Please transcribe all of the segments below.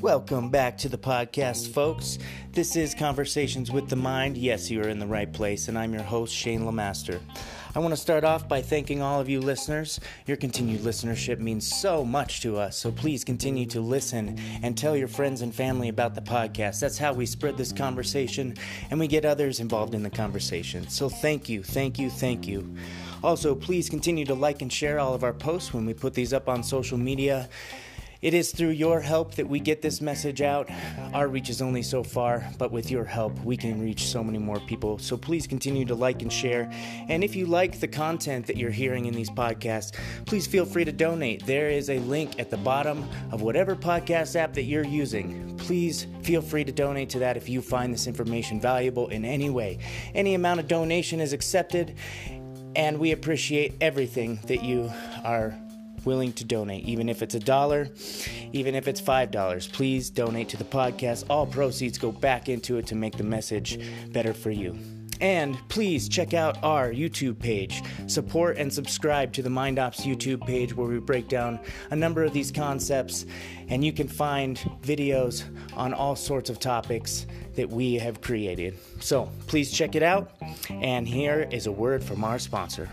Welcome back to the podcast, folks. This is Conversations with the Mind. Yes, you are in the right place, and I'm your host, Shane Lamaster. I want to start off by thanking all of you listeners. Your continued listenership means so much to us, so please continue to listen and tell your friends and family about the podcast. That's how we spread this conversation and we get others involved in the conversation. So thank you, thank you, thank you. Also, please continue to like and share all of our posts when we put these up on social media. It is through your help that we get this message out. Our reach is only so far, but with your help, we can reach so many more people. So please continue to like and share. And if you like the content that you're hearing in these podcasts, please feel free to donate. There is a link at the bottom of whatever podcast app that you're using. Please feel free to donate to that if you find this information valuable in any way. Any amount of donation is accepted, and we appreciate everything that you are willing to donate, even if it's a dollar, even if it's five dollars. Please donate to the podcast. All proceeds go back into it to make the message better for you. And please check out our YouTube page. Support and subscribe to the Mind Ops YouTube page where we break down a number of these concepts, and you can find videos on all sorts of topics that we have created. So please check it out. And here is a word from our sponsor.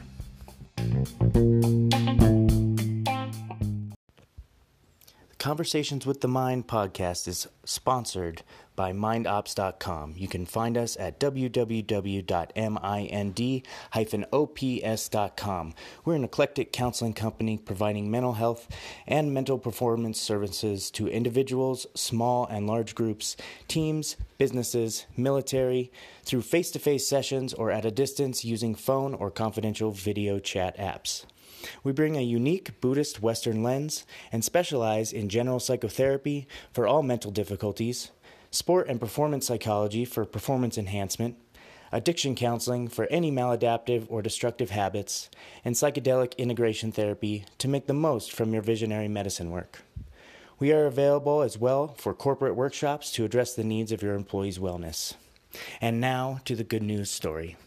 The Conversations with the Mind podcast is sponsored by mindops.com. You can find us at www.mind-ops.com. We're an eclectic counseling company providing mental health and mental performance services to individuals, small and large groups, teams, businesses, military, through face-to-face sessions or at a distance using phone or confidential video chat apps. We bring a unique Buddhist Western lens and specialize in general psychotherapy for all mental difficulties, sport and performance psychology for performance enhancement, addiction counseling for any maladaptive or destructive habits, and psychedelic integration therapy to make the most from your visionary medicine work. We are available as well for corporate workshops to address the needs of your employees' wellness. And now to the good news story.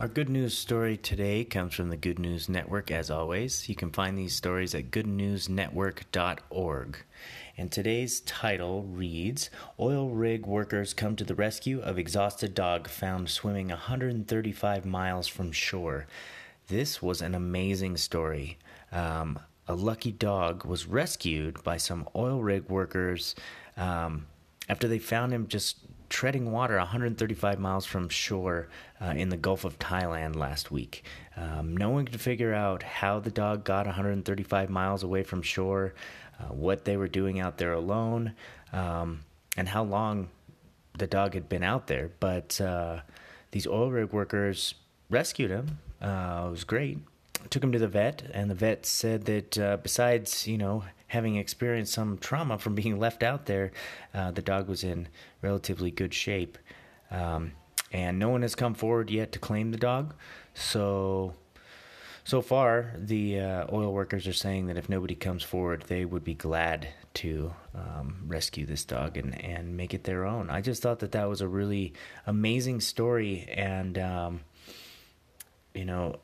Our good news story today comes from the Good News Network, as always. You can find these stories at goodnewsnetwork.org. And today's title reads Oil rig workers come to the rescue of exhausted dog found swimming 135 miles from shore. This was an amazing story. Um, a lucky dog was rescued by some oil rig workers um, after they found him just treading water 135 miles from shore uh, in the Gulf of Thailand last week. Um, no one could figure out how the dog got 135 miles away from shore, uh, what they were doing out there alone, um, and how long the dog had been out there. But uh, these oil rig workers rescued him. Uh, it was great. Took him to the vet, and the vet said that uh, besides, you know, having experienced some trauma from being left out there, uh, the dog was in relatively good shape. Um, and no one has come forward yet to claim the dog. So, so far, the uh, oil workers are saying that if nobody comes forward, they would be glad to um, rescue this dog and, and make it their own. I just thought that that was a really amazing story. And, um, you know,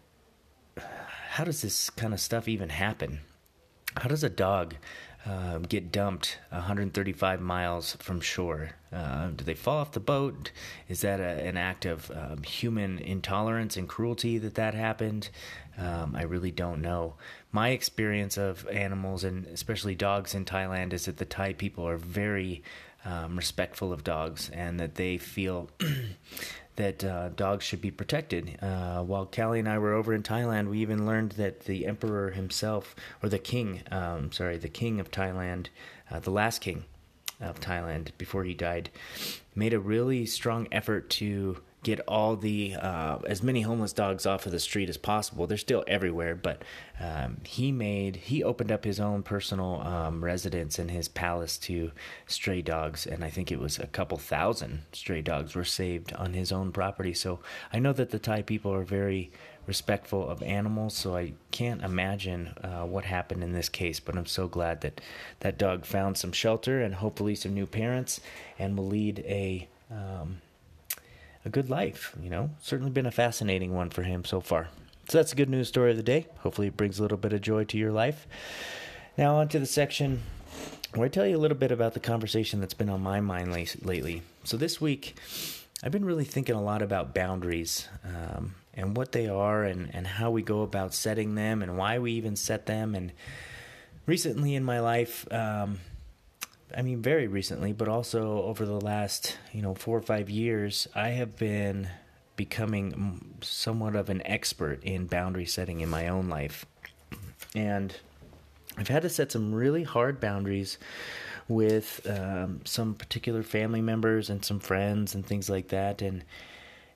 how does this kind of stuff even happen? How does a dog uh, get dumped 135 miles from shore? Uh, do they fall off the boat? Is that a, an act of um, human intolerance and cruelty that that happened? Um, I really don't know. My experience of animals, and especially dogs in Thailand, is that the Thai people are very um, respectful of dogs and that they feel that uh, dogs should be protected. Uh, while Callie and I were over in Thailand, we even learned that the emperor himself, or the king, um, sorry, the king of Thailand, uh, the last king of Thailand before he died, made a really strong effort to get all the uh, as many homeless dogs off of the street as possible. They're still everywhere, but um, he made he opened up his own personal um, residence in his palace to stray dogs, and I think it was a couple thousand stray dogs were saved on his own property. So I know that the Thai people are very respectful of animals, so I can't imagine uh, what happened in this case. But I'm so glad that that dog found some shelter and hopefully some new parents, and will lead a um, a good life. You know, certainly been a fascinating one for him so far. So that's a good news story of the day. Hopefully, it brings a little bit of joy to your life. Now, on to the section where I tell you a little bit about the conversation that's been on my mind lately. So, this week, I've been really thinking a lot about boundaries um, and what they are and, and how we go about setting them and why we even set them. And recently in my life, um, I mean, very recently, but also over the last, you know, four or five years, I have been becoming somewhat of an expert in boundary setting in my own life. And I've had to set some really hard boundaries with um, some particular family members and some friends and things like that. And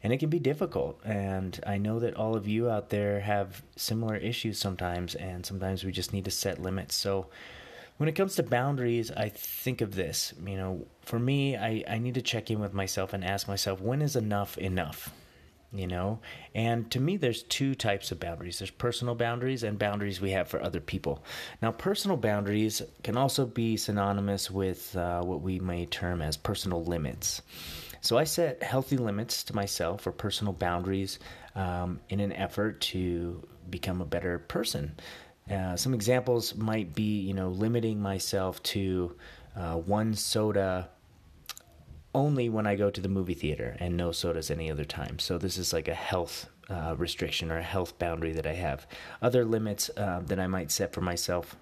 and it can be difficult. And I know that all of you out there have similar issues sometimes, and sometimes we just need to set limits. So when it comes to boundaries, I think of this. You know, for me, I, I need to check in with myself and ask myself, when is enough enough? You know, and to me, there's two types of boundaries there's personal boundaries and boundaries we have for other people. Now, personal boundaries can also be synonymous with uh, what we may term as personal limits. So I set healthy limits to myself or personal boundaries um, in an effort to become a better person. Uh, some examples might be, you know, limiting myself to uh, one soda only when I go to the movie theater and no sodas any other time. So this is like a health uh, restriction or a health boundary that I have. Other limits uh, that I might set for myself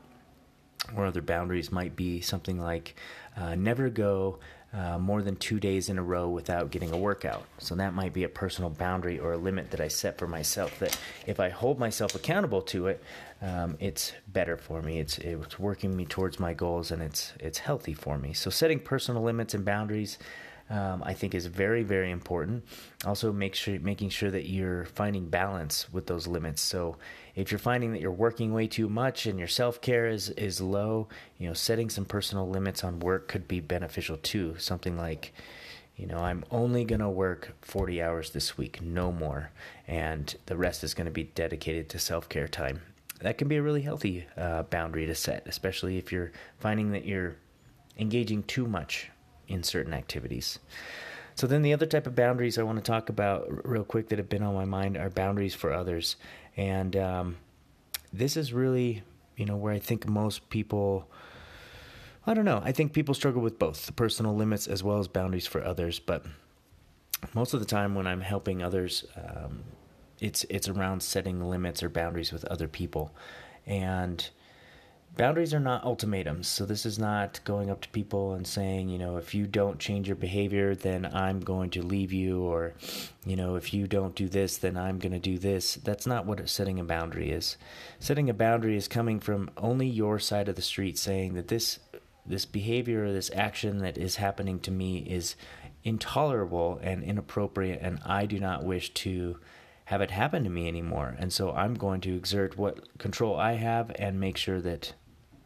or other boundaries might be something like uh, never go uh, more than two days in a row without getting a workout. So that might be a personal boundary or a limit that I set for myself. That if I hold myself accountable to it, um, it's better for me. It's it's working me towards my goals, and it's it's healthy for me. So setting personal limits and boundaries um, I think is very, very important. Also, make sure making sure that you're finding balance with those limits. So, if you're finding that you're working way too much and your self care is is low, you know, setting some personal limits on work could be beneficial too. Something like, you know, I'm only going to work 40 hours this week, no more, and the rest is going to be dedicated to self care time. That can be a really healthy uh, boundary to set, especially if you're finding that you're engaging too much in certain activities. So then the other type of boundaries I want to talk about real quick that have been on my mind are boundaries for others, and um, this is really you know where I think most people. I don't know. I think people struggle with both the personal limits as well as boundaries for others. But most of the time, when I'm helping others, um, it's it's around setting limits or boundaries with other people, and boundaries are not ultimatums. So this is not going up to people and saying, you know, if you don't change your behavior, then I'm going to leave you, or, you know, if you don't do this, then I'm going to do this. That's not what setting a boundary is. Setting a boundary is coming from only your side of the street, saying that this this behavior or this action that is happening to me is intolerable and inappropriate, and I do not wish to have it happen to me anymore. And so I'm going to exert what control I have and make sure that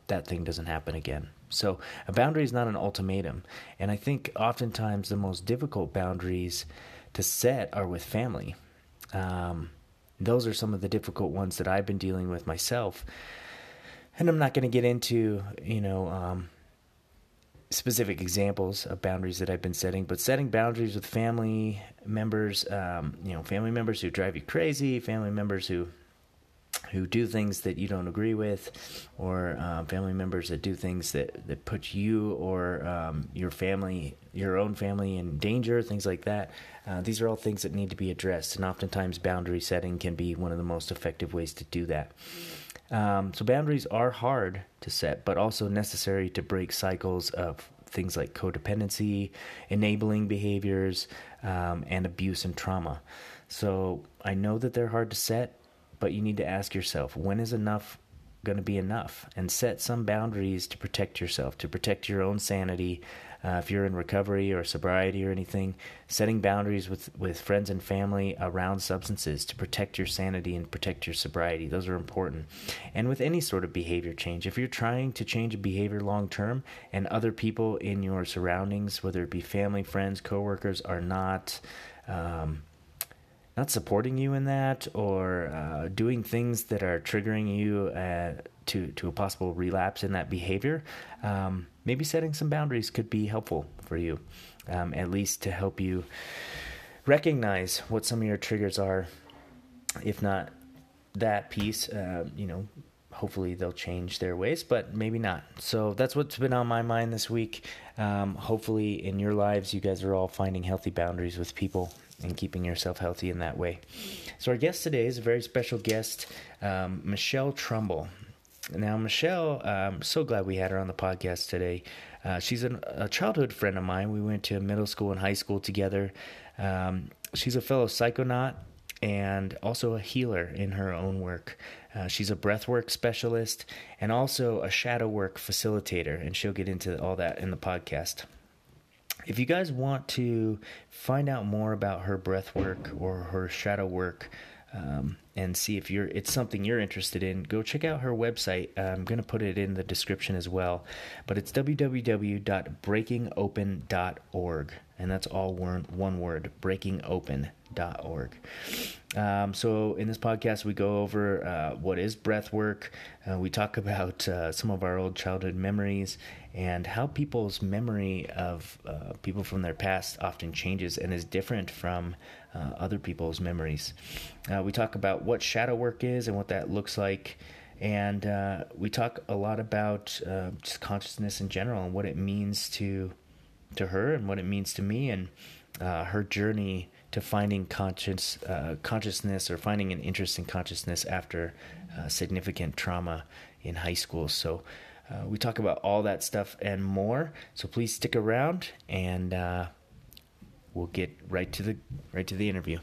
that thing doesn't happen again. So a boundary is not an ultimatum. And I think oftentimes the most difficult boundaries to set are with family. Um, those are some of the difficult ones that I've been dealing with myself. And I'm not going to get into, you know, um, specific examples of boundaries that I've been setting, but setting boundaries with family members, um, you know, family members who drive you crazy, family members who who do things that you don't agree with, or um, family members that do things that, that put you or um, your family, your own family, in danger, things like that. Uh, these are all things that need to be addressed, and oftentimes boundary setting can be one of the most effective ways to do that. Um, so, boundaries are hard to set, but also necessary to break cycles of things like codependency, enabling behaviors, um, and abuse and trauma. So, I know that they're hard to set but you need to ask yourself when is enough going to be enough and set some boundaries to protect yourself, to protect your own sanity. Uh, if you're in recovery or sobriety or anything, setting boundaries with, with friends and family around substances to protect your sanity and protect your sobriety. Those are important. And with any sort of behavior change, if you're trying to change a behavior long term and other people in your surroundings, whether it be family, friends, coworkers, are not. Um, not supporting you in that or uh, doing things that are triggering you uh, to to a possible relapse in that behavior, um, maybe setting some boundaries could be helpful for you, um, at least to help you recognize what some of your triggers are, if not that piece, uh, you know, hopefully they'll change their ways, but maybe not. So that's what's been on my mind this week. Um, hopefully, in your lives, you guys are all finding healthy boundaries with people and keeping yourself healthy in that way. So, our guest today is a very special guest, um, Michelle Trumbull. Now, Michelle, I'm so glad we had her on the podcast today. Uh, she's an, a childhood friend of mine. We went to middle school and high school together. Um, she's a fellow psychonaut and also a healer in her own work. Uh, she's a breathwork specialist and also a shadow work facilitator, and she'll get into all that in the podcast. If you guys want to find out more about her breathwork or her shadow work, um, and see if you're it's something you're interested in, go check out her website. I'm going to put it in the description as well, but it's www.breakingopen.org, and that's all one, one word: breakingopen.org. Um, so in this podcast, we go over uh, what is breath work. Uh, we talk about uh, some of our old childhood memories and how people's memory of uh, people from their past often changes and is different from uh, other people's memories. Uh, we talk about what shadow work is and what that looks like. And we talk a lot about just consciousness in general and what it means to to her and what it means to me and her journey to finding conscious uh, consciousness or finding an interest in consciousness after uh, significant trauma in high school. So uh, we talk about all that stuff and more. So please stick around, and uh, we'll get right to the right to the interview.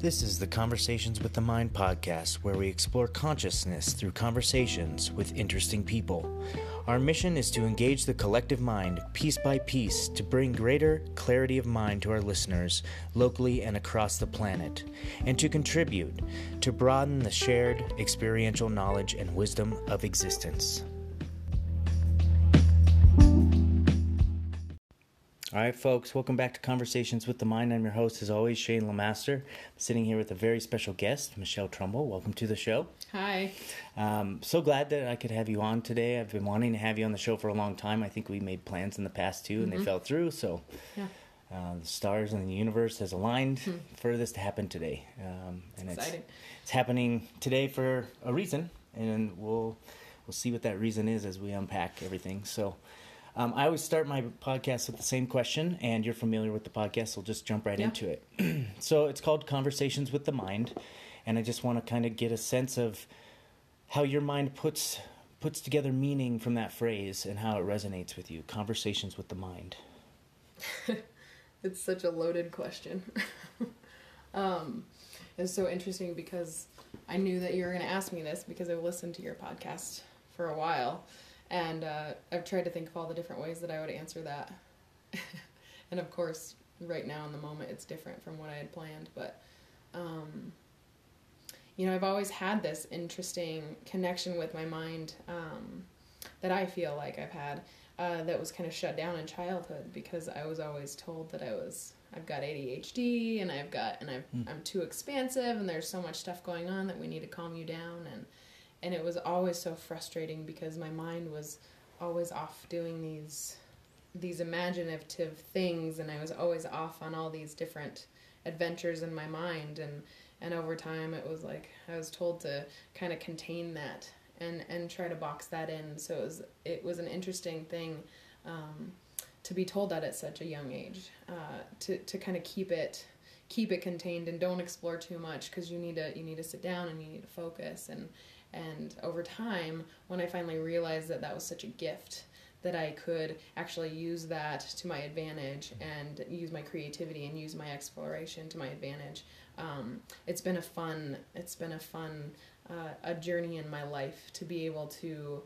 This is the Conversations with the Mind podcast, where we explore consciousness through conversations with interesting people. Our mission is to engage the collective mind piece by piece to bring greater clarity of mind to our listeners locally and across the planet, and to contribute to broaden the shared experiential knowledge and wisdom of existence. All right, folks, welcome back to Conversations with the Mind. I'm your host, as always, Shane Lamaster. I'm sitting here with a very special guest, Michelle Trumbull. Welcome to the show. Hi. Um, so glad that I could have you on today. I've been wanting to have you on the show for a long time. I think we made plans in the past too, and mm-hmm. they fell through. So yeah. uh, the stars and the universe has aligned mm-hmm. for this to happen today. Um, and it's, exciting. it's happening today for a reason, and we'll we'll see what that reason is as we unpack everything. So. Um, I always start my podcast with the same question, and you're familiar with the podcast, so we'll just jump right yeah. into it. so it's called Conversations with the Mind, and I just want to kind of get a sense of how your mind puts puts together meaning from that phrase and how it resonates with you. Conversations with the mind. it's such a loaded question. um, it's so interesting because I knew that you were going to ask me this because I've listened to your podcast for a while and uh, I've tried to think of all the different ways that I would answer that. and of course, right now in the moment, it's different from what I had planned. But, um, you know, I've always had this interesting connection with my mind um, that I feel like I've had uh, that was kind of shut down in childhood because I was always told that I was I've got ADHD and I've got and i am mm. too expansive and there's so much stuff going on that we need to calm you down and and it was always so frustrating because my mind was always off doing these these imaginative things and I was always off on all these different adventures in my mind. And and over time it was like I was told to kind of contain that and and try to box that in. So it was it was an interesting thing um, to be told that at such a young age uh, to to kind of keep it keep it contained and don't explore too much because you need to you need to sit down and you need to focus. And and over time, when I finally realized that that was such a gift, that I could actually use that to my advantage and use my creativity and use my exploration to my advantage. Um, it's been a fun, it's been a fun, uh, a journey in my life to be able to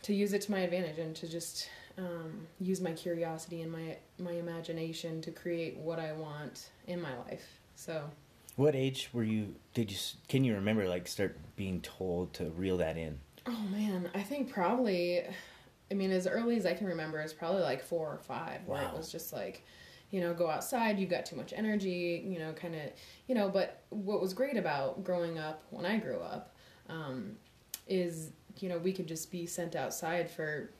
to use it to my advantage and to just um, use my curiosity and my my imagination to create what I want in my life. So what age were you? Did you? Can you remember like start being told to reel that in? Oh man, I think probably. I mean, as early as I can remember, is probably like four or five, where it was just like, you know, go outside. You've got too much energy. You know, kind of, you know. But what was great about growing up when I grew up, um, is you know we could just be sent outside for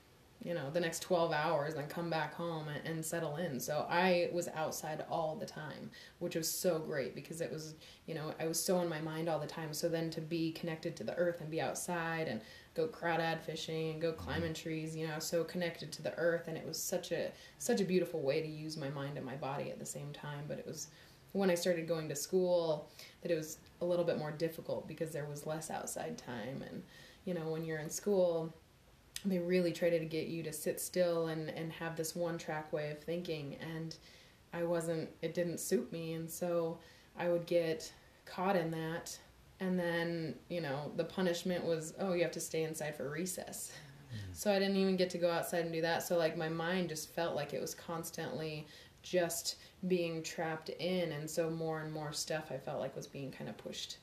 you know the next 12 hours and come back home and, and, settle in. So i was outside all the time which was so great because it was you know i was so in my mind all the time. So then to be connected to the earth and be outside and go crawdad fishing and go climbing trees you know so connected to the earth. And it was such a such a beautiful way to use my mind and my body at the same time. But it was when i started going to school that it was a little bit more difficult because there was less outside time. And you know when you're in school they really try to get you to sit still and, and have this one track way of thinking and i wasn't it didn't suit me and so i would get caught in that and then you know the punishment was oh you have to stay inside for recess mm-hmm. so i didn't even get to go outside and do that so like my mind just felt like it was constantly just being trapped in and so more and more stuff i felt like was being kind of pushed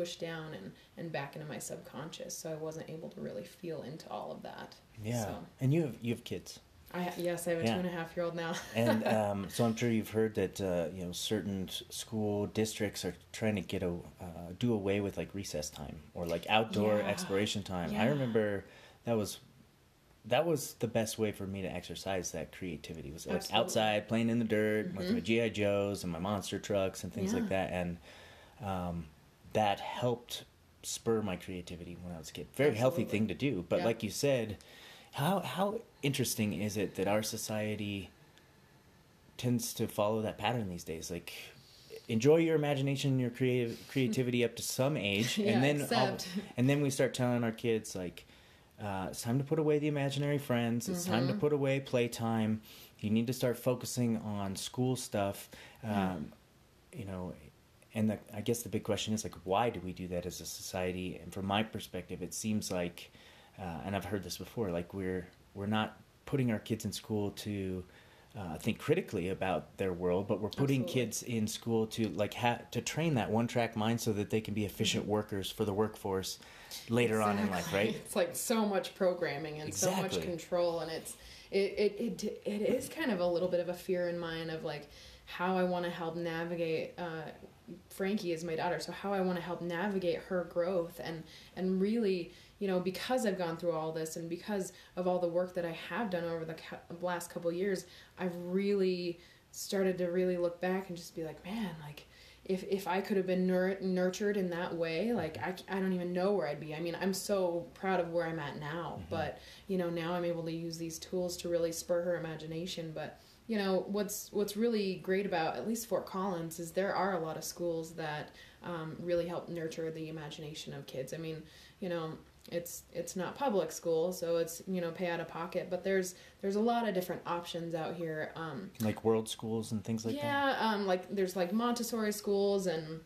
pushed down and, and back into my subconscious. So I wasn't able to really feel into all of that. Yeah. So. And you have you have kids. I yes, I have a yeah. two and a half year old now. and um, so I'm sure you've heard that uh, you know certain school districts are trying to get a uh, do away with like recess time or like outdoor yeah. exploration time. Yeah. I remember that was that was the best way for me to exercise that creativity was like Absolutely. outside playing in the dirt mm-hmm. with my GI Joes and my monster trucks and things like that and um, that helped spur my creativity when I was a kid. Very Absolutely. healthy thing to do. But yeah. like you said, how how interesting is it that our society tends to follow that pattern these days? Like enjoy your imagination and your creative creativity up to some age yeah, and then all, and then we start telling our kids like uh, it's time to put away the imaginary friends. It's mm-hmm. time to mm-hmm. put away playtime. You need to start focusing on school stuff. Um, You know, and the, I guess the big question is like, why do we do that as a society? And from my perspective, it seems like, uh, and I've heard this before, like we're we're not putting our kids in school to uh, think critically about their world, but we're putting Absolutely. kids in school to like ha- to train that one track mind so that they can be efficient mm-hmm. workers for the workforce later exactly. on in life, right? It's like so much programming and exactly. so much control, and it's it, it it it is kind of a little bit of a fear in mind of like how I want to help navigate uh, Frankie is my daughter, so how I want to help navigate her growth and and really, you know, because I've gone through all this and because of all the work that I have done over the last couple years, I've really started to really look back and just be like, man, like if if I could have been nur- nurtured in that way, like I, I don't even know where I'd be. I mean, I'm so proud of where I'm at now, mm-hmm. but you know, now I'm able to use these tools to really spur her imagination, but you know what's what's really great about at least Fort Collins is there are a lot of schools that um, really help nurture the imagination of kids. I mean, you know, it's it's not public school, so it's you know pay out of pocket, but there's there's a lot of different options out here. Um, like world schools and things like yeah, that. Yeah, um, like there's like Montessori schools, and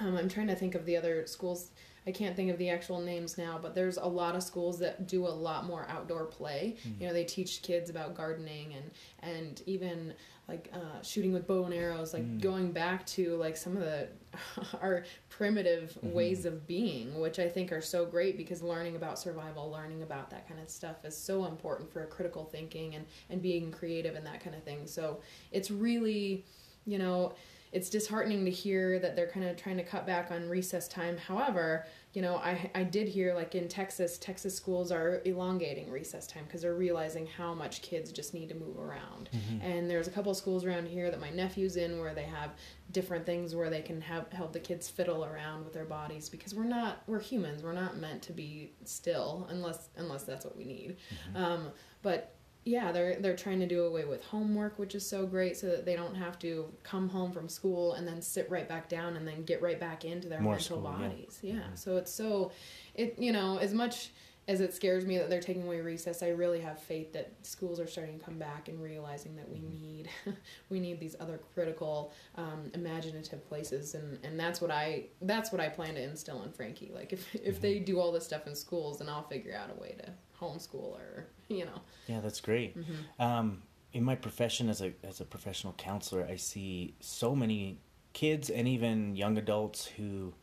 um, I'm trying to think of the other schools I can't think of the actual names now, but there's a lot of schools that do a lot more outdoor play. Mm-hmm. You know, they teach kids about gardening and and even like uh, shooting with bow and arrows, like mm. going back to like some of the our primitive mm-hmm. ways of being, which I think are so great because learning about survival, learning about that kind of stuff is so important for critical thinking and and being creative and that kind of thing. So it's really, you know it's disheartening to hear that they're kind of trying to cut back on recess time. However, you know, I, I did hear like in Texas, Texas schools are elongating recess time because they're realizing how much kids just need to move around. Mm-hmm. And there's a couple of schools around here that my nephew's in where they have different things where they can have help the kids fiddle around with their bodies because we're not we're humans. We're not meant to be still unless unless that's what we need. Mm-hmm. Um, but yeah, they're they're trying to do away with homework, which is so great, so that they don't have to come home from school and then sit right back down and then get right back into their More mental school, bodies. Yeah. yeah. Mm-hmm. So it's so it you know as much as it scares me that they're taking away recess, I really have faith that schools are starting to come back and realizing that we mm-hmm. need we need these other critical, um, imaginative places, and, and that's what I that's what I plan to instill in Frankie. Like if if mm-hmm. they do all this stuff in schools, then I'll figure out a way to homeschool or you know. Yeah, that's great. Mm-hmm. Um, in my profession as a as a professional counselor, I see so many kids and even young adults who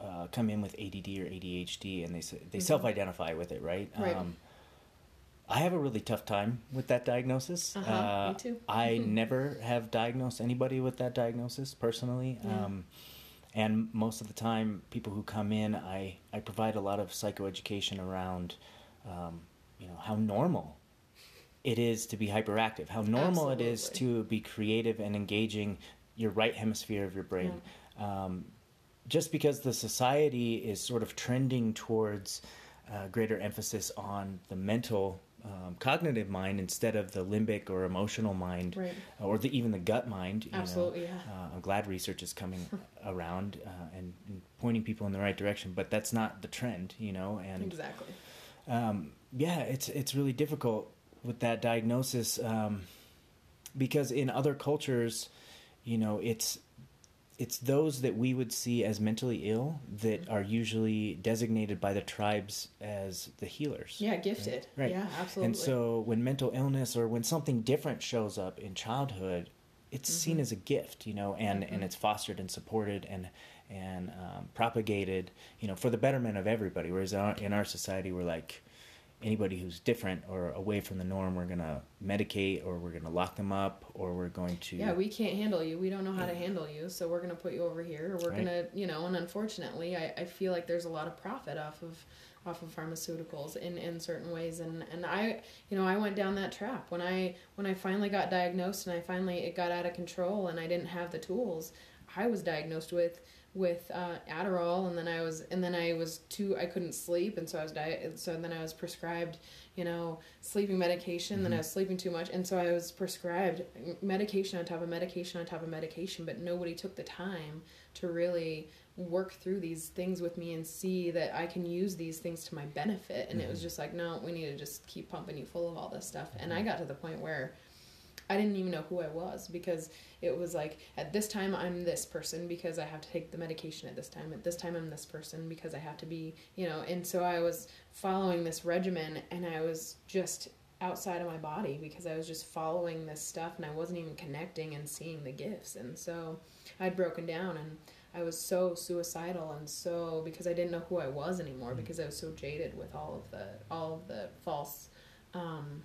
uh, come in with ADD or ADHD, and they they mm-hmm. self-identify with it, right? Right. Um, I have a really tough time with that diagnosis. Uh-huh, uh, me too. I mm-hmm. never have diagnosed anybody with that diagnosis personally. Yeah. Um, and most of the time, people who come in, I, I provide a lot of psychoeducation around um, you know how normal it is to be hyperactive, how normal it is to be creative and engaging your right hemisphere of your brain. Um, just because the society is sort of trending towards uh, greater emphasis on the mental, um, cognitive mind instead of the limbic or emotional mind, Right. or the, even the gut mind. You know. Absolutely, yeah. Uh, I'm glad research is coming around uh, and, and pointing people in the right direction, but that's not the trend, you know. And Exactly. um, yeah, it's it's really difficult with that diagnosis um, because in other cultures, you know, it's it's those that we would see as mentally ill that are usually designated by the tribes as the healers. Yeah, gifted. Right. Yeah, absolutely. And so when mental illness or when something different shows up in childhood, it's seen Mm-hmm. as a gift, you know, and, and it's fostered and supported and and um, propagated, you know, for the betterment of everybody. Whereas our, in our society, we're like anybody who's different or away from the norm, we're gonna medicate or we're gonna lock them up or we're going to yeah, we can't handle you. We don't know how to handle you, so we're gonna put you over here. Or we're Right. gonna, you know, and unfortunately, I, I feel like there's a lot of profit off of off of pharmaceuticals in, in certain ways and, and I you know I went down that trap when I when I finally got diagnosed and I finally it got out of control and I didn't have the tools I was diagnosed with with uh, Adderall and then I was and then I was too I couldn't sleep and so I was diet. so then I was prescribed you know sleeping medication then I mm-hmm. was sleeping too much and so I was prescribed medication on top of medication on top of medication but nobody took the time to really work through these things with me and see that I can use these things to my benefit and it was mm-hmm. just like no we need to just keep pumping you full of all this stuff and I mm-hmm. got to the point where I didn't even know who I was because it was like at this time I'm this person because I have to take the medication at this time. At this time I'm this person because I have to be, you know, and so I was following this regimen and I was just outside of my body because I was just following this stuff and I wasn't even connecting and seeing the gifts. And so I'd broken down and I was so suicidal and so because I didn't know who I was anymore because I was so jaded with all of the all of the false um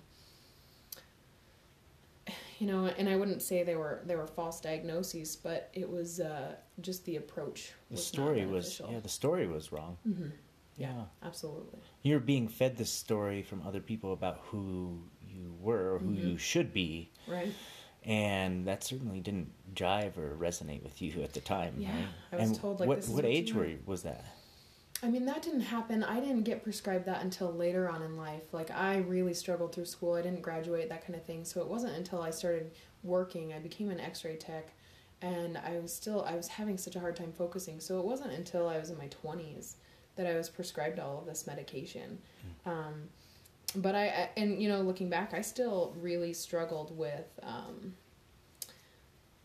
you know, and I wouldn't say they were they were false diagnoses, but it was uh, just the approach. the was story was yeah the story was wrong. Mhm. Yeah. absolutely. You're being fed this story from other people about who you were or who Mm-hmm. you should be. Right. and that certainly didn't jive or resonate with you at the time. Yeah, right? I was and told, like, what this is what what age were you, was that? I mean, that didn't happen. I didn't get prescribed that until later on in life. Like, I really struggled through school. I didn't graduate, that kind of thing. So it wasn't until I started working, I became an x ray tech, and I was still, I was having such a hard time focusing. So it wasn't until I was in my 20s that I was prescribed all of this medication. Um, but I, I, and you know, looking back, I still really struggled with, um,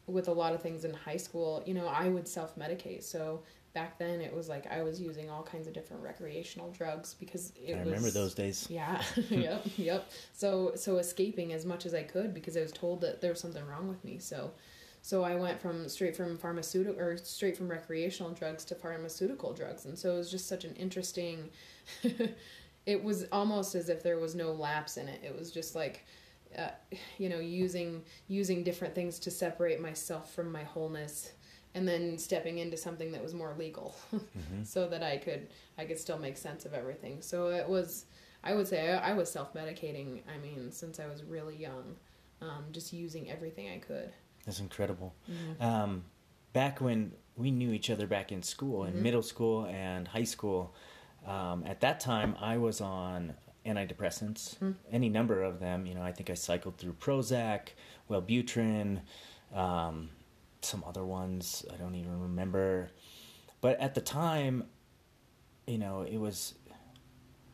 with a lot of things in high school. You know, I would self medicate. So back then it was like I was using all kinds of different recreational drugs because it was I was remember those days. yeah yep yep. So so escaping as much as i could because i was told that there was something wrong with me. So so i went from straight from pharmaceutical or straight from recreational drugs to pharmaceutical drugs. And so it was just such an interesting it was almost as if there was no lapse in it. It was just like uh, you know using using different things to separate myself from my wholeness and then stepping into something that was more legal Mm-hmm. so that I could I could still make sense of everything. So it was I would say I, I was self medicating. I mean, since I was really young, um, just using everything I could. That's incredible. Mm-hmm. Um, back when we knew each other back in school, in Mhm. middle school and high school, um, at that time I was on antidepressants, Mhm. any number of them. You know, I think I cycled through Prozac, Wellbutrin, um, some other ones I don't even remember. But at the time, you know, it was.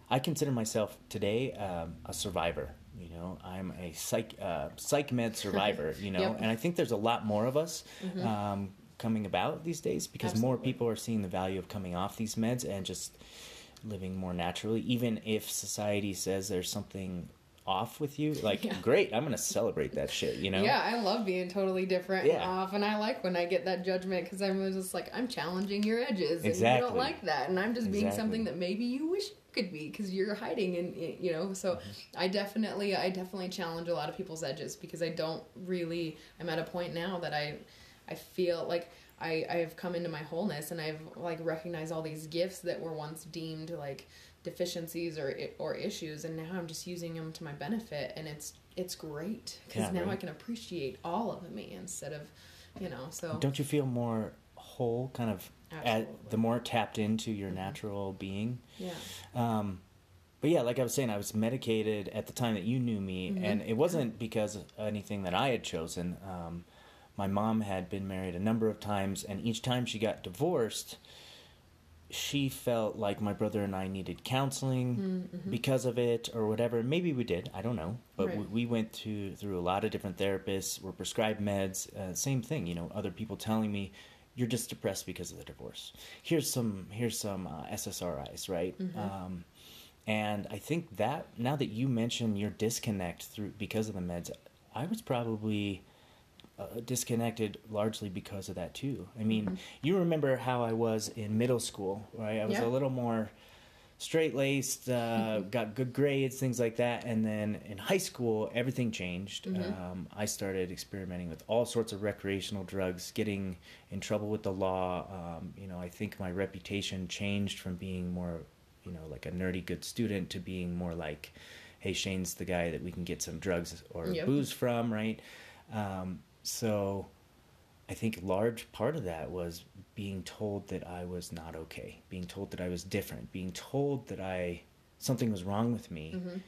I consider myself today um, a survivor. You know, I'm a psych uh, psych med survivor. You know, Yep. and I think there's a lot more of us Mhm. um, coming about these days because more people are seeing the value of coming off these meds and just living more naturally. Even if society says there's something off with you, like Yeah. great, I'm gonna celebrate that shit. You know? Yeah, I love being totally different and off, and I like when I get that judgment because I'm just like I'm challenging your edges, exactly. and you don't like that, and I'm just being Exactly. something that maybe you wish you could be because you're hiding, and you know. So Mm-hmm. I definitely, I definitely challenge a lot of people's edges because I don't really. I'm at a point now that I, I feel like. I, I have come into my wholeness and I've like recognized all these gifts that were once deemed like deficiencies or or issues and now I'm just using them to my benefit and it's it's great because Yeah, now I can appreciate all of me instead of, you know. So Don't you feel more whole, kind of, at, the more tapped into your natural being? yeah, Um, but yeah, like I was saying, I was medicated at the time that you knew me, Mhm. and it wasn't because of anything that I had chosen. Um, my mom had been married a number of times, and each time she got divorced, she felt like my brother and I needed counseling Mhm. because of it or whatever. Maybe we did, I don't know. But Right. we, we went to, through a lot of different therapists, were prescribed meds, uh, same thing, you know, other people telling me, you're just depressed because of the divorce. Here's some here's some uh, SSRIs, right? Mhm. Um, and I think that now that you mention your disconnect through because of the meds, I was probably uh, disconnected largely because of that too. I mean, Mhm. you remember how I was in middle school, right? I was Yeah. a little more straight laced, uh, got good grades, things like that. And then in high school, everything changed. Mhm. Um, I started experimenting with all sorts of recreational drugs, getting in trouble with the law. Um, you know, I think my reputation changed from being more, you know, like a nerdy good student to being more like, hey, Shane's the guy that we can get some drugs or Yep. booze from, right? Um, so I think large part of that was being told that I was not okay, being told that I was different, being told that I something was wrong with me, Mhm.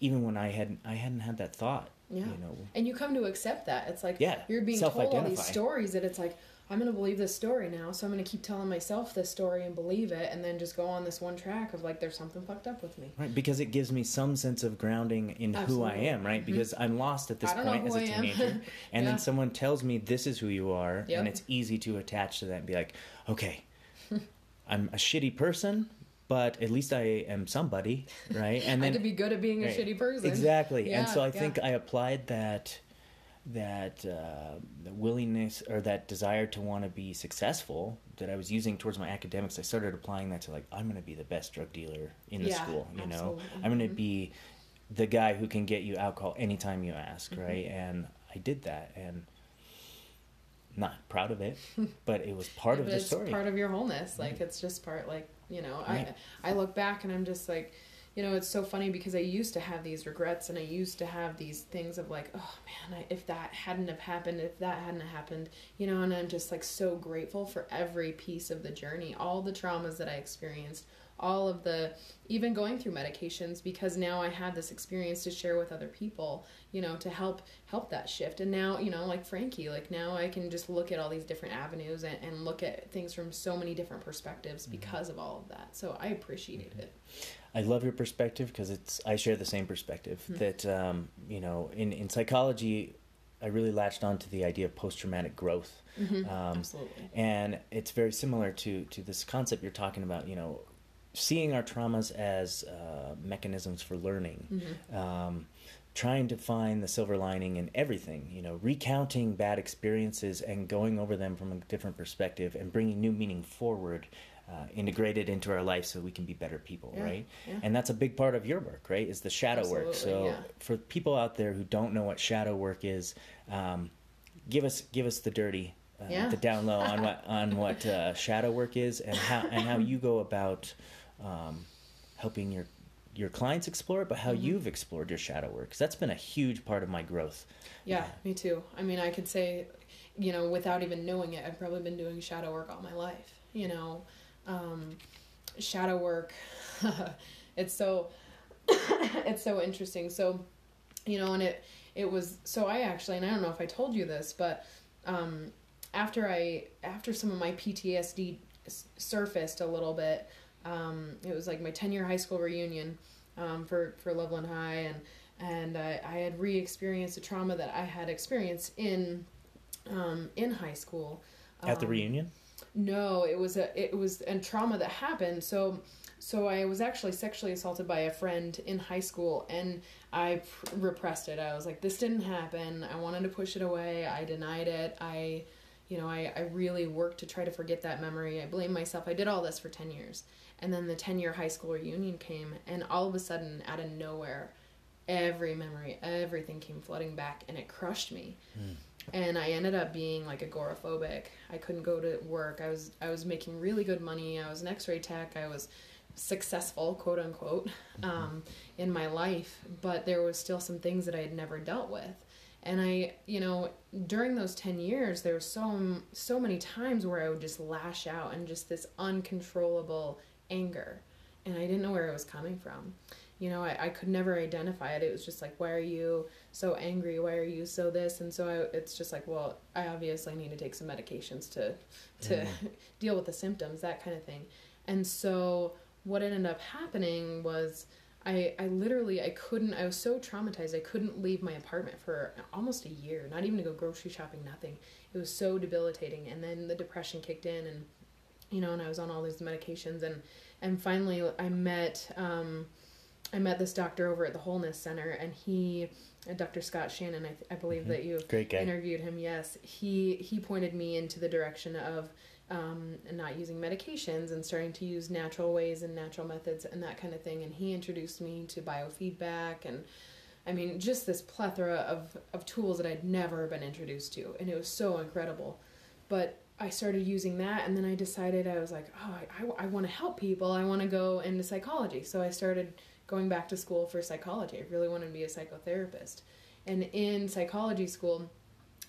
even when I hadn't I hadn't had that thought. Yeah. You know. and you come to accept that. It's like Yeah, you're being told all these stories that it's like I'm going to believe this story now, so I'm going to keep telling myself this story and believe it, and then just go on this one track of like there's something fucked up with me. Right, because it gives me some sense of grounding in who I am, right? Mhm. Because I'm lost at this I point as a I teenager, and Yeah. then someone tells me this is who you are, Yep. and it's easy to attach to that and be like, okay, I'm a shitty person, but at least I am somebody, right? And I could be good at being a Right. shitty person. Exactly. and so I yeah. think I applied that that uh, the willingness or that desire to want to be successful that I was using towards my academics. I started applying that to like I'm going to be the best drug dealer in the Yeah, school. You know, absolutely. I'm going to Mhm. be the guy who can get you alcohol anytime you ask, Mhm. right? And I did that, and not proud of it, but it was part of the story. part of your wholeness. Like it's just part like you know. Right. I I look back and I'm just like, you know, it's so funny because I used to have these regrets and I used to have these things of like, oh man, I, if that hadn't have happened, if that hadn't happened, you know. And I'm just like so grateful for every piece of the journey, all the traumas that I experienced. All of the, even going through medications, because now I had this experience to share with other people, you know, to help help that shift. And now, you know, like Frankie, like now I can just look at all these different avenues and, and look at things from so many different perspectives Mm-hmm. because of all of that. So I appreciate it. I love your perspective because it's I share the same perspective Hmm. that um, you know in in psychology I really latched onto the idea of post traumatic growth Mhm. um, Absolutely. and it's very similar to to this concept you're talking about you know seeing our traumas as uh, mechanisms for learning Mhm. um, trying to find the silver lining in everything you know recounting bad experiences and going over them from a different perspective and bringing new meaning forward uh, integrated into our life so we can be better people Yeah, right yeah. and that's a big part of your work right is the shadow work so yeah. for people out there who don't know what shadow work is um, give us give us the dirty uh, the down low on what on what uh, shadow work is and how and how you go about um, helping your your clients explore it, but how Mhm. you've explored your shadow work. 'Cause that's been a huge part of my growth. Yeah, me too. I mean, I could say, you know, without even knowing it, I've probably been doing shadow work all my life. You know, um, shadow work. it's so, it's so interesting. So, you know, and it it was so I actually, and I don't know if I told you this, but um, after I after some of my PTSD s- surfaced a little bit, um, it was like my ten year high school reunion um, for for Loveland High, and and I, I had re-experienced a trauma that I had experienced in um, in high school. At the Um, reunion? No, it was a it was a trauma that happened. So so I was actually sexually assaulted by a friend in high school, and I pr- repressed it. I was like, this didn't happen. I wanted to push it away. I denied it. I, you know, I, I really worked to try to forget that memory. I blame myself. I did all this for 10 years. And then the 10 year high school reunion came, and all of a sudden, out of nowhere, every memory, everything came flooding back, and it crushed me hmm. And I ended up being like agoraphobic. I couldn't go to work. I was I was making really good money. I was an X-ray tech. I was successful, quote unquote, um, in my life, but there was still some things that I had never dealt with. And I, you know, during those 10 years, there were so, so many times where I would just lash out and just this uncontrollable anger. And I didn't know where it was coming from. You know, I, I could never identify it. It was just like, why are you so angry? Why are you so this? And so I, it's just like, well, I obviously need to take some medications to, to mm. deal with the symptoms, that kind of thing. And so what ended up happening was I, I literally I couldn't I was so traumatized I couldn't leave my apartment for almost a year not even to go grocery shopping nothing it was so debilitating and then the depression kicked in and you know and I was on all these medications and and finally I met um, I met this doctor over at the Wholeness Center and he Dr. Scott Shannon I, I believe mm-hmm. that you interviewed him yes he he pointed me into the direction of um, not using medications and starting to use natural ways and natural methods and that kind of thing. And he introduced me to biofeedback and I mean, just this plethora of, of tools that I'd never been introduced to. And it was so incredible. But I started using that, and then I decided I was like, oh, I, I, I want to help people. I want to go into psychology. So I started going back to school for psychology. I really wanted to be a psychotherapist. And in psychology school,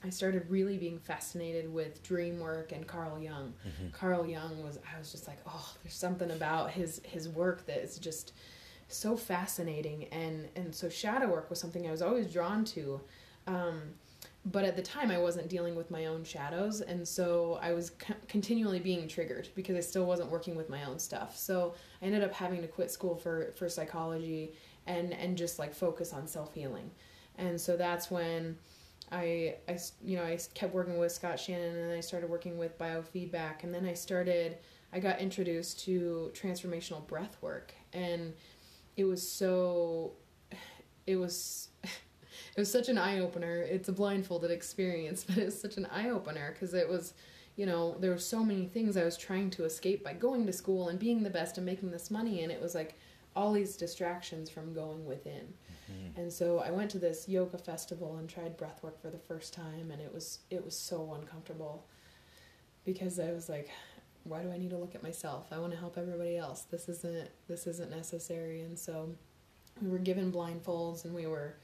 I started really being fascinated with dream work and Carl Jung. Mm-hmm. Carl Jung was I was just like, oh, there's something about his his work that is just so fascinating and and so shadow work was something I was always drawn to. Um, but at the time I wasn't dealing with my own shadows and so I was co- continually being triggered because I still wasn't working with my own stuff. So I ended up having to quit school for for psychology and and just like focus on self-healing. And so that's when I, I, you know, I kept working with Scott Shannon and then I started working with biofeedback and then I started, I got introduced to transformational breath work and it was so, it was, it was such an eye opener. It's a blindfolded experience, but it was such an eye opener because it was, you know, there were so many things I was trying to escape by going to school and being the best and making this money and it was like all these distractions from going within. Mm. And so I went to this yoga festival and tried breath work for the first time and it was it was so uncomfortable because I was like why do I need to look at myself? I want to help everybody else. This isn't this isn't necessary and so we were given blindfolds and we were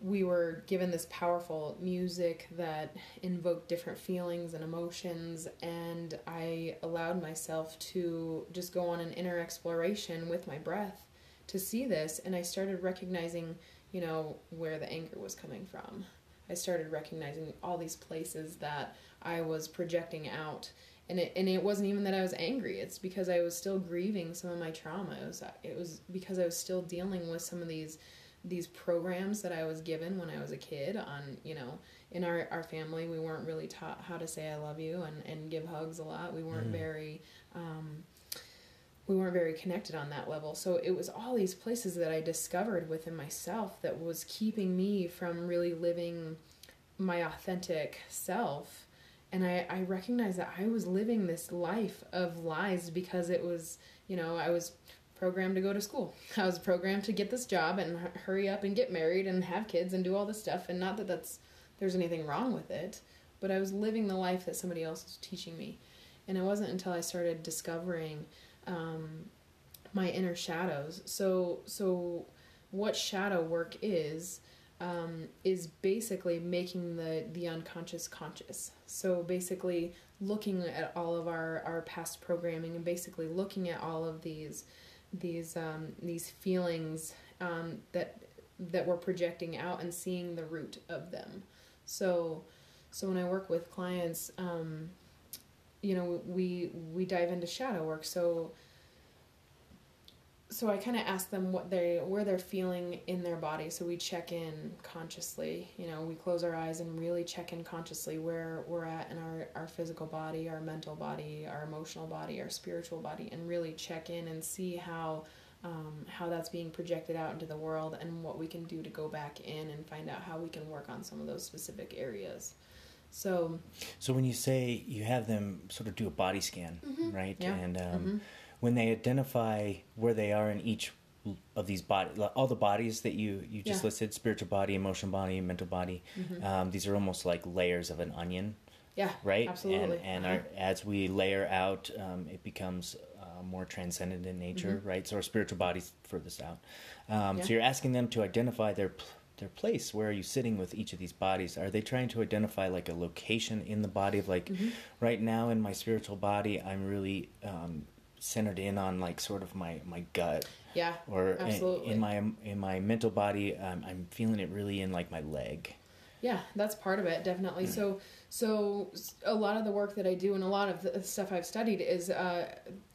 we were given this powerful music that invoked different feelings and emotions and i allowed myself to just go on an inner exploration with my breath to see this and I started recognizing, you know, where the anger was coming from. I started recognizing all these places that I was projecting out. And it, and it wasn't even that I was angry. It's because I was still grieving some of my traumas it was because I was still dealing with some of these these programs that I was given when I was a kid on, you know, in our, our family, we weren't really taught how to say I love you and, and give hugs a lot. We weren't mm. very, um, we weren't very connected on that level. So it was all these places that I discovered within myself that was keeping me from really living my authentic self. And I, I recognized that I was living this life of lies because it was, you know, I was programmed to go to school. I was programmed to get this job and hurry up and get married and have kids and do all this stuff. And not that that's there's anything wrong with it, but I was living the life that somebody else was teaching me. And it wasn't until I started discovering um, my inner shadows. So so what shadow work is um, is basically making the the unconscious conscious. So basically looking at all of our our past programming and basically looking at all of these these um, these feelings um, that that we're projecting out and seeing the root of them. So so when I work with clients, um, you know, we we dive into shadow work. So so I kind of ask them what they where they're feeling in their body. So we check in consciously. You know, we close our eyes and really check in consciously where we're at in our our physical body, our mental body, our emotional body, our spiritual body, and really check in and see how. Um, how that's being projected out into the world and what we can do to go back in and find out how we can work on some of those specific areas. So, so when you say you have them sort of do a body scan, mm-hmm. right? Yeah. And um, mm-hmm when they identify where they are in each of these body all the bodies that you you just yeah. listed spiritual body emotional body mental body mm-hmm. um, these are almost like layers of an onion yeah right absolutely and, and our, as we layer out um, it becomes uh, more transcendent in nature, right? So our spiritual bodies furthest out. Um, Mm-hmm. Yeah. So you're asking them to identify their their place. Where are you sitting with each of these bodies? Are they trying to identify like a location in the body of like Mm-hmm. right now in my spiritual body, I'm really um, centered in on like sort of my my gut Yeah. or in, absolutely. in my in my mental body um, i'm feeling it really in like my leg Yeah, that's part of it, definitely. So, so a lot of the work that I do and a lot of the stuff I've studied is, uh,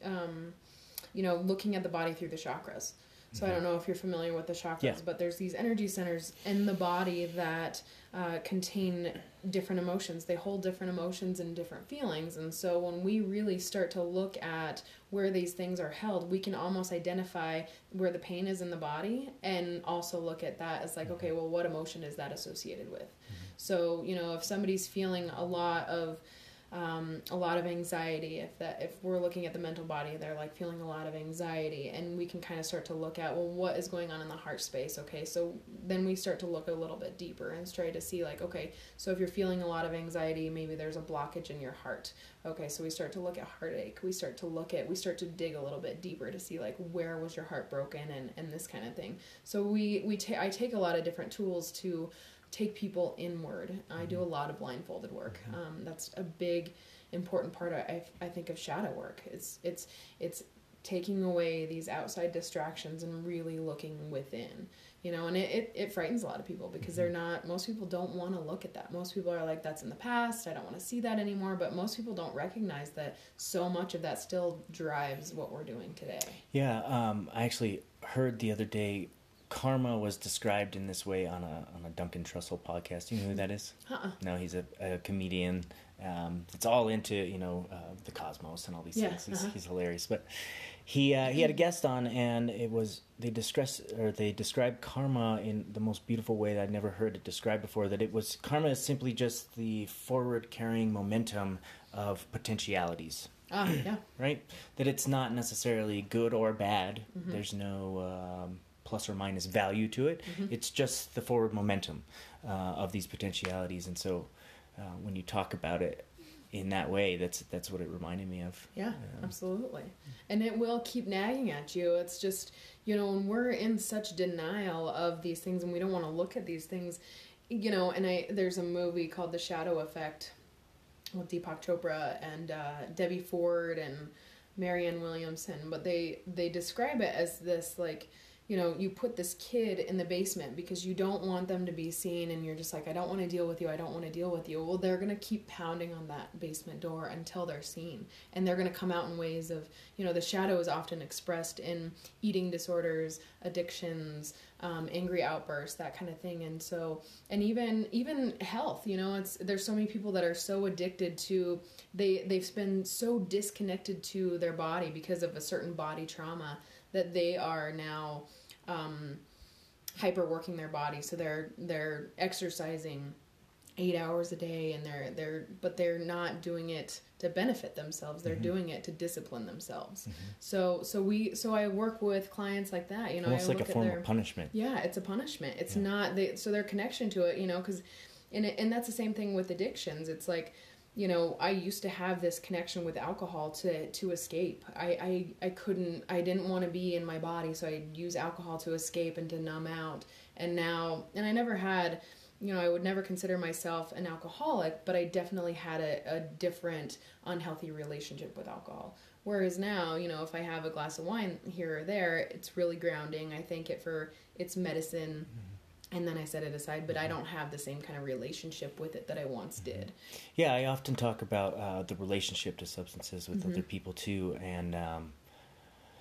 um, you know, looking at the body through the chakras. So I don't know if you're familiar with the chakras, Yeah. but there's these energy centers in the body that uh, contain different emotions. They hold different emotions and different feelings. And so when we really start to look at where these things are held, we can almost identify where the pain is in the body and also look at that as like, okay, well, what emotion is that associated with? So, you know, if somebody's feeling a lot of um, a lot of anxiety. If that if we're looking at the mental body they're like feeling a lot of anxiety and we can kind of start to look at well what is going on in the heart space okay? So then we start to look a little bit deeper and try to see like okay so if you're feeling a lot of anxiety maybe there's a blockage in your heart okay? So we start to look at heartache we start to look at we start to dig a little bit deeper to see like where was your heart broken and and this kind of thing. So we we ta- i take a lot of different tools to take people inward. I do a lot of blindfolded work. Um, that's a big, important part. Of, I, I think of shadow work. It's it's it's taking away these outside distractions and really looking within. You know, and it, it, it frightens a lot of people because they're not. Most people don't want to look at that. Most people are like, "That's in the past. I don't want to see that anymore." But most people don't recognize that so much of that still drives what we're doing today. yeah um, i actually heard the other day karma was described in this way on a on a duncan trussell podcast you know who that is Uh-uh. no he's a, a comedian um, it's all into you know uh, the cosmos and all these Yeah, things he's, uh-huh. he's hilarious but he uh, he had a guest on and it was they discuss or they described karma in the most beautiful way that I'd never heard it described before that it was karma is simply just the forward carrying momentum of potentialities Ah, yeah. right that it's not necessarily good or bad Mm-hmm. there's no um, plus or minus value to it Mm-hmm. it's just the forward momentum uh, of these potentialities and so uh, when you talk about it in that way that's that's what it reminded me of Yeah, Um, absolutely. And it will keep nagging at you. It's just, you know, when we're in such denial of these things and we don't want to look at these things, you know, and I there's a movie called The Shadow Effect with Deepak Chopra and uh, Debbie Ford and Marianne Williamson, but they they describe it as this like you know, you put this kid in the basement because you don't want them to be seen and you're just like, I don't want to deal with you, I don't want to deal with you. Well, they're going to keep pounding on that basement door until they're seen. And they're going to come out in ways of, you know, the shadow is often expressed in eating disorders, addictions, um, angry outbursts, that kind of thing. And so, and even, even health, you know, it's, there's so many people that are so addicted to, they, they've been so disconnected to their body because of a certain body trauma that they are now um, hyper working their body. So they're they're exercising eight hours a day, and they're they're but they're not doing it to benefit themselves. They're doing it to discipline themselves. So so we so I work with clients like that. You know, almost I like a form their, of punishment yeah, it's a punishment. It's Yeah. not they so their connection to it, you know, because and it, and that's the same thing with addictions. It's like, you know, I used to have this connection with alcohol to to escape. I I, I couldn't I didn't want to be in my body, so I'd use alcohol to escape and to numb out. And now and I never had you know, I would never consider myself an alcoholic, but I definitely had a, a different unhealthy relationship with alcohol. Whereas now, you know, if I have a glass of wine here or there, it's really grounding. I thank it for its medicine mm-hmm. And then I set it aside, but I don't have the same kind of relationship with it that I once did. Yeah, I often talk about uh, the relationship to substances with Mm-hmm. other people too, and um,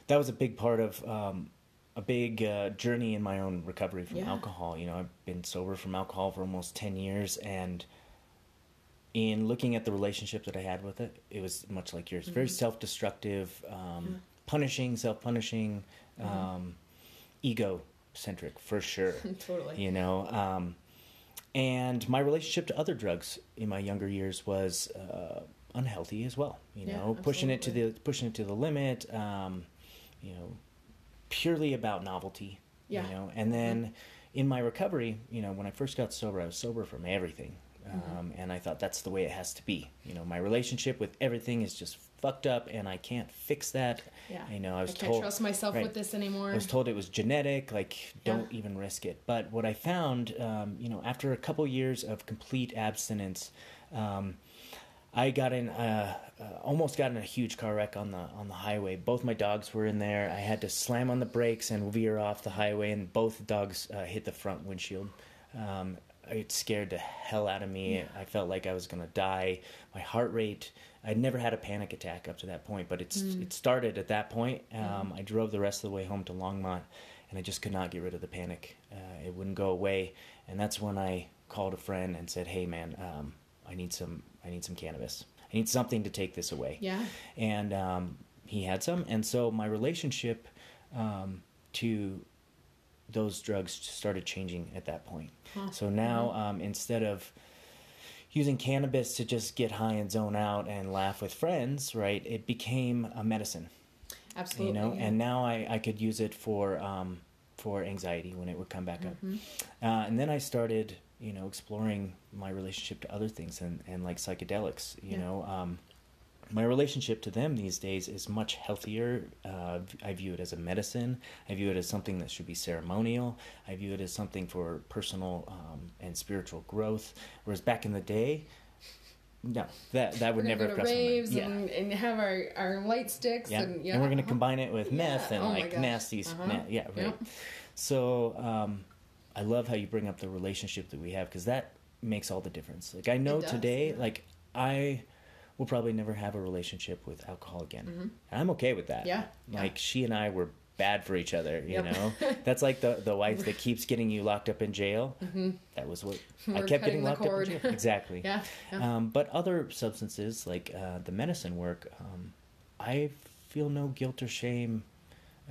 that was a big part of um, a big uh, journey in my own recovery from Yeah. alcohol. You know, I've been sober from alcohol for almost ten years, and in looking at the relationship that I had with it, it was much like yours, very self-destructive, um, punishing, self-punishing, um, ego-centric for sure totally. you know um, and my relationship to other drugs in my younger years was uh, unhealthy as well you Yeah, know pushing it to the pushing it to the limit um, you know purely about novelty Yeah. you know and then in my recovery you know when i first got sober i was sober from everything Um, and I thought that's the way it has to be. You know, my relationship with everything is just fucked up, and I can't fix that. Yeah. You know, I was I can't told trust myself right. with this anymore. I was told it was genetic, like don't Yeah. even risk it. But what I found, um, you know, after a couple years of complete abstinence, um, I got in, uh, uh, almost got in a huge car wreck on the on the highway. Both my dogs were in there. I had to slam on the brakes and veer off the highway, and both dogs uh, hit the front windshield. Um, it scared the hell out of me. Yeah. I felt like I was gonna die. My heart rate. I'd never had a panic attack up to that point, but it's Mm. it started at that point. Um, I drove the rest of the way home to Longmont, and I just could not get rid of the panic. Uh, it wouldn't go away, and that's when I called a friend and said, "Hey, man, um, I need some. I need some cannabis. I need something to take this away." yeah. and um, he had some, and so my relationship um, to those drugs started changing at that point. Huh. So now, um, instead of using cannabis to just get high and zone out and laugh with friends, right, it became a medicine, Absolutely. you know. yeah. And now I, I could use it for um, for anxiety when it would come back Mhm. up. Uh, and then I started, you know, exploring my relationship to other things and, and like psychedelics. You Yeah. know, um, my relationship to them these days is much healthier. Uh, I view it as a medicine. I view it as something that should be ceremonial. I view it as something for personal um, and spiritual growth. Whereas back in the day, no, that that would never gonna have crossed my mind. raves Yeah. and, and have our, our light sticks Yeah. and yeah, and we're going to uh-huh. combine it with meth Yeah. and Oh like nasty, Uh-huh. na- yeah, right. Yep. So um, I love how you bring up the relationship that we have because that makes all the difference. Like I know today, like I will probably never have a relationship with alcohol again, Mhm. and I'm okay with that. Yeah, yeah. Like she and I were bad for each other. You Yep. know, that's like the the wife that keeps getting you locked up in jail. That was what I Mm-hmm. We're kept getting locked up in jail. Exactly. Yeah. yeah. Um, but other substances like uh, the medicine work, um, I feel no guilt or shame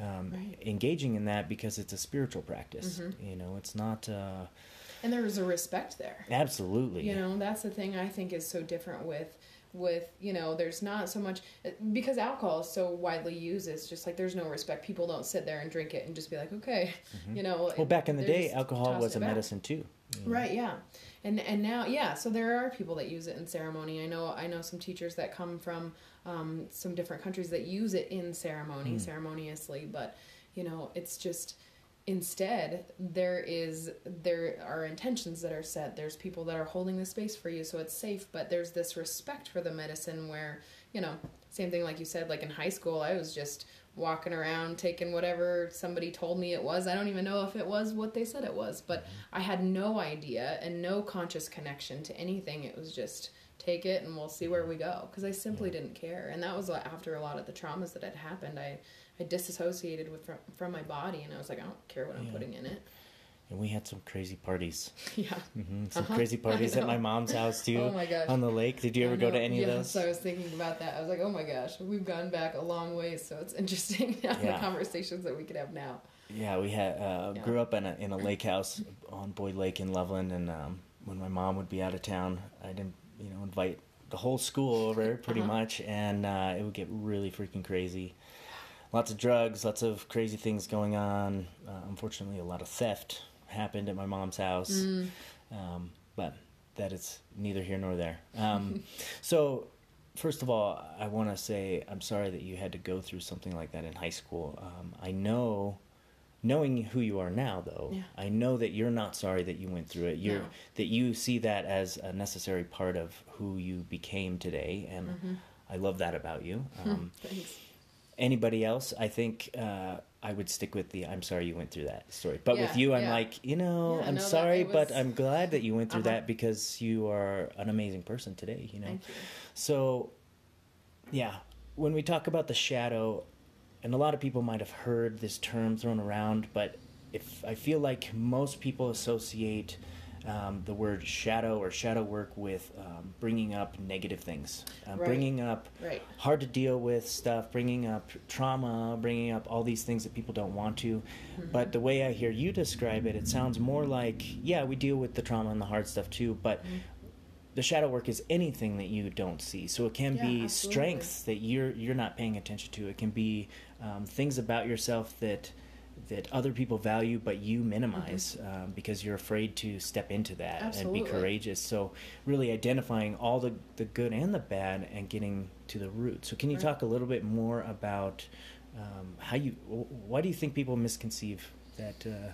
um, Right. engaging in that because it's a spiritual practice. Mhm. You know, it's not uh, and there is a respect there. absolutely. You know, that's the thing I think is so different with with you know there's not so much because alcohol is so widely used it's just like there's no respect people don't sit there and drink it and just be like okay you know Mm-hmm. well, back in the day, alcohol was a back. medicine too. you know. Right, yeah. And and now yeah, so there are people that use it in ceremony. I know I know some teachers that come from um, some different countries that use it in ceremony, ceremoniously, but you know, it's just instead there is there are intentions that are set. There's people that are holding the space for you so it's safe, but there's this respect for the medicine where, you know, same thing like you said like in high school I was just walking around taking whatever somebody told me it was. I don't even know if it was what they said it was, but mm-hmm. I had no idea and no conscious connection to anything. It was just take it and we'll see where we go because I simply didn't care. And that was after a lot of the traumas that had happened. I I disassociated with from, from my body and I was like, I don't care what I'm putting in it. And we had some crazy parties. yeah. hmm Some Uh-huh. crazy parties at my mom's house too. Oh my gosh. On the lake. Did you ever go to any yes, of those? I was thinking about that. I was like, oh my gosh, we've gone back a long way, so it's interesting the Yeah. conversations that we could have now. Yeah, we had uh, Yeah. grew up in a in a lake house on Boyd Lake in Loveland, and um, when my mom would be out of town, I'd in- you know invite the whole school over pretty Uh-huh. much, and uh, it would get really freaking crazy. Lots of drugs, lots of crazy things going on. Uh, unfortunately, a lot of theft happened at my mom's house, Mm. um, but that is neither here nor there. Um, so. First of all, I want to say I'm sorry that you had to go through something like that in high school. Um, I know knowing who you are now though Yeah. i know that you're not sorry that you went through it you're No. that you see that as a necessary part of who you became today and Mm-hmm. i love that about you um, Thanks. Anybody else i think uh, i would stick with the i'm sorry you went through that story but with you i'm yeah. like you know Yeah, i'm no, sorry it but i'm glad that you went through Uh-huh. that because you are an amazing person today you know you. so, yeah, when we talk about the shadow, and a lot of people might have heard this term thrown around, but if I feel like most people associate um, the word shadow or shadow work with um, bringing up negative things, uh, Right. bringing up Right. hard to deal with stuff, bringing up trauma, bringing up all these things that people don't want to. But the way I hear you describe it, it sounds more like, yeah, we deal with the trauma and the hard stuff too, but the shadow work is anything that you don't see. So it can Yeah, be absolutely. strengths that you're you're not paying attention to. It can be um, things about yourself that that other people value but you minimize mm-hmm. um, because you're afraid to step into that Absolutely. and be courageous so really identifying all the, the good and the bad and getting to the root so can you right. talk a little bit more about um, how you why do you think people misconceive that uh,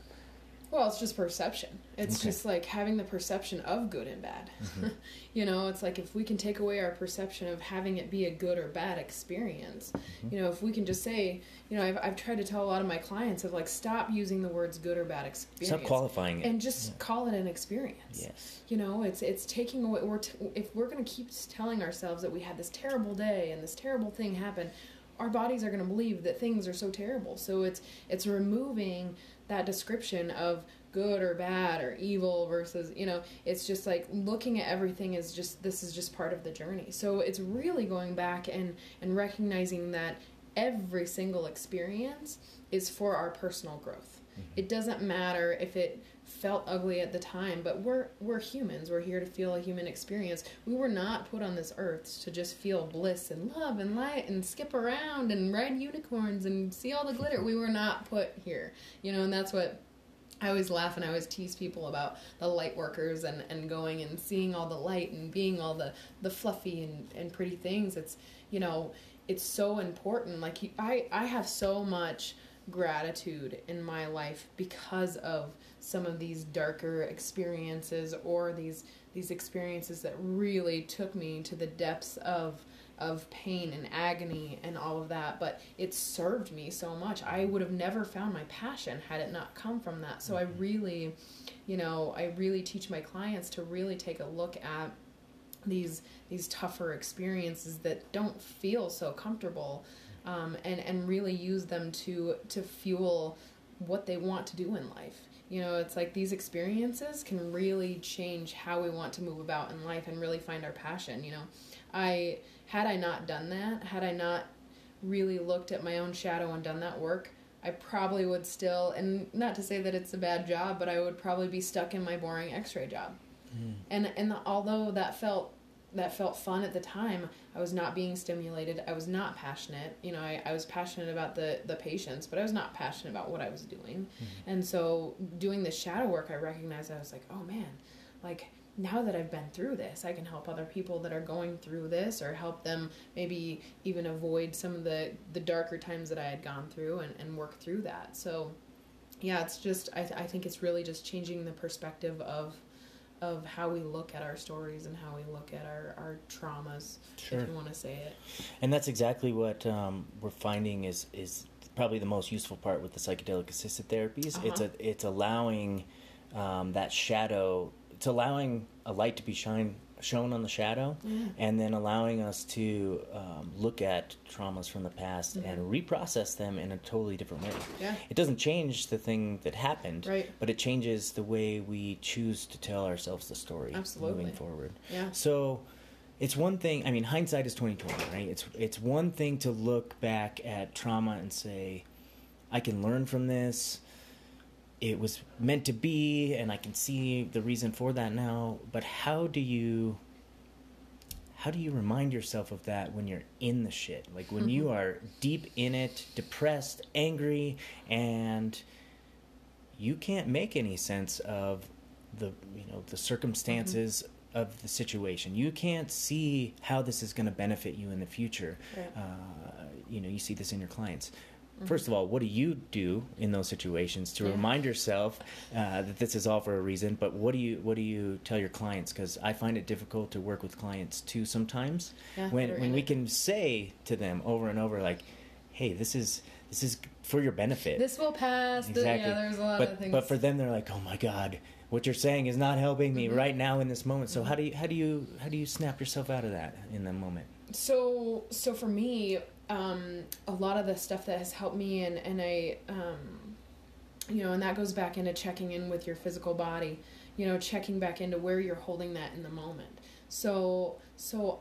well, it's just perception. It's okay. just like having the perception of good and bad. Mm-hmm. you know, it's like if we can take away our perception of having it be a good or bad experience, mm-hmm. you know, if we can just say, you know, I've, I've tried to tell a lot of my clients of like, stop using the words good or bad experience. Stop qualifying it. And just yeah. call it an experience. Yes. You know, it's, it's taking away, we're t- if we're going to keep telling ourselves that we had this terrible day and this terrible thing happened, our bodies are going to believe that things are so terrible. So it's it's removing that description of good or bad or evil versus you know it's just like looking at everything is just this is just part of the journey so it's really going back and and recognizing that every single experience is for our personal growth mm-hmm. it doesn't matter if it felt ugly at the time but we're we're humans we're here to feel a human experience we were not put on this earth to just feel bliss and love and light and skip around and ride unicorns and see all the glitter we were not put here you know and that's what I always laugh and I always tease people about the light workers and, and going and seeing all the light and being all the, the fluffy and, and pretty things. It's, you know, it's so important. Like, I, I have so much gratitude in my life because of some of these darker experiences or these these experiences that really took me to the depths of of pain and agony and all of that but it served me so much. I would have never found my passion had it not come from that. So i mm-hmm. really you know i really teach my clients to really take a look at these these tougher experiences that don't feel so comfortable um, and and really use them to to fuel what they want to do in life you know it's like these experiences can really change how we want to move about in life and really find our passion you know i had I not done that, had I not really looked at my own shadow and done that work, I probably would still, and not to say that it's a bad job, but I would probably be stuck in my boring X-ray job. Mm. And and the, although that felt that felt fun at the time, I was not being stimulated. I was not passionate. You know, I, I was passionate about the the patients, but I was not passionate about what I was doing. Mm. And so, doing the shadow work, I recognized I was like, oh man, like now that I've been through this, I can help other people that are going through this or help them maybe even avoid some of the, the darker times that I had gone through and, and work through that. So, yeah, it's just, I, I think it's really just changing the perspective of of how we look at our stories and how we look at our, our traumas, sure. if you want to say it. And that's exactly what um, we're finding is is probably the most useful part with the psychedelic assisted therapies. Uh-huh. It's a it's allowing um, that shadow it's allowing a light to be shine shown on the shadow mm. and then allowing us to um, look at traumas from the past mm-hmm. and reprocess them in a totally different way yeah. it doesn't change the thing that happened right. but it changes the way we choose to tell ourselves the story Absolutely. moving forward yeah. so it's one thing i mean hindsight is 2020 right it's it's one thing to look back at trauma and say i can learn from this it was meant to be and I can see the reason for that now, but how do you how do you remind yourself of that when you're in the shit? Like when you are deep in it, depressed, angry, and you can't make any sense of the you know the circumstances mm-hmm. of the situation. You can't see how this is going to benefit you in the future. Right. Uh, you know, you see this in your clients. First of all, what do you do in those situations to yeah. remind yourself uh, that this is all for a reason? But what do you what do you tell your clients? Because I find it difficult to work with clients too sometimes. Yeah, when when we can say to them over and over like, "Hey, this is this is for your benefit. This will pass." Exactly. The, yeah, there's a lot but, of things. But for them, they're like, "Oh my god." What you're saying is not helping me mm-hmm. right now in this moment. So mm-hmm. how do you how do you how do you snap yourself out of that in the moment? So so for me, um, a lot of the stuff that has helped me and, and I, um, you know, and that goes back into checking in with your physical body, you know, checking back into where you're holding that in the moment. So, so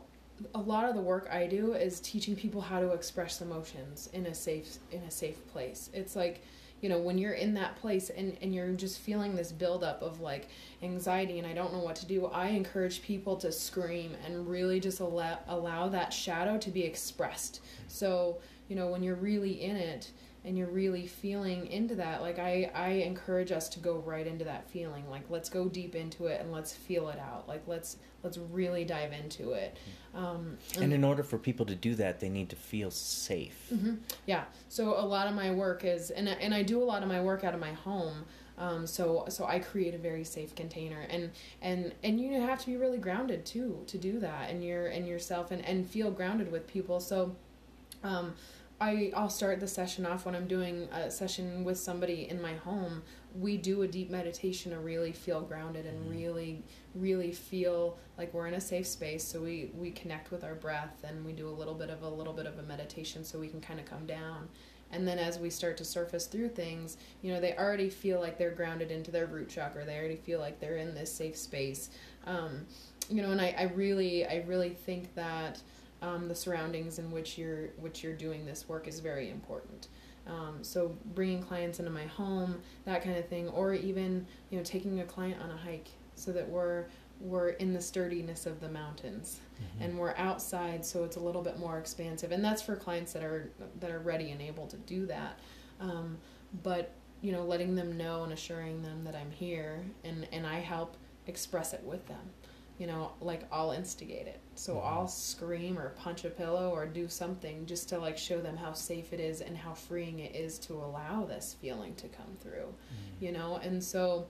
a lot of the work I do is teaching people how to express emotions in a safe, in a safe place. It's like, you know when you're in that place and, and you're just feeling this buildup of like anxiety and i don't know what to do i encourage people to scream and really just allow, allow that shadow to be expressed. So you know when you're really in it and you're really feeling into that like i i encourage us to go right into that feeling like let's go deep into it and let's feel it out like let's let's really dive into it um, And in order for people to do that, they need to feel safe. hmm Yeah. So a lot of my work is, and I- and I do a lot of my work out of my home. Um, so so I create a very safe container, and and and you have to be really grounded too to do that, and your and yourself, and and feel grounded with people. So. Um, I, I'll start the session off when I'm doing a session with somebody in my home. We do a deep meditation to really feel grounded and really, really feel like we're in a safe space. So we, we connect with our breath and we do a little bit of a little bit of a meditation so we can kind of come down. And then as we start to surface through things, you know, they already feel like they're grounded into their root chakra. They already feel like they're in this safe space. Um, you know, and I, I really, I really think that um, the surroundings in which you're which you're doing this work is very important. Um, so bringing clients into my home, that kind of thing, or even you know taking a client on a hike, so that we're we're in the sturdiness of the mountains, Mm-hmm. and we're outside, so it's a little bit more expansive, and that's for clients that are that are ready and able to do that. Um, but you know, letting them know and assuring them that I'm here, and and I help express it with them you know, like I'll instigate it. So Mhm. I'll scream or punch a pillow or do something just to like show them how safe it is and how freeing it is to allow this feeling to come through, you know? And so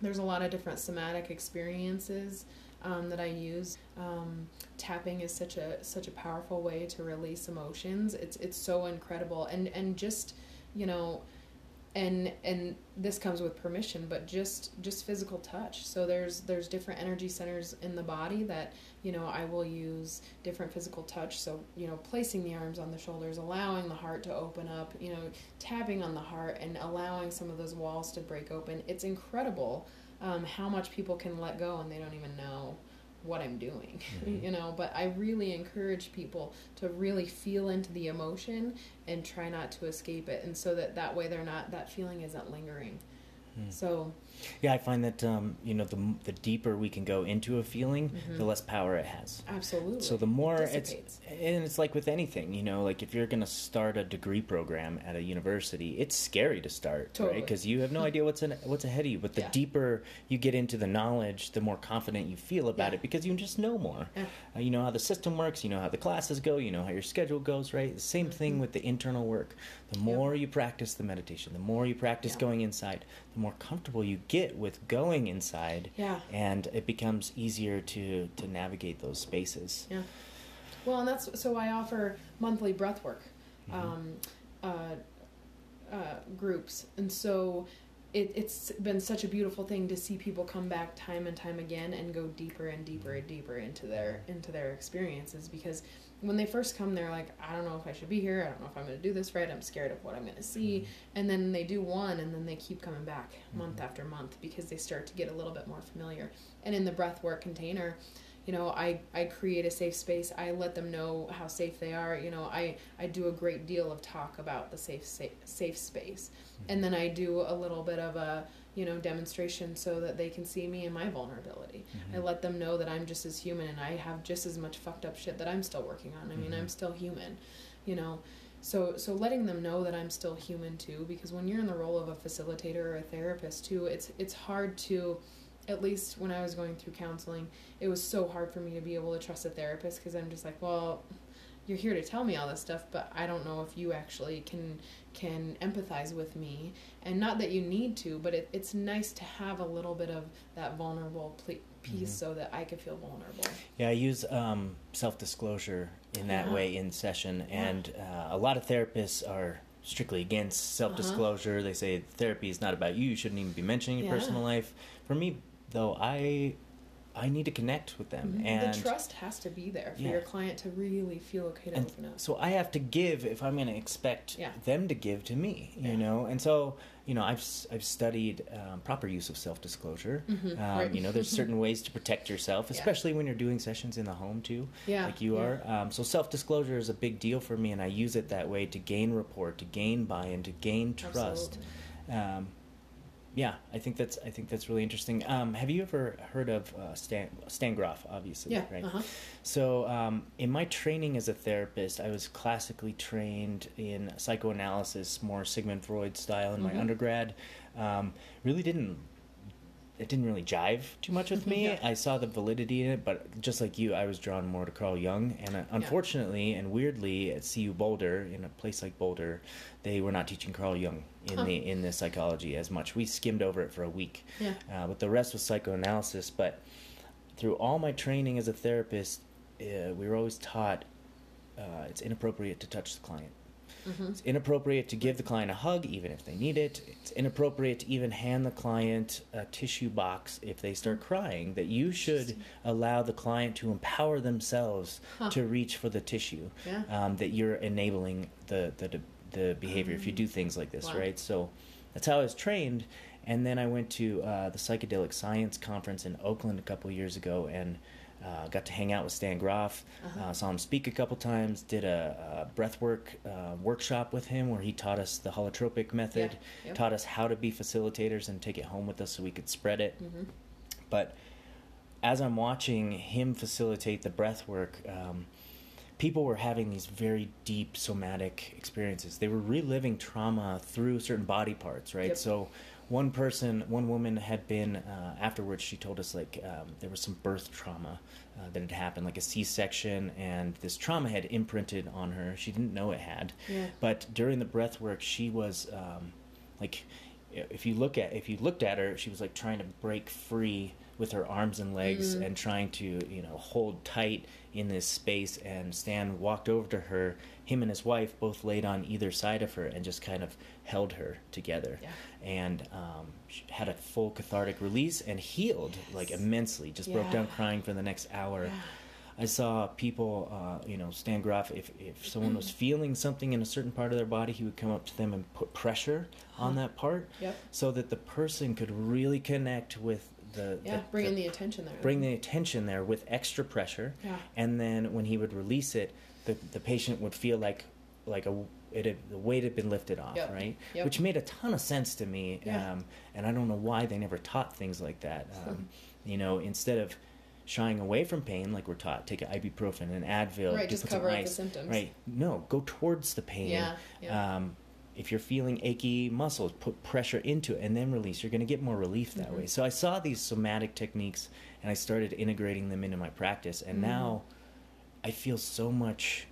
there's a lot of different somatic experiences um, that I use. Um, tapping is such a such a powerful way to release emotions. It's it's so incredible and and just you know and and this comes with permission but just just physical touch. So there's there's different energy centers in the body that you know i will use different physical touch. So you know placing the arms on the shoulders allowing the heart to open up you know tapping on the heart and allowing some of those walls to break open. It's incredible um, how much people can let go and they don't even know what i'm doing Mhm. you know but i really encourage people to really feel into the emotion and try not to escape it and so that that way they're not that feeling isn't lingering Mm. so Yeah, I find that um, you know the the deeper we can go into a feeling, Mhm. the less power it has. absolutely So the more Dissipates. it's and it's like with anything, you know, like if you're going to start a degree program at a university, it's scary to start, right? Because you have no idea what's in, what's ahead of you. But the Yeah. deeper you get into the knowledge, the more confident you feel about Yeah. it because you just know more. Yeah. Uh, you know how the system works, you know how the classes go, you know how your schedule goes, right? The same thing Mhm. with the internal work. The Yep. more you practice the meditation, the more you practice going inside, the more comfortable you get with going inside yeah and it becomes easier to to navigate those spaces. yeah well and that's so i offer monthly breath work Mhm. um, uh, uh, groups and so it, it's been such a beautiful thing to see people come back time and time again and go deeper and deeper and deeper into their into their experiences because when they first come they're like i don't know if i should be here. I don't know if i'm going to do this right. I'm scared of what i'm going to see and then they do one and then they keep coming back month Mhm. after month because they start to get a little bit more familiar. And in the breath work container you know i i create a safe space. I let them know how safe they are. You know i i do a great deal of talk about the safe safe, safe space. And then i do a little bit of a you know demonstration so that they can see me and my vulnerability i Mhm. let them know that i'm just as human and i have just as much fucked up shit that i'm still working on i mean i'm Mhm. still human you know so so letting them know that i'm still human too because when you're in the role of a facilitator or a therapist too it's it's hard to at least when i was going through counseling it was so hard for me to be able to trust a therapist because i'm just like well you're here to tell me all this stuff but i don't know if you actually can can empathize with me and not that you need to but it, it's nice to have a little bit of that vulnerable ple- piece Mhm. so that i could feel vulnerable Yeah, I use um, self disclosure in that Yeah. way in session, Yeah. and uh, a lot of therapists are strictly against self disclosure. They say therapy is not about you; you shouldn't even be mentioning your Yeah. personal life. For me, though, I I need to connect with them, Mhm. and the trust has to be there for Yeah. your client to really feel okay to and open up so I have to give if I'm going to expect Yeah. them to give to me, you Yeah. know. And so, you know, I've I've studied um, proper use of self disclosure. Mhm, Um, right. You know, there's certain ways to protect yourself, especially when you're doing sessions in the home too, yeah like you are. Um, so self disclosure is a big deal for me, and I use it that way to gain rapport, to gain buy-in, to gain trust. Yeah, I think that's I think that's really interesting. Um, have you ever heard of uh, Stan Stan Grof? Obviously, Yeah. right. Uh-huh. So, um, in my training as a therapist, I was classically trained in psychoanalysis, more Sigmund Freud style in my Mhm. undergrad. Um, really didn't it didn't really jive too much with me. Yeah. I saw the validity in it, but just like you, I was drawn more to Carl Jung. And uh, unfortunately and weirdly, at CU Boulder, in a place like Boulder, they were not teaching Carl Jung in Huh. the in the psychology as much. We skimmed over it for a week, Yeah. uh, but the rest was psychoanalysis. But through all my training as a therapist, uh, we were always taught uh, it's inappropriate to touch the client. hmm It's inappropriate to give the client a hug even if they need it. It's inappropriate to even hand the client a tissue box if they start crying. That you should allow the client to empower themselves Huh. to reach for the tissue. Yeah. Um, that you're enabling the the the behavior if you do things like this, Wow. right? So that's how I was trained. And then I went to uh, the psychedelic science conference in Oakland a couple years ago and. Uh, got to hang out with Stan Grof. Uh-huh. Uh, saw him speak a couple times. Did a, a breathwork uh, workshop with him where he taught us the holotropic method. Yeah, yep. Taught us how to be facilitators and take it home with us so we could spread it. hmm But as I'm watching him facilitate the breath work, um, people were having these very deep somatic experiences. They were reliving trauma through certain body parts, right? Yep. So, one person, one woman had been, uh, afterwards, she told us like um, there was some birth trauma uh, that had happened, like a C section, and this trauma had imprinted on her. She didn't know it had. Yeah. But during the breath work, she was um, like, if you look at if you looked at her, she was like trying to break free with her arms and legs Mhm. and trying to you know hold tight in this space. And Stan walked over to her. Him and his wife both laid on either side of her and just kind of held her together. Yeah. And um, she had a full cathartic release and healed like immensely. Just broke down crying for the next hour. Yeah. I saw people, uh, you know, Stan Grof, if, if someone Mm. was feeling something in a certain part of their body, he would come up to them and put pressure on that part Yep. so that the person could really connect with the. Yeah. the, Bring in the- the attention there. Bring the attention there with extra pressure. Yeah. And then when he would release it, the, the patient would feel like like a it had, the weight had been lifted off, Yep. right? Yep. Which made a ton of sense to me. Yeah. Um, and I don't know why they never taught things like that. Um, you know, instead of shying away from pain like we're taught, take an ibuprofen, and Advil, Right, just cover up the symptoms. Right. No, go towards the pain. Yeah, yeah. Um, if you're feeling achy muscles, put pressure into it and then release. You're going to get more relief that Mhm. way. So I saw these somatic techniques and I started integrating them into my practice. And Mhm. now I feel so much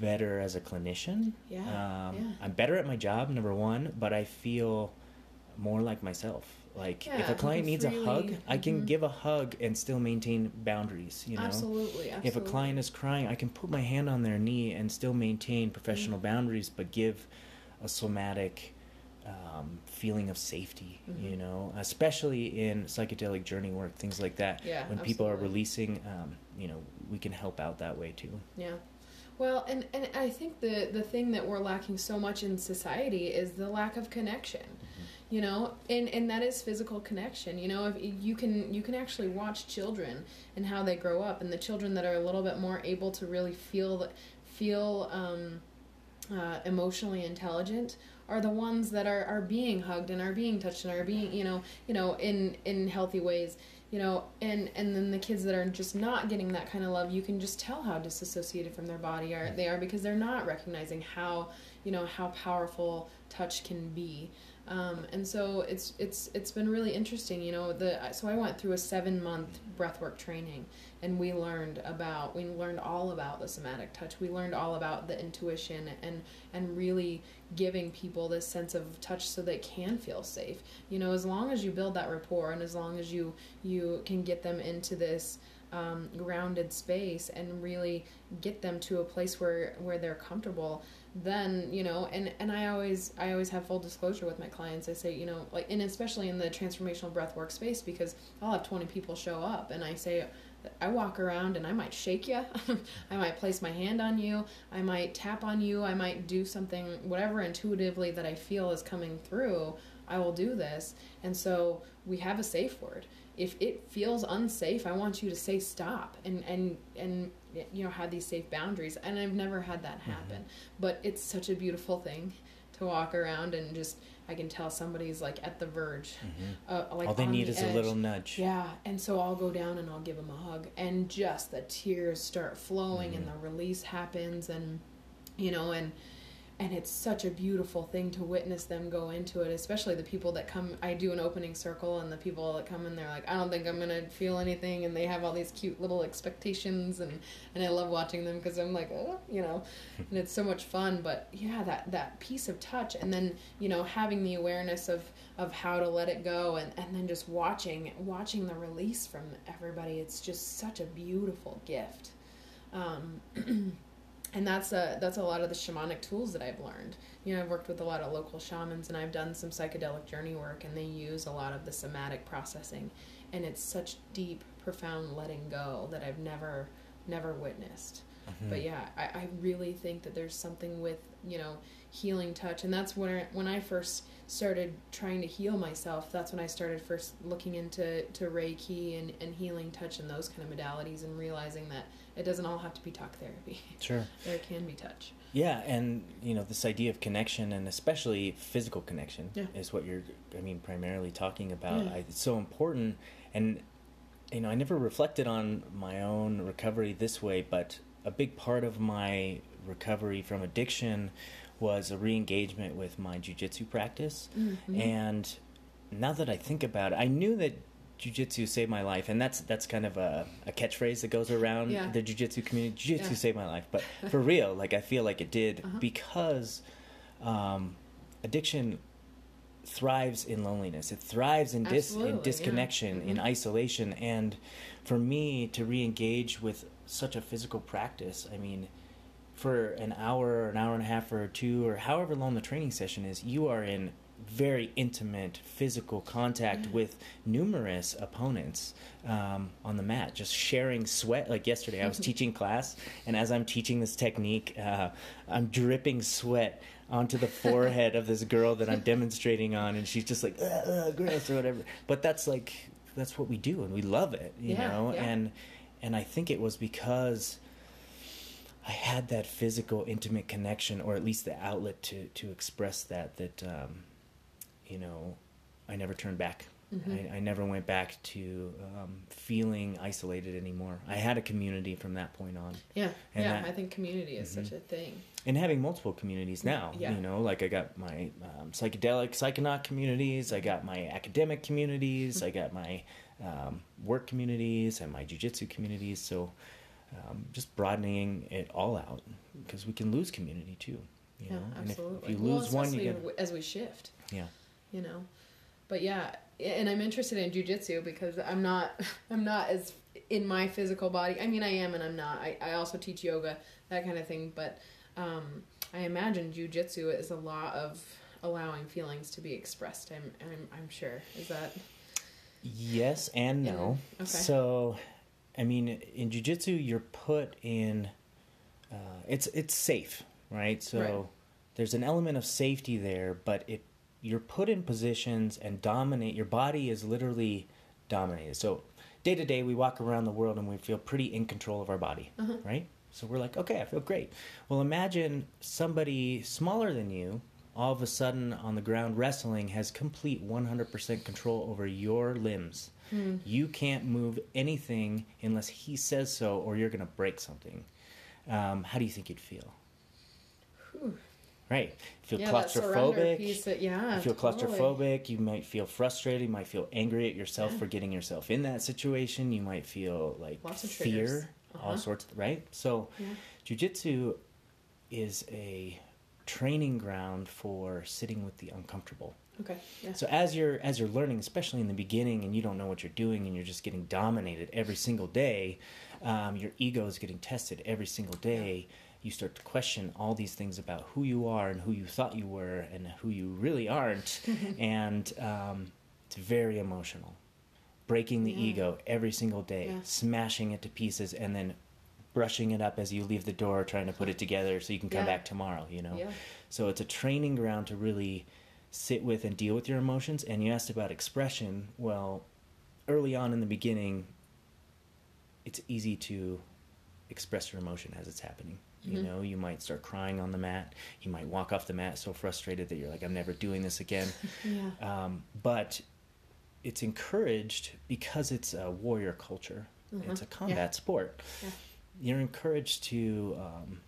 better as a clinician. Yeah, Um, yeah. I'm better at my job, number one, but I feel more like myself. Like Yeah, if a client needs a hug, freely- I can mhm. give a hug and still maintain boundaries. You know, absolutely, absolutely. if a client is crying, I can put my hand on their knee and still maintain professional Mm. boundaries, but give a somatic um, feeling of safety. Mhm. You know, especially in psychedelic journey work, things like that. Yeah, when people are releasing, um, you know, we can help out that way too. Yeah. Well, and, and I think the, the thing that we're lacking so much in society is the lack of connection. You know, and, and that is physical connection. You know, if you can you can actually watch children and how they grow up, and the children that are a little bit more able to really feel feel um, uh, emotionally intelligent are the ones that are, are being hugged and are being touched and are being you know you know in in healthy ways you know and and then the kids that are just not getting that kind of love you can just tell how disassociated from their body are they are because they're not recognizing how you know how powerful touch can be um, and so it's it's it's been really interesting you know the so i went through a seven month breathwork training and we learned about we learned all about the somatic touch. We learned all about the intuition and and really giving people this sense of touch so they can feel safe. You know as long as you build that rapport and as long as you you can get them into this um, grounded space and really get them to a place where where they're comfortable then you know and and i always i always have full disclosure with my clients i say you know like and especially in the transformational breath work space because i'll have 20 people show up and i say I walk around and I might shake you. I might place my hand on you. I might tap on you. I might do something, whatever intuitively that I feel is coming through. I will do this. And so we have a safe word. If it feels unsafe, I want you to say stop and and and you know have these safe boundaries. And I've never had that happen, but it's such a beautiful thing to walk around and just I can tell somebody's like at the verge. Uh, like Mm-hmm. All they need the is a little nudge. Yeah, and so I'll go down and I'll give them a hug, and just the tears start flowing, and Mm-hmm. the release happens, and you know, and and it's such a beautiful thing to witness them go into it, especially the people that come. I do an opening circle, and the people that come in, they're like, I don't think I'm gonna feel anything, and they have all these cute little expectations, and and I love watching them because I'm like, oh, you know, and it's so much fun. But yeah, that that piece of touch, and then you know, having the awareness of of how to let it go, and and then just watching watching the release from everybody. It's just such a beautiful gift. Um, and that's a that's a lot of the shamanic tools that I've learned. You know, I've worked with a lot of local shamans, and I've done some psychedelic journey work, and they use a lot of the somatic processing, and it's such deep, profound letting go that I've never never witnessed. Mm-hmm. But yeah, I, I really think that there's something with you know healing touch, and that's when I, when I first started trying to heal myself. That's when I started first looking into to Reiki and, and healing touch and those kind of modalities, and realizing that it doesn't all have to be talk therapy. Sure. there can be touch. Yeah, and you know this idea of connection, and especially physical connection, Yeah. is what you're. I mean, primarily talking about. Yeah. I, it's so important, and you know, I never reflected on my own recovery this way, but a big part of my recovery from addiction was a re-engagement with my jujitsu practice, Mhm. and now that I think about it, I knew that jujitsu saved my life, and that's that's kind of a, a catchphrase that goes around Yeah. the jujitsu community. Jujitsu Yeah. saved my life, but for real, like I feel like it did Uh-huh. because um, addiction thrives in loneliness. It thrives in dis in yeah. disconnection, in isolation, and for me to re-engage with such a physical practice, I mean. For an hour, or an hour and a half, or two, or however long the training session is, you are in very intimate physical contact Yeah. with numerous opponents um, on the mat, just sharing sweat. Like yesterday, I was teaching class, and as I'm teaching this technique, uh, I'm dripping sweat onto the forehead of this girl that I'm demonstrating on, and she's just like, ugh, ugh, gross, or whatever. But that's like, that's what we do, and we love it, you Yeah, know? yeah. And, and I think it was because I had that physical, intimate connection, or at least the outlet to, to express that, that, um, you know, I never turned back. Mhm. I, I never went back to um, feeling isolated anymore. I had a community from that point on, Yeah, And yeah. that- I think community is Mhm. such a thing. and having multiple communities now. Yeah. You know, like I got my um, psychedelic psychonaut communities, I got my academic communities, I got my um, work communities, and my jujitsu communities. So um, just broadening it all out because we can lose community too. You yeah, know, and if, absolutely. if you well, lose one, you get as we shift. yeah. you know but yeah and i'm interested in jujitsu because i'm not i'm not as in my physical body i mean i am and i'm not i, I also teach yoga that kind of thing but um, i imagine jujitsu is a lot of allowing feelings to be expressed i'm i'm, I'm sure is that Yes and no. okay. So, I mean, in jujitsu, you're put in. Uh, it's it's safe, right? So Right. there's an element of safety there, but it you're put in positions and dominate. Your body is literally dominated. So day to day, we walk around the world and we feel pretty in control of our body, Uh-huh. right? So we're like, okay, I feel great. Well, imagine somebody smaller than you all of a sudden on the ground wrestling has complete 100% control over your limbs. Hmm. You can't move anything unless he says so, or you're going to break something. Um, how do you think you'd feel? Whew. Right. You feel yeah claustrophobic. piece that, yeah you feel totally. claustrophobic. You might feel frustrated. You might feel angry at yourself Yeah. for getting yourself in that situation. You might feel like Lots of fear, all Uh-huh. sorts. Of, right. So, yeah. jujitsu is a training ground for sitting with the uncomfortable. okay yeah So as you're as you're learning, especially in the beginning, and you don't know what you're doing, and you're just getting dominated every single day, um, your ego is getting tested every single day. You start to question all these things about who you are and who you thought you were and who you really aren't, and um, it's very emotional. Breaking the Yeah. ego every single day, smashing it to pieces, and then brushing it up as you leave the door, trying to put it together so you can come Yeah. back tomorrow. You know. yeah So it's a training ground to really sit with and deal with your emotions. And you asked about expression. Well, early on in the beginning, it's easy to express your emotion as it's happening. You Mhm. know, you might start crying on the mat. You might walk off the mat so frustrated that you're like, I'm never doing this again. Yeah. Um, but it's encouraged because it's a warrior culture. Mhm. It's a Yeah. combat sport. Yeah. You're encouraged to um,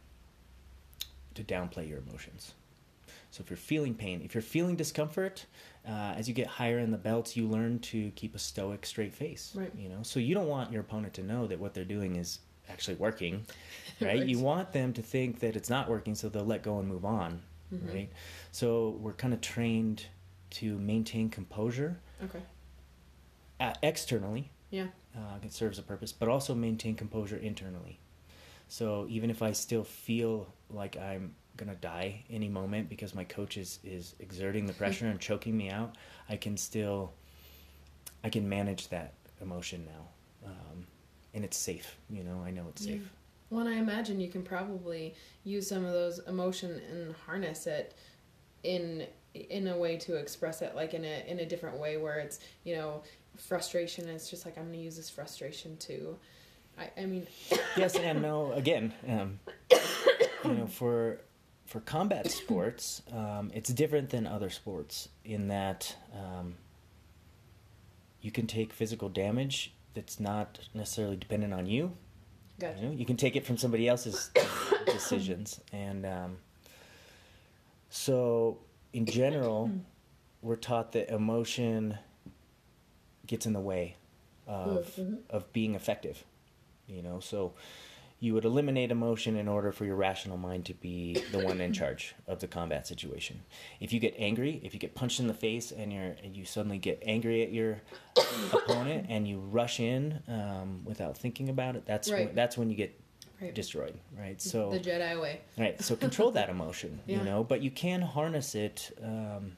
to downplay your emotions. So if you're feeling pain, if you're feeling discomfort, uh, as you get higher in the belts, you learn to keep a stoic, straight face. Right. You know, so you don't want your opponent to know that what they're doing is actually working, right? Right. You want them to think that it's not working, so they'll let go and move on, Mhm. right? So we're kind of trained to maintain composure Okay. uh, externally. Yeah. Uh, it serves a purpose, but also maintain composure internally. So even if I still feel like I'm gonna die any moment because my coach is, is exerting the pressure and choking me out, I can still, I can manage that emotion now, um, and it's safe. You know, I know it's Yeah. safe. Well, and I imagine you can probably use some of those emotion and harness it in in a way to express it, like in a in a different way where it's you know frustration. And it's just like I'm going to use this frustration to. I, I mean, yes and no again um, you know for for combat sports um, it's different than other sports in that um, you can take physical damage that's not necessarily dependent on you gotcha. you know you can take it from somebody else's decisions and um, so in general we're taught that emotion gets in the way of Mhm. of being effective you know so you would eliminate emotion in order for your rational mind to be the one in charge of the combat situation if you get angry if you get punched in the face and you're and you suddenly get angry at your opponent and you rush in um, without thinking about it that's when, that's when you get Right. destroyed right so the Jedi way. Right. So control that emotion, Yeah. you know, but you can harness it um,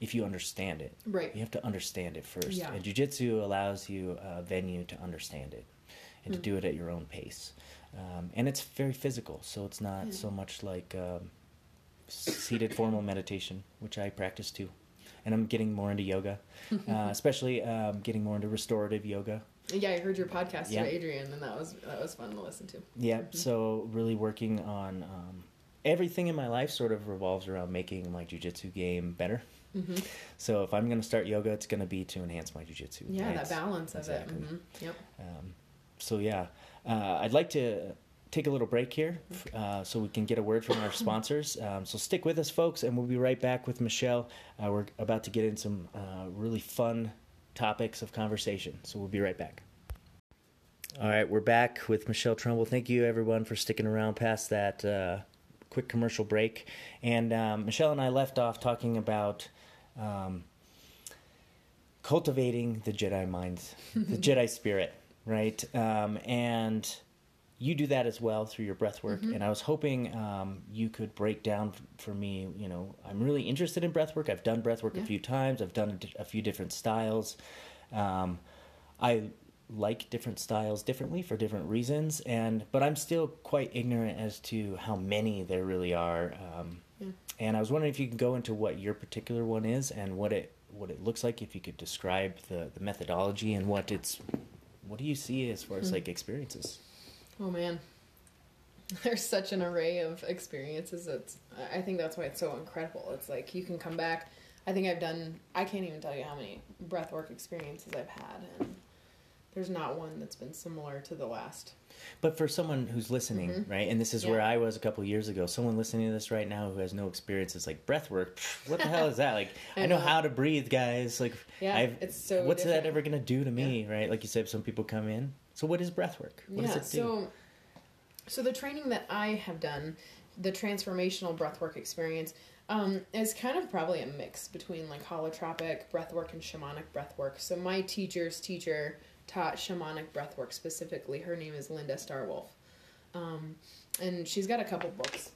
if you understand it. Right. You have to understand it first. Yeah. And jujitsu allows you a venue to understand it and to Mm. do it at your own pace. Um, and it's very physical, so it's not Yeah. so much like um, seated formal meditation, which I practice too. And I'm getting more into yoga, uh, especially um, getting more into restorative yoga. Yeah, I heard your podcast Yeah. with Adrian, and that was that was fun to listen to. Yeah, Mhm. so really working on um, everything in my life sort of revolves around making my jujitsu game better. Hmm So if I'm going to start yoga, it's going to be to enhance my jujitsu. Yeah, right? that balance of Exactly. it. hmm Yep. Um, so yeah, uh, I'd like to take a little break here uh, so we can get a word from our sponsors. Um, so stick with us, folks, and we'll be right back with Michelle. Uh, we're about to get in some uh, really fun topics of conversation. So we'll be right back. All right, we're back with Michelle Trumbull. Thank you, everyone, for sticking around past that uh, quick commercial break. And um, Michelle and I left off talking about um, cultivating the Jedi mind, the Jedi spirit, right? Um, and you do that as well through your breath work. Mhm. And I was hoping um, you could break down for me. You know, I'm really interested in breath work. I've done breath work a few times. I've done a, few different styles. Um, I like different styles differently for different reasons, and but I'm still quite ignorant as to how many there really are. Um, Yeah. And I was wondering if you could go into what your particular one is and what it what it looks like. If you could describe the, the methodology and what it's what do you see as far as Hmm. like experiences? Oh man, there's such an array of experiences. It's I think that's why it's so incredible. It's like you can come back. I think I've done. I can't even tell you how many breathwork experiences I've had, and there's not one that's been similar to the last. But for someone who's listening, Mhm. right, and this is Yeah. where I was a couple years ago. Someone listening to this right now who has no experience is like breath work. What the hell is that? Like I, I know know. how to breathe, guys. Like Yeah, I've, it's so. what's that ever gonna do to me, right? Like you said, some people come in. So what is breath work? What yeah, does it do? so so the training that I have done, the transformational breathwork experience, um, is kind of probably a mix between like holotropic breathwork and shamanic breathwork. So my teacher's teacher taught shamanic breathwork specifically. Her name is Linda Star Wolf, um, and she's got a couple books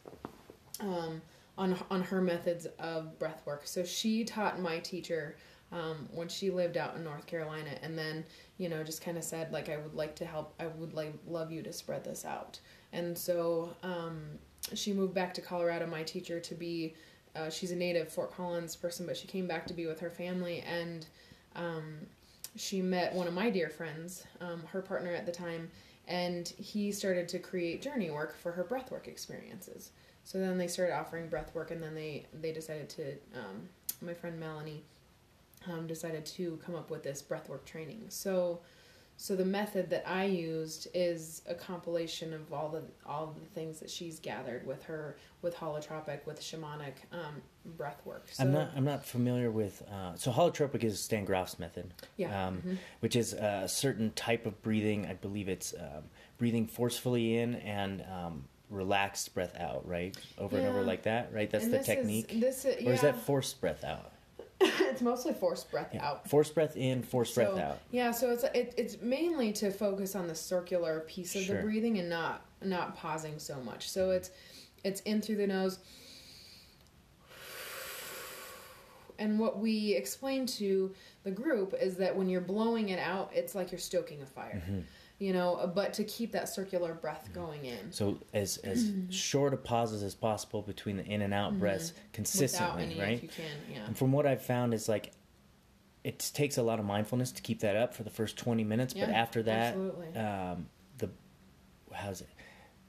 um, on on her methods of breathwork. So she taught my teacher um, when she lived out in North Carolina, and then you know just kind of said like I would like to help. I would like love you to spread this out. And so um, she moved back to Colorado. My teacher to be. Uh, she's a native Fort Collins person, but she came back to be with her family, and um, she met one of my dear friends, um, her partner at the time, and he started to create journey work for her breathwork experiences. So then they started offering breathwork, and then they they decided to. Um, my friend Melanie um, decided to come up with this breathwork training. So so the method that I used is a compilation of all the all the things that she's gathered with her with holotropic with shamanic um, breath work. So, I'm not I'm not familiar with uh, so holotropic is Stan Grof's method, Yeah. um, Mhm. which is a certain type of breathing. I believe it's um, breathing forcefully in and um, relaxed breath out, right? Over and over like that, right? That's and the technique. Is, this is, yeah, Or is that forced breath out? it's mostly forced breath Yeah. out. Forced breath in, forced breath out. Yeah, so it's it, it's mainly to focus on the circular piece of Sure. the breathing and not not pausing so much. So it's it's in through the nose. And what we explain to the group is that when you're blowing it out, it's like you're stoking a fire. Mm-hmm. You know, but to keep that circular breath going in So as as short of pauses as possible between the in and out breaths without consistently, any right? can, yeah. And from what I've found is like it takes a lot of mindfulness to keep that up for the first 20 minutes, but after that absolutely. um, the how's it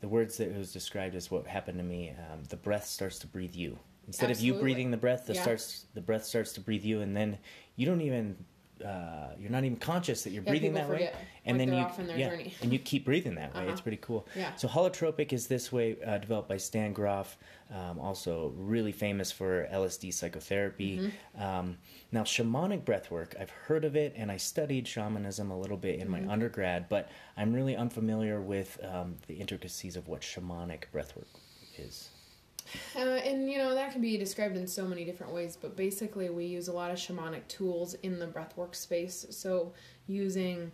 the words that it was described as what happened to me um, the breath starts to breathe you instead of you breathing the breath the Yeah. starts the breath starts to breathe you and then you don't even uh, you're not even conscious that you're Yeah, breathing that way and then you off in their yeah, journey. and you keep breathing that way Uh-huh. it's pretty cool Yeah. so holotropic is this way uh, developed by Stan Grof um, also really famous for lsd psychotherapy Mm-hmm. um, now shamanic breathwork i've heard of it and i studied shamanism a little bit in Mm-hmm. my undergrad but i'm really unfamiliar with um, the intricacies of what shamanic breathwork is Uh, and you know that can be described in so many different ways, but basically we use a lot of shamanic tools in the breathwork space. So using,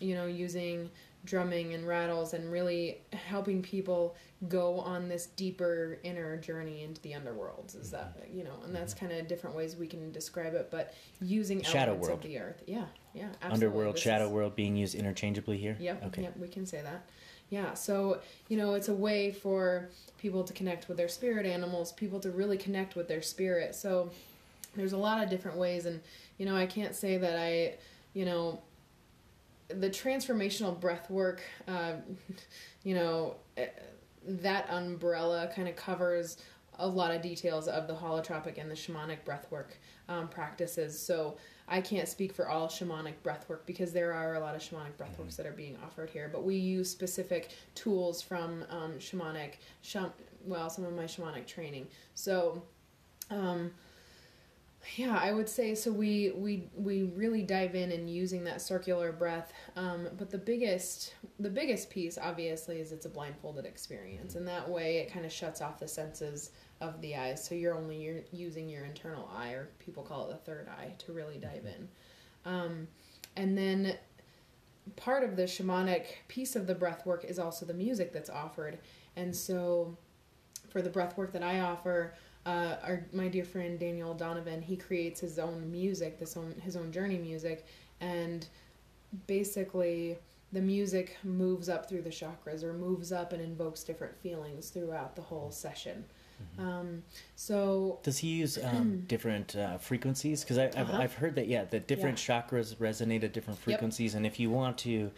you know, using drumming and rattles and really helping people go on this deeper inner journey into the underworlds is that you know and that's kind of different ways we can describe it but using Shadow world. of the earth yeah yeah absolutely. underworld This shadow is- world being used interchangeably here Yep. okay Yep. We can say that. Yeah. So you know, it's a way for people to connect with their spirit animals, people to really connect with their spirit. So there's a lot of different ways, and you know, I can't say that I, you know, the transformational breath work, uh, you know, eh, that umbrella kind of covers a lot of details of the holotropic and the shamanic breathwork um, practices. So I can't speak for all shamanic breathwork because there are a lot of shamanic breathworks that are being offered here. But we use specific tools from um, shamanic, sham- well, some of my shamanic training. So, um, yeah, I would say so. We we we really dive in and using that circular breath. Um, but the biggest the biggest piece, obviously, is it's a blindfolded experience, and that way it kind of shuts off the senses of the eyes. So you're only you're using your internal eye, or people call it the third eye, to really dive in. Um, and then part of the shamanic piece of the breath work is also the music that's offered. And so for the breath work that I offer, uh, our my dear friend Daniel Donovan, he creates his own music, this own his own journey music, and basically the music moves up through the chakras or moves up and invokes different feelings throughout the whole session. Um, so Does he use um, different uh, frequencies? Because I've, Uh-huh. I've heard that yeah, that different chakras resonate at different frequencies, and if you want to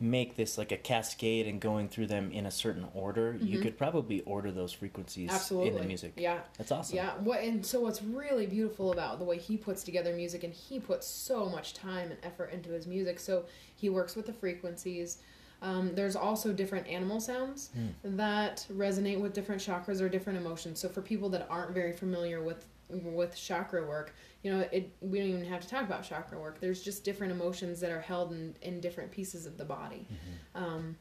make this like a cascade and going through them in a certain order, you could probably order those frequencies Mm-hmm. absolutely, in the music. yeah, That's awesome. Yeah, what and so what's really beautiful about the way he puts together music and he puts so much time and effort into his music. So he works with the frequencies. Um, there's also different animal sounds that resonate with different chakras or different emotions. So for people that aren't very familiar with with chakra work, you know, it we don't even have to talk about chakra work. There's just different emotions that are held in in different pieces of the body. Um,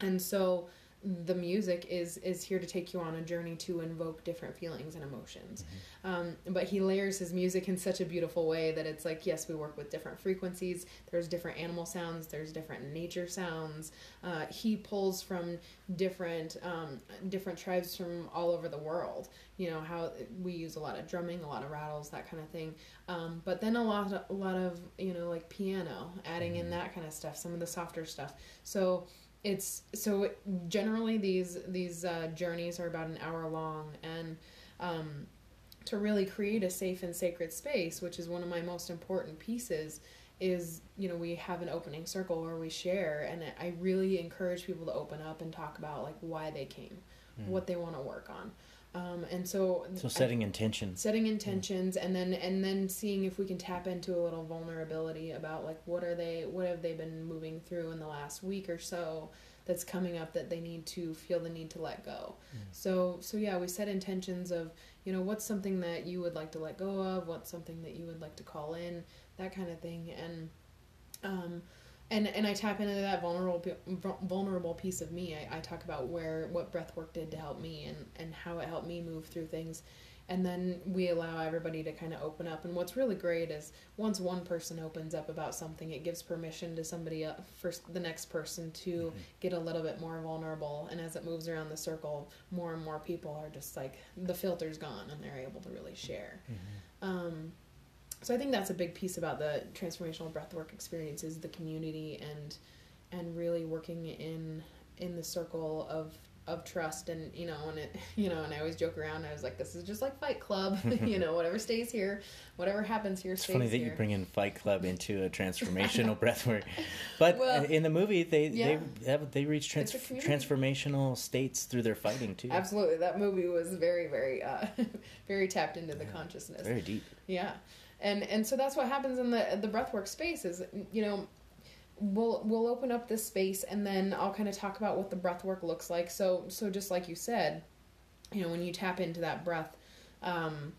and so the music is is here to take you on a journey to invoke different feelings and emotions. Um, but he layers his music in such a beautiful way that it's like yes we work with different frequencies. There's different animal sounds. There's different nature sounds. Uh, he pulls from different um, different tribes from all over the world. You know how we use a lot of drumming a lot of rattles that kind of thing. Um, but then a lot of, a lot of you know like piano adding in that kind of stuff some of the softer stuff. So it's so generally these these uh, journeys are about an hour long and um, to really create a safe and sacred space which is one of my most important pieces is you know we have an opening circle where we share and i really encourage people to open up and talk about like why they came Mm. what they want to work on um, and so So setting intentions. setting intentions and then and then seeing if we can tap into a little vulnerability about like what are they what have they been moving through in the last week or so that's coming up that they need to feel the need to let go. So so yeah we set intentions of you know what's something that you would like to let go of? What's something that you would like to call in? That kind of thing. And um and and I tap into that vulnerable vulnerable piece of me. I, I talk about where what breath work did to help me and and how it helped me move through things, and then we allow everybody to kind of open up. And what's really great is once one person opens up about something, it gives permission to somebody else, for the next person to get a little bit more vulnerable. And as it moves around the circle, more and more people are just like the filter's gone and they're able to really share. Um, so I think that's a big piece about the transformational breathwork experience is the community and and really working in in the circle of of trust and you know and it you know and I always joke around I was like this is just like Fight Club you know whatever stays here whatever happens here It's funny that here you bring in Fight Club into a transformational breathwork, but Well, in the movie they yeah. they have, they reach trans- It's a community. transformational states through their fighting too. absolutely that movie was very very uh very tapped into the consciousness Very deep. Yeah, and and so that's what happens in the the breathwork space is you know we'll we'll open up this space and then I'll kind of talk about what the breathwork looks like. So so just like you said, you know when you tap into that breath, um,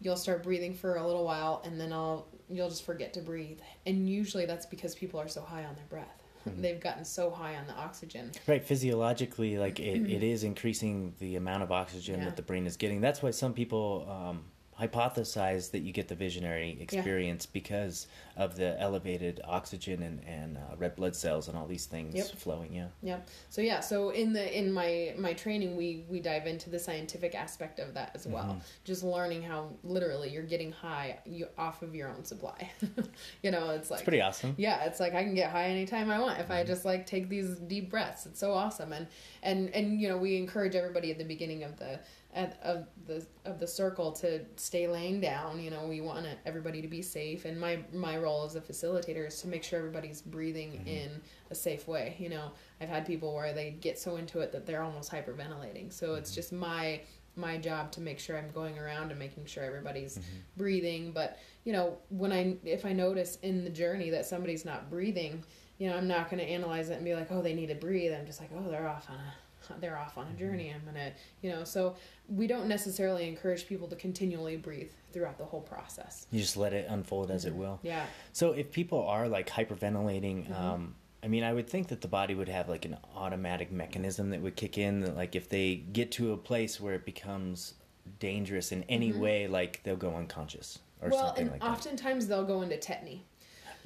you'll start breathing for a little while and then I'll you'll just forget to breathe. And usually that's because people are so high on their breath. They've gotten so high on the oxygen. Right, physiologically, like it, it is increasing the amount of oxygen Yeah. that the brain is getting. That's why some people um, hypothesize that you get the visionary experience because of the elevated oxygen and, and uh, red blood cells and all these things Yep. flowing. Yeah. Yep. So yeah, so in the in my my training we we dive into the scientific aspect of that as well. Just learning how literally you're getting high you off of your own supply. you know, it's like It's pretty awesome. yeah, it's like I can get high anytime I want if I just like take these deep breaths. It's so awesome, and and and you know we encourage everybody at the beginning of the at, of the of the circle to stay laying down. You know, we want everybody to be safe, and my my role as a facilitator is to make sure everybody's breathing mm-hmm. in a safe way. You know, I've had people where they get so into it that they're almost hyperventilating. So it's mm-hmm. just my my job to make sure I'm going around and making sure everybody's mm-hmm. breathing. But you know, when I if I notice in the journey that somebody's not breathing, you know, I'm not going to analyze it and be like, oh, they need to breathe. I'm just like, oh, they're off on a they're off on a mm-hmm. journey. I'm gonna, you know, so we don't necessarily encourage people to continually breathe throughout the whole process. You just let it unfold as it mm-hmm. will. Yeah, So if people are like hyperventilating, mm-hmm. um, I mean, I would think that the body would have like an automatic mechanism that would kick in. That like if they get to a place where it becomes dangerous in any way, like they'll go unconscious or well, something like that. Well, and oftentimes they'll go into tetany.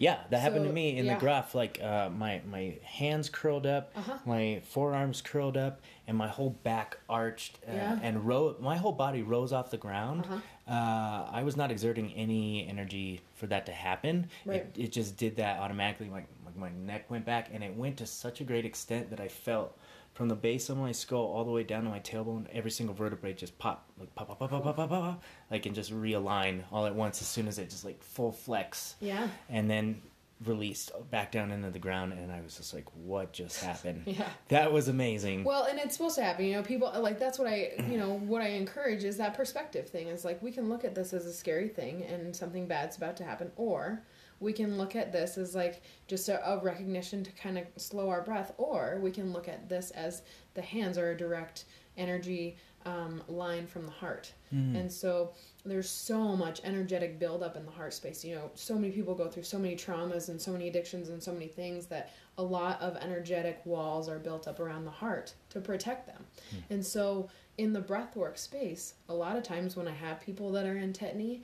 Yeah, that happened to me in yeah. the graph. Like uh, my my hands curled up, Uh-huh. my forearms curled up, and my whole back arched uh, Yeah. and ro- my whole body rose off the ground. Uh-huh. Uh, I was not exerting any energy for that to happen. Right. It, it just did that automatically. Like my, my neck went back, and it went to such a great extent that I felt from the base of my skull all the way down to my tailbone, every single vertebrae just pop, like pop, pop, pop, pop, pop, pop, pop, like and just realign all at once as soon as it just like full flex. Yeah. And then released back down into the ground and i was just like what just happened yeah that was amazing well and it's supposed to happen you know people like that's what i you know what i encourage is that perspective thing is like we can look at this as a scary thing and something bad's about to happen or we can look at this as like just a, a recognition to kind of slow our breath, or we can look at this as the hands are a direct energy um, line from the heart. And so there's so much energetic buildup in the heart space. You know, so many people go through so many traumas and so many addictions and so many things that a lot of energetic walls are built up around the heart to protect them. And so in the breathwork space, a lot of times when I have people that are in tetany,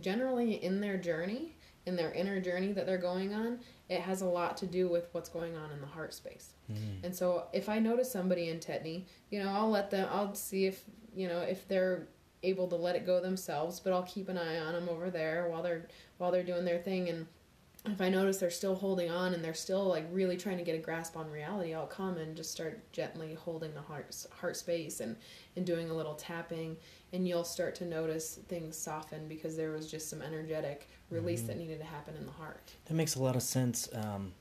generally in their journey, in their inner journey that they're going on, it has a lot to do with what's going on in the heart space. Mm-hmm. And so if I notice somebody in tetany, you know, I'll let them, I'll see if, you know, if they're able to let it go themselves, but I'll keep an eye on them over there while they're, while they're doing their thing. And if I notice they're still holding on and they're still like really trying to get a grasp on reality, I'll come and just start gently holding the heart heart space and and doing a little tapping, and you'll start to notice things soften because there was just some energetic release mm-hmm. that needed to happen in the heart. That makes a lot of sense. Um,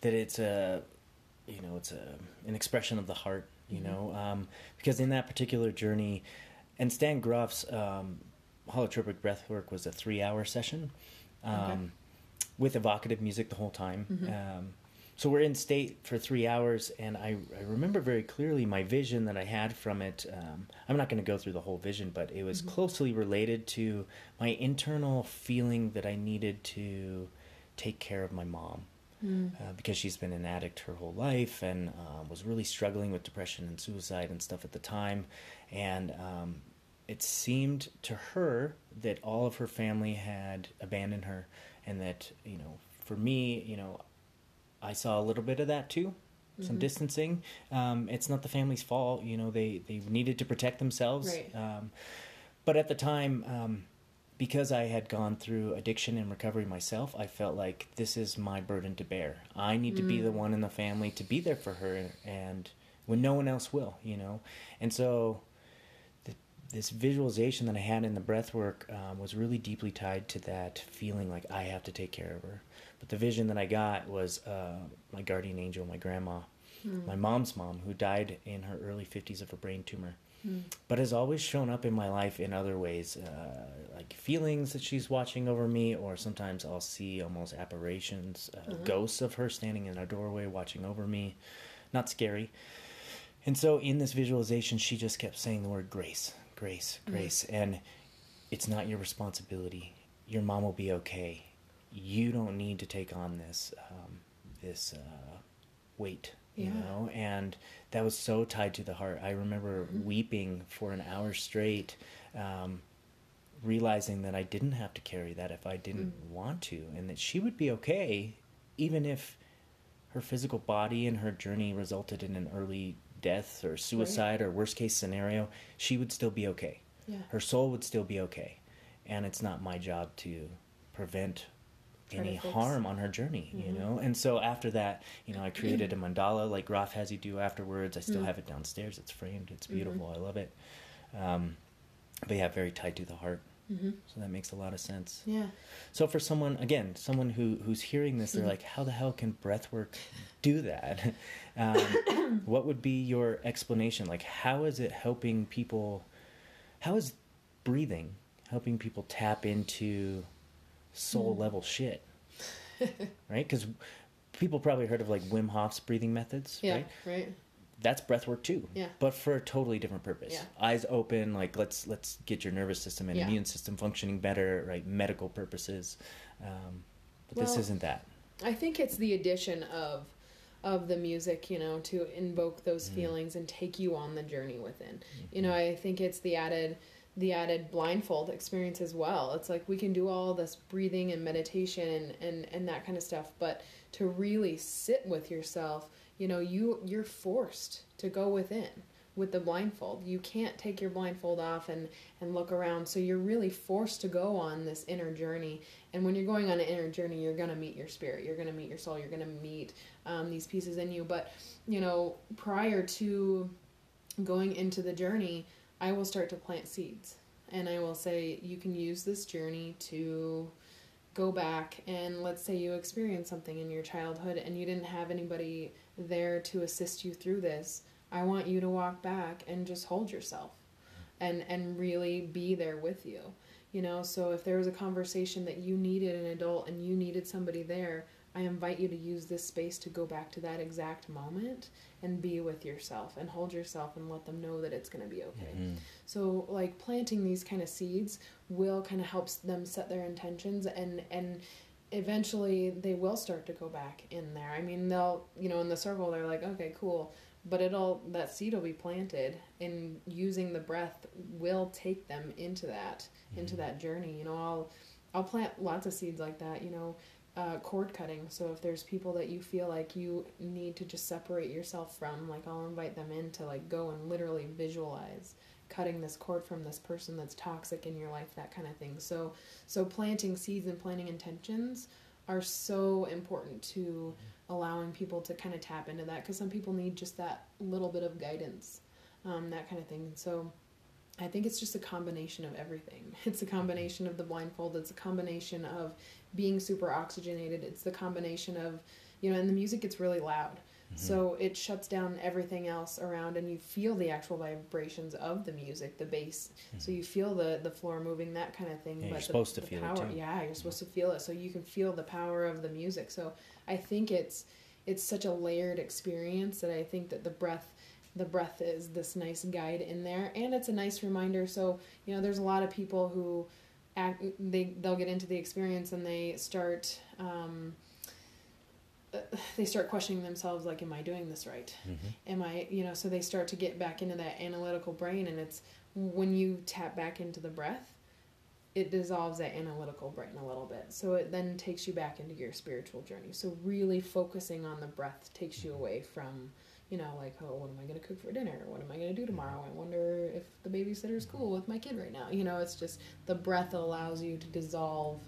that it's a, you know, it's a an expression of the heart. You mm-hmm. know, um, because in that particular journey, and Stan Grof's um, holotropic breathwork was a three hour session. Um, okay with evocative music the whole time. So we're in state for three hours, and I, I, remember very clearly my vision that I had from it. Um, I'm not going to go through the whole vision, but it was mm-hmm. closely related to my internal feeling that I needed to take care of my mom. Mm. Uh, because she's been an addict her whole life and uh, was really struggling with depression and suicide and stuff at the time. And um, it seemed to her that all of her family had abandoned her and that you know for me you know i saw a little bit of that too mm-hmm. some distancing um, it's not the family's fault you know they they needed to protect themselves right. um, but at the time um, because i had gone through addiction and recovery myself i felt like this is my burden to bear i need to be the mm. one in the family to be there for her and when no one else will you know and so this visualization that I had in the breath work um, was really deeply tied to that feeling like I have to take care of her. But the vision that I got was uh, my guardian angel, my grandma, mm. my mom's mom, who died in her early 50s of a brain tumor. Mm. But has always shown up in my life in other ways, uh, like feelings that she's watching over me, or sometimes I'll see almost apparitions, uh, mm-hmm. ghosts of her standing in a doorway watching over me. Not scary. And so in this visualization, she just kept saying the word grace, grace, grace. Mm. And it's not your responsibility. Your mom will be okay. You don't need to take on this um, this uh, weight, you yeah. know. And that was so tied to the heart. I remember mm-hmm. weeping for an hour straight, um, realizing that I didn't have to carry that if I didn't mm. want to, and that she would be okay, even if her physical body and her journey resulted in an early death or suicide right. or worst case scenario, she would still be okay. Yeah. Her soul would still be okay. And it's not my job to prevent Try any to harm on her journey, mm-hmm. you know? And so after that, you know, I created a mandala like Grof has you do afterwards. I still mm-hmm. have it downstairs. It's framed. It's mm-hmm. beautiful. Mm-hmm. I love it. Um, but yeah, very tied to the heart. Mm-hmm. So that makes a lot of sense. Yeah. So for someone, again, someone who who's hearing this, they're mm-hmm. like, "How the hell can breathwork do that?" Um, what would be your explanation? Like, how is it helping people? How is breathing helping people tap into soul mm. level shit? right? Because people probably heard of like Wim Hof's breathing methods. Yeah. Right. Right that's breath work too. Yeah. But for a totally different purpose. Yeah. Eyes open, like let's let's get your nervous system and yeah. immune system functioning better, right? Medical purposes. Um, but well, this isn't that. I think it's the addition of of the music, you know, to invoke those mm. feelings and take you on the journey within. Mm-hmm. You know, I think it's the added the added blindfold experience as well. It's like we can do all this breathing and meditation and, and, and that kind of stuff, but to really sit with yourself you know you you're forced to go within with the blindfold. You can't take your blindfold off and and look around. So you're really forced to go on this inner journey. And when you're going on an inner journey you're going to meet your spirit. You're going to meet your soul. You're going to meet um, these pieces in you. But you know prior to going into the journey i will start to plant seeds. And i will say you can use this journey to go back and let's say you experience something in your childhood and you didn't have anybody there to assist you through this. I want you to walk back and just hold yourself and and really be there with you. You know, so if there was a conversation that you needed an adult and you needed somebody there, I invite you to use this space to go back to that exact moment and be with yourself and hold yourself and let them know that it's going to be okay. Mm-hmm. So like planting these kind of seeds will kind of helps them set their intentions and and eventually they will start to go back in there. I mean, they'll, you know, in the circle, they're like, okay, cool. But it'll, that seed will be planted and using the breath will take them into that, mm-hmm. into that journey. You know, I'll, I'll plant lots of seeds like that, you know, uh, cord cutting. So if there's people that you feel like you need to just separate yourself from, like I'll invite them in to like go and literally visualize cutting this cord from this person that's toxic in your life that kind of thing so so planting seeds and planting intentions are so important to allowing people to kind of tap into that because some people need just that little bit of guidance, um, that kind of thing. So I think it's just a combination of everything. It's a combination of the blindfold. It's a combination of being super oxygenated. It's the combination of, you know, and the music gets really loud. Mm-hmm. So it shuts down everything else around, and you feel the actual vibrations of the music, the bass. Mm-hmm. So you feel the the floor moving, that kind of thing. Yeah, but you're the, supposed to the feel power, it too. Yeah, you're supposed to feel it, so you can feel the power of the music. So I think it's it's such a layered experience that I think that the breath the breath is this nice guide in there and it's a nice reminder so you know there's a lot of people who act they they'll get into the experience and they start um, they start questioning themselves like am i doing this right? Mm-hmm. am i you know so they start to get back into that analytical brain and it's when you tap back into the breath it dissolves that analytical brain a little bit. So it then takes you back into your spiritual journey. So really focusing on the breath takes you away from you know like oh what am i going to cook for dinner? What am i going to do tomorrow? I wonder if the babysitter's cool with my kid right now. You know it's just the breath allows you to dissolve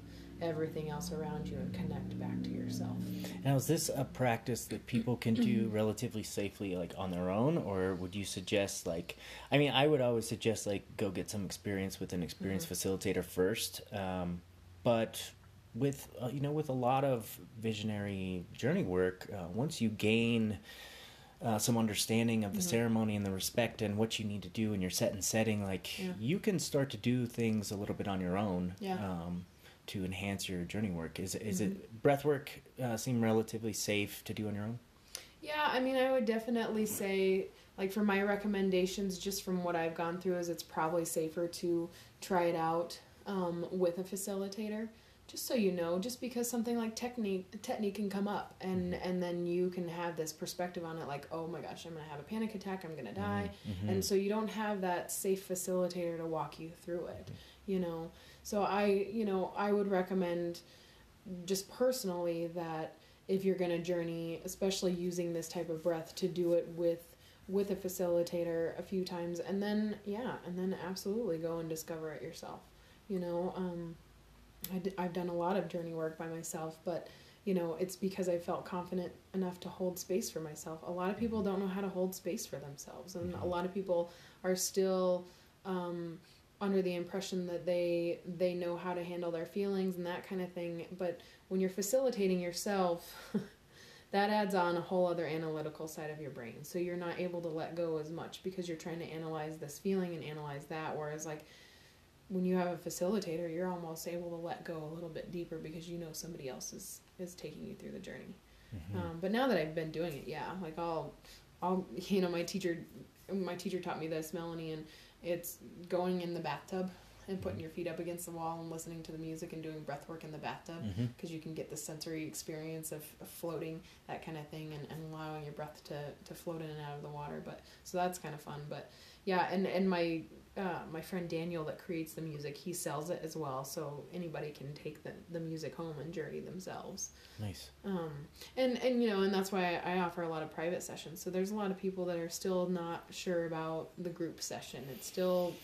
everything else around you and connect back to yourself Now, is this a practice that people can do relatively safely, like on their own, or would you suggest, like, I mean, I would always suggest, like, go get some experience with an experienced facilitator first. Um, but with, uh, you know, with a lot of visionary journey work, uh, once you gain uh, some understanding of the ceremony and the respect and what you need to do in your set and setting, like, Yeah. you can start to do things a little bit on your own. Yeah. Um, to enhance your journey work, is is it breath work uh, seem relatively safe to do on your own? Yeah, I mean, I would definitely say, like, for my recommendations, just from what I've gone through, is it's probably safer to try it out um, with a facilitator. Just so you know, just because something like technique technique can come up, and and then you can have this perspective on it, like, oh my gosh, I'm gonna have a panic attack, I'm gonna die, and so you don't have that safe facilitator to walk you through it, you know. So I, you know, I would recommend just personally that if you're going to journey especially using this type of breath to do it with with a facilitator a few times and then yeah and then absolutely go and discover it yourself you know? Um, I d- i've done a lot of journey work by myself but you know it's because i felt confident enough to hold space for myself. A lot of people don't know how to hold space for themselves and a lot of people are still um, under the impression that they they know how to handle their feelings and that kind of thing. But when you're facilitating yourself that adds on a whole other analytical side of your brain. So you're not able to let go as much because you're trying to analyze this feeling and analyze that. Whereas like when you have a facilitator you're almost able to let go a little bit deeper because you know somebody else is is taking you through the journey. Um, but now that i've been doing it yeah like i'll i'll you know my teacher my teacher taught me this melanie and it's going in the bathtub and putting your feet up against the wall and listening to the music and doing breath work in the bathtub Mm-hmm. because you can get the sensory experience of, of floating that kind of thing and, and allowing your breath to, to float in and out of the water but so that's kind of fun but yeah and and my uh, my friend daniel that creates the music he sells it as well. So anybody can take the, the music home and journey themselves. Nice. um, and and you know and that's why I, offer a lot of private sessions. So there's a lot of people that are still not sure about the group session. It's still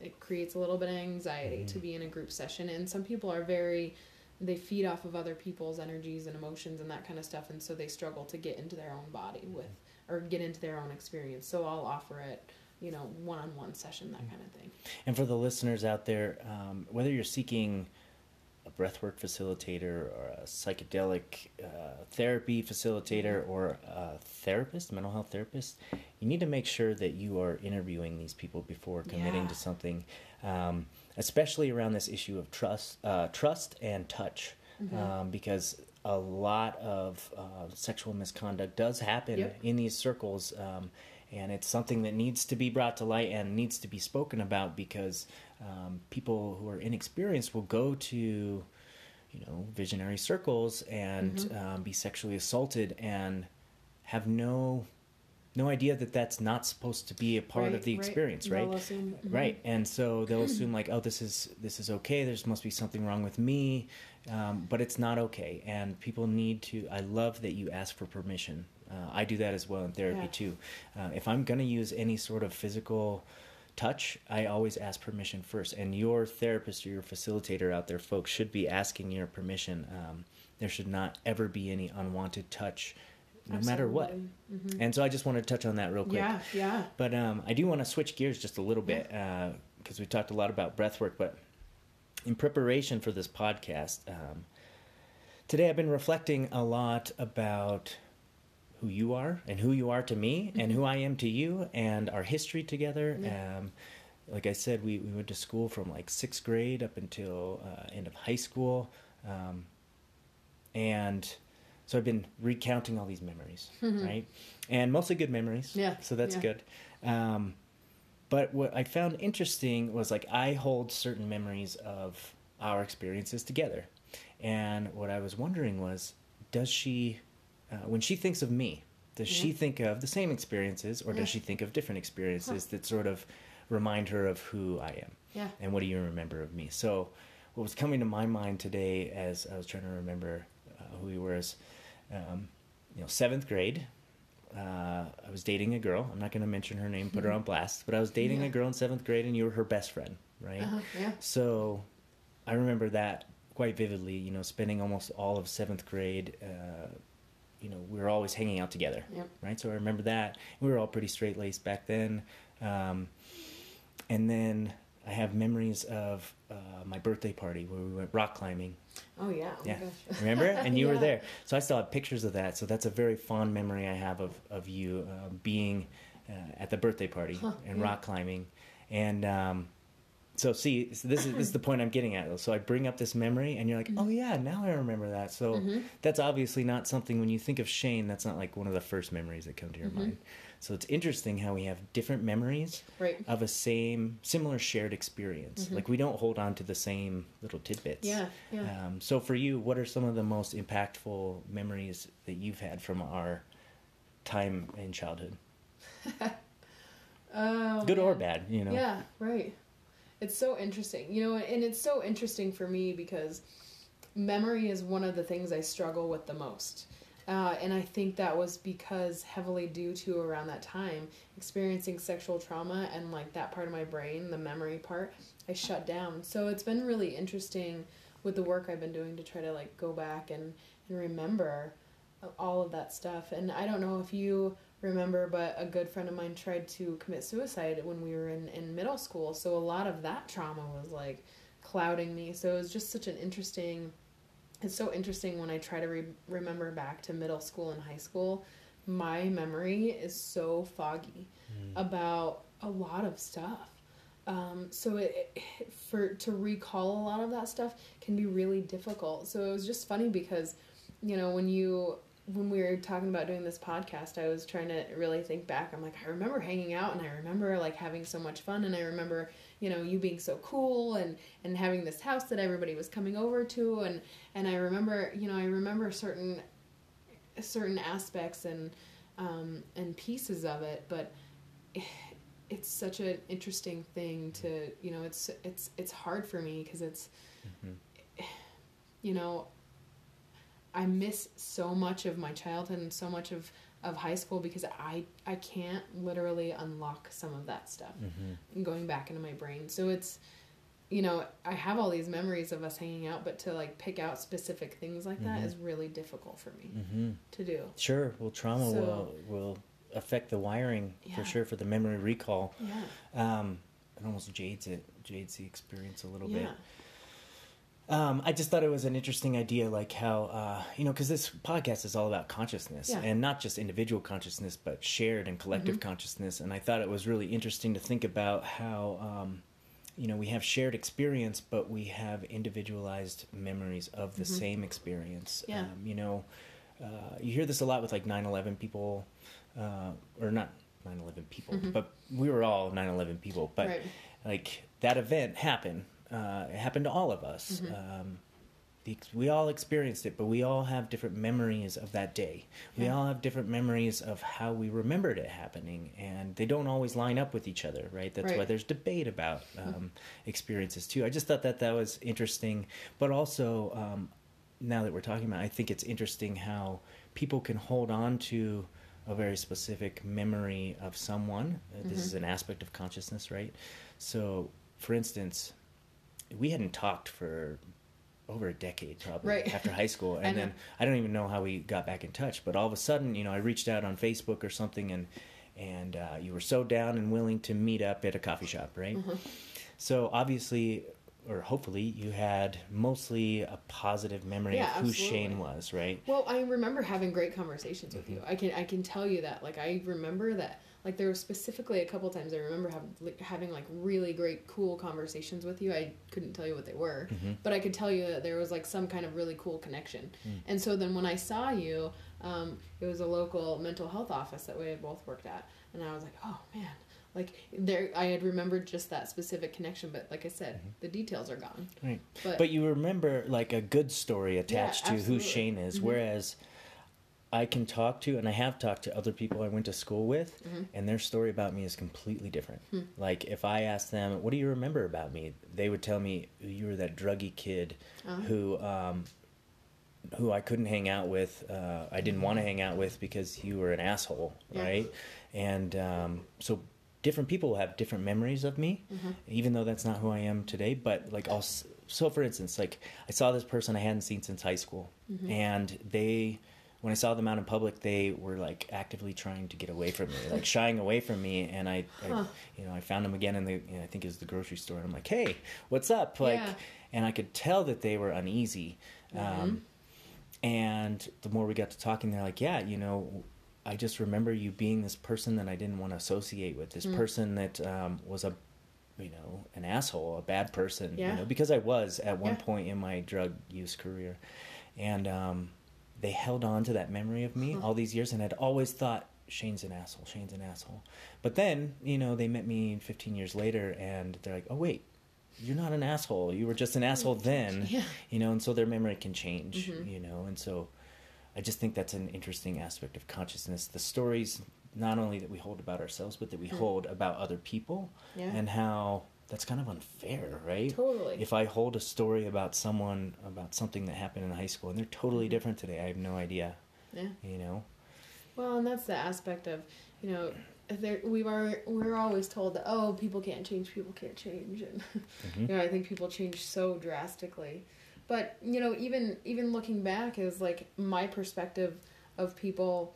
it creates a little bit of anxiety to be in a group session. And some people are very they feed off of other people's energies and emotions and that kind of stuff. And so they struggle to get into their own body with or get into their own experience. So i'll offer it you know one-on-one session that kind of thing And for the listeners out there, um, whether you're seeking a breathwork facilitator or a psychedelic uh, therapy facilitator or a therapist, mental health therapist, you need to make sure that you are interviewing these people before committing Yeah. to something, um, especially around this issue of trust, uh, trust and touch, um, because a lot of uh, sexual misconduct does happen Yep. in these circles. Um, and it's something that needs to be brought to light and needs to be spoken about because um, people who are inexperienced will go to you know visionary circles and Mm-hmm. um, be sexually assaulted and have no no idea that that's not supposed to be a part of the right. experience right assume- mhm. right and so they'll assume like oh this is this is okay there's must be something wrong with me um, but it's not okay and people need to i love that you ask for permission uh, i do that as well in therapy Yeah. too uh, if i'm going to use any sort of physical touch i always ask permission first and your therapist or your facilitator out there folks should be asking your permission um, there should not ever be any unwanted touch no matter what Absolutely. Mhm. and so i just want to touch on that real quick Yeah, yeah. but um, I do want to switch gears just a little bit because we talked a lot about breath work. But in preparation for this podcast, um, today I've been reflecting a lot about who you are and who you are to me and who I am to you and our history together. Yeah. Um, like I said, we, we went to school from like sixth grade up until uh, end of high school. Um, and so I've been recounting all these memories, right? And mostly good memories. Yeah, So that's yeah. good. Um, but what I found interesting was like I hold certain memories of our experiences together. And what I was wondering was, does she, uh, when she thinks of me, does she think of the same experiences or Yeah. does she think of different experiences that sort of remind her of who I am? Yeah. And what do you remember of me? So, what was coming to my mind today as I was trying to remember uh, who we were is, um, you know, seventh grade. Uh, I was dating a girl. I'm not going to mention her name, put her on blast, but I was dating Yeah. a girl in seventh grade, and you were her best friend, right? Uh-huh, yeah. So, I remember that quite vividly. You know, spending almost all of seventh grade. Uh, you know, we were always hanging out together, Yep. right? So I remember that we were all pretty straight laced back then. Um, and then I have memories of uh, my birthday party where we went rock climbing. Oh yeah. Oh Yeah. Remember? And you were there. So I still have pictures of that. So that's a very fond memory I have of, of you uh, being uh, at the birthday party Huh, and yeah. rock climbing. And um, so, see, so this is this is the point I'm getting at. So I bring up this memory, and you're like, Mm-hmm. "Oh yeah, now I remember that." So that's obviously not something when you think of Shane. That's not like one of the first memories that come to your mind. So it's interesting how we have different memories Mm-hmm. Right. of a same, similar shared experience. Like we don't hold on to the same little tidbits. Mm-hmm. Yeah, yeah. Um, so for you, what are some of the most impactful memories that you've had from our time in childhood? Oh, Good or bad, you know? Yeah, right. It's so interesting, you know, and it's so interesting for me because memory is one of the things I struggle with the most. Uh, and I think that was because heavily due to around that time experiencing sexual trauma and like that part of my brain, the memory part, I shut down. So it's been really interesting with the work I've been doing to try to like go back and, and remember all of that stuff. And I don't know if you remember, but a good friend of mine tried to commit suicide when we were in, in middle school. So a lot of that trauma was like clouding me. So it was just such an interesting. It's so interesting when I try to re- remember back to middle school and high school. My memory is so foggy about a lot of stuff. Um, so it, it for to recall a lot of that stuff can be really difficult. So it was just funny because, you know, when you when we were talking about doing this podcast, I was trying to really think back. I'm like, I remember hanging out and I remember like having so much fun and I remember, you know, you being so cool and and having this house that everybody was coming over to and and I remember, you know, I remember certain certain aspects and um, and pieces of it, but it's such an interesting thing to you know it's it's it's hard for me because it's you know I miss so much of my childhood and so much of of high school because I I can't literally unlock some of that stuff and going back into my brain. So it's you know, I have all these memories of us hanging out, but to like pick out specific things like that is really difficult for me hmm to do. Sure. Well, trauma So- will will affect the wiring for sure for the memory recall. Yeah. Um, it almost jades it, jades the experience a little Yeah. bit. Um, I just thought it was an interesting idea, like how uh, you know, because this podcast is all about consciousness, Yeah. and not just individual consciousness, but shared and collective Mm-hmm. consciousness. And I thought it was really interesting to think about how, um, you know, we have shared experience, but we have individualized memories of the same experience. Mm-hmm. Yeah. Um, you know, uh, you hear this a lot with like 9/11 people, uh, or not 9/11 people, but we were all 9/11 people. But Mm-hmm. Right. like that event happened. Uh, it happened to all of us. Mm-hmm. Um, we all experienced it, but we all have different memories of that day. We Yeah. all have different memories of how we remembered it happening, and they don't always line up with each other, right? That's why there's debate about um, experiences too. I just thought that that was interesting, but also um, now that we're talking about, it, I think it's interesting how people can hold on to a very specific memory of someone. Uh, This is an aspect of consciousness, right? So, for instance, we hadn't talked for over a decade probably Right. after high school and know. then i don't even know how we got back in touch but all of a sudden you know i reached out on facebook or something and and uh, you were so down and willing to meet up at a coffee shop right Mm-hmm. so obviously or hopefully you had mostly a positive memory Yeah, of who absolutely. shane was right Well, I remember having great conversations with Mm-hmm. you. I can I can tell you that. Like I remember that. Like there were specifically a couple times I remember having like, having like really great cool conversations with you. I couldn't tell you what they were, Mm-hmm. but I could tell you that there was like some kind of really cool connection. Mm. And so then when I saw you, um, it was a local mental health office that we had both worked at, and I was like, oh man. Like there, I had remembered just that specific connection, but like I said, the details are gone. right But, but you remember like a good story attached to who. Shane is, Mhm. whereas I can talk to, and I have talked to other people I went to school with, Mhm. and their story about me is completely different. Hmm. Like if I asked them, "What do you remember about me?" they would tell me, "You were that druggy kid Uh-huh. who." Um, who I couldn't hang out with, uh, I didn't want to hang out with because you were an asshole, Yeah. right? And um, so different people have different memories of me, Mhm. even though that's not who I am today. But like, I'll, so for instance, like I saw this person I hadn't seen since high school, Mhm. and they, when I saw them out in public, they were like actively trying to get away from me, like shying away from me. And I, I you know, I found them again in the, you know, I think it was the grocery store, and I'm like, hey, what's up? Like, Yeah. and I could tell that they were uneasy. Mhm. Um, and the more we got to talking, they're like, yeah, you know, I just remember you being this person that I didn't want to associate with, this Mm. person that um, was a, you know, an asshole, a bad person, Yeah. you know, because I was at one Yeah. point in my drug use career, and um, they held on to that memory of me Huh. all these years, and I'd always thought Shane's an asshole, Shane's an asshole, but then you know they met me 15 years later, and they're like, oh wait. You're not an asshole. You were just an asshole then Yeah. you know and so their memory can change Mhm. you know and so i just think that's an interesting aspect of consciousness the stories not only that we hold about ourselves but that we Mm. hold about other people Yeah. and how that's kind of unfair right Totally. if i hold a story about someone about something that happened in high school and they're totally Mhm. different today i have no idea yeah. you know Well, and that's the aspect of, you know, there we are we're always told that oh people can't change, people can't change, and Mhm. you know I think people change so drastically. But you know even even looking back is like my perspective of people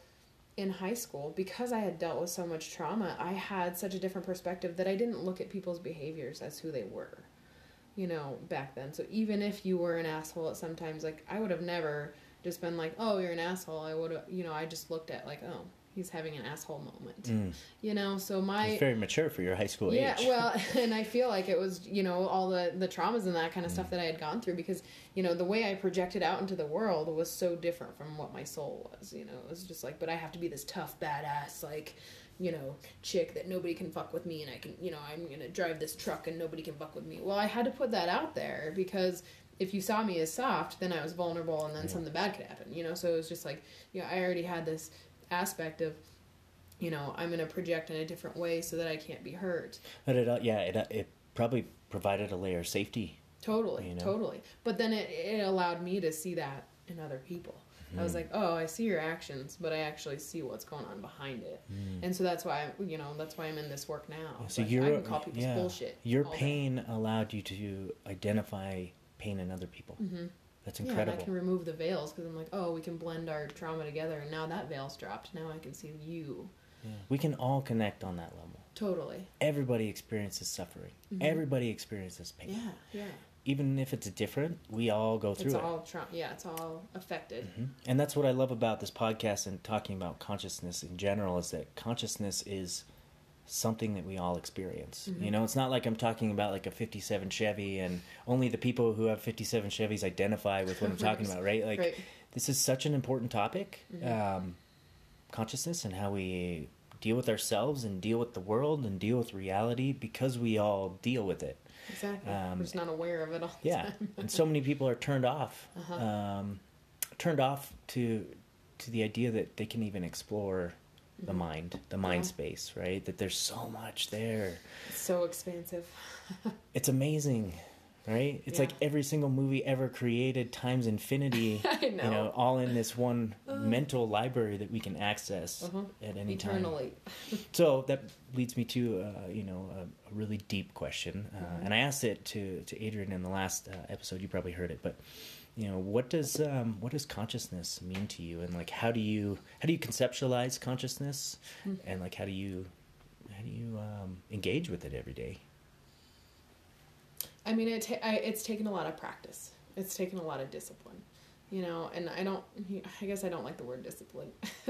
in high school because I had dealt with so much trauma. I had such a different perspective that I didn't look at people's behaviors as who they were. You know, back then. So even if you were an asshole at sometimes like I would have never just been like, "Oh, you're an asshole." I would have, you know, I just looked at like, "Oh, he's having an asshole moment." mm. You know, so my it's very mature for your high school yeah, age Yeah, well, and I feel like it was, you know, all the the traumas and that kind of Mm. stuff that I had gone through because, you know, the way I projected out into the world was so different from what my soul was. You know, it was just like, but I have to be this tough badass, like, you know, chick that nobody can fuck with me, and I can, you know, I'm gonna drive this truck and nobody can fuck with me. Well, I had to put that out there because if you saw me as soft, then I was vulnerable, and then Yeah. something bad could happen. You know, so it was just like, you know, I already had this aspect of you know i'm going to project in a different way so that i can't be hurt but it uh, yeah it, uh, it probably provided a layer of safety totally You know? totally but then it, it allowed me to see that in other people i was Mm. like oh i see your actions but i actually see what's going on behind it Mm. and so that's why you know that's why i'm in this work now So Like, your i can call people's yeah, bullshit Your all day. pain allowed you to identify pain in other people. Mhm. That's yeah, and. I can remove the veils because I'm like, oh, we can blend our trauma together, and now that veil's dropped. Now I can see you. Yeah. We can all connect on that level. Totally. Everybody experiences suffering. Mhm. Everybody experiences pain. Yeah, yeah. Even if it's different, we all go through It's it. all trauma. Yeah, it's all affected. Mhm. And that's what I love about this podcast and talking about consciousness in general is that consciousness is something that we all experience. Mhm. You know, it's not like I'm talking about like a 57 Chevy and only the people who have 57 Chevys identify with what I'm talking about, right? Like right. this is such an important topic Mhm. um, consciousness and how we deal with ourselves and deal with the world and deal with reality because we all deal with it Exactly. Um, We're just not aware of it all the yeah and so many people are turned off Uh-huh. um, turned off to to the idea that they can even explore the Mhm. mind the mind Yeah. space right that there's so much there It's so expansive. it's amazing right? It's Yeah. like every single movie ever created times infinity. I You know, know. all in this one mental library that we can access Uh-huh. at any time. Eternally. So that leads me to uh, you know a, a really deep question, uh, Mhm. and I asked it to to Adrian in the last uh, episode. You probably heard it, but you know what does um, what does consciousness mean to you, and like how do you how do you conceptualize consciousness, Hmm. and like how do you how do you um, engage with it every day? I mean, it ta- I, it's taken a lot of practice. It's taken a lot of discipline, you know. And I don't. I guess I don't like the word discipline,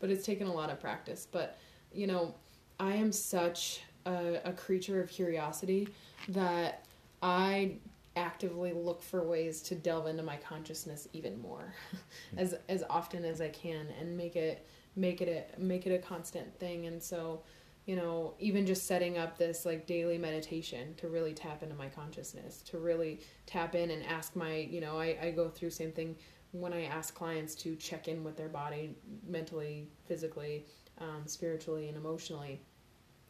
but it's taken a lot of practice. But you know, I am such a, a creature of curiosity that I actively look for ways to delve into my consciousness even more, as as often as I can, and make it make it a make it a constant thing. And so you know, even just setting up this like daily meditation to really tap into my consciousness, to really tap in and ask my, you know, I, I go through same thing when I ask clients to check in with their body mentally, physically, um, spiritually, and emotionally,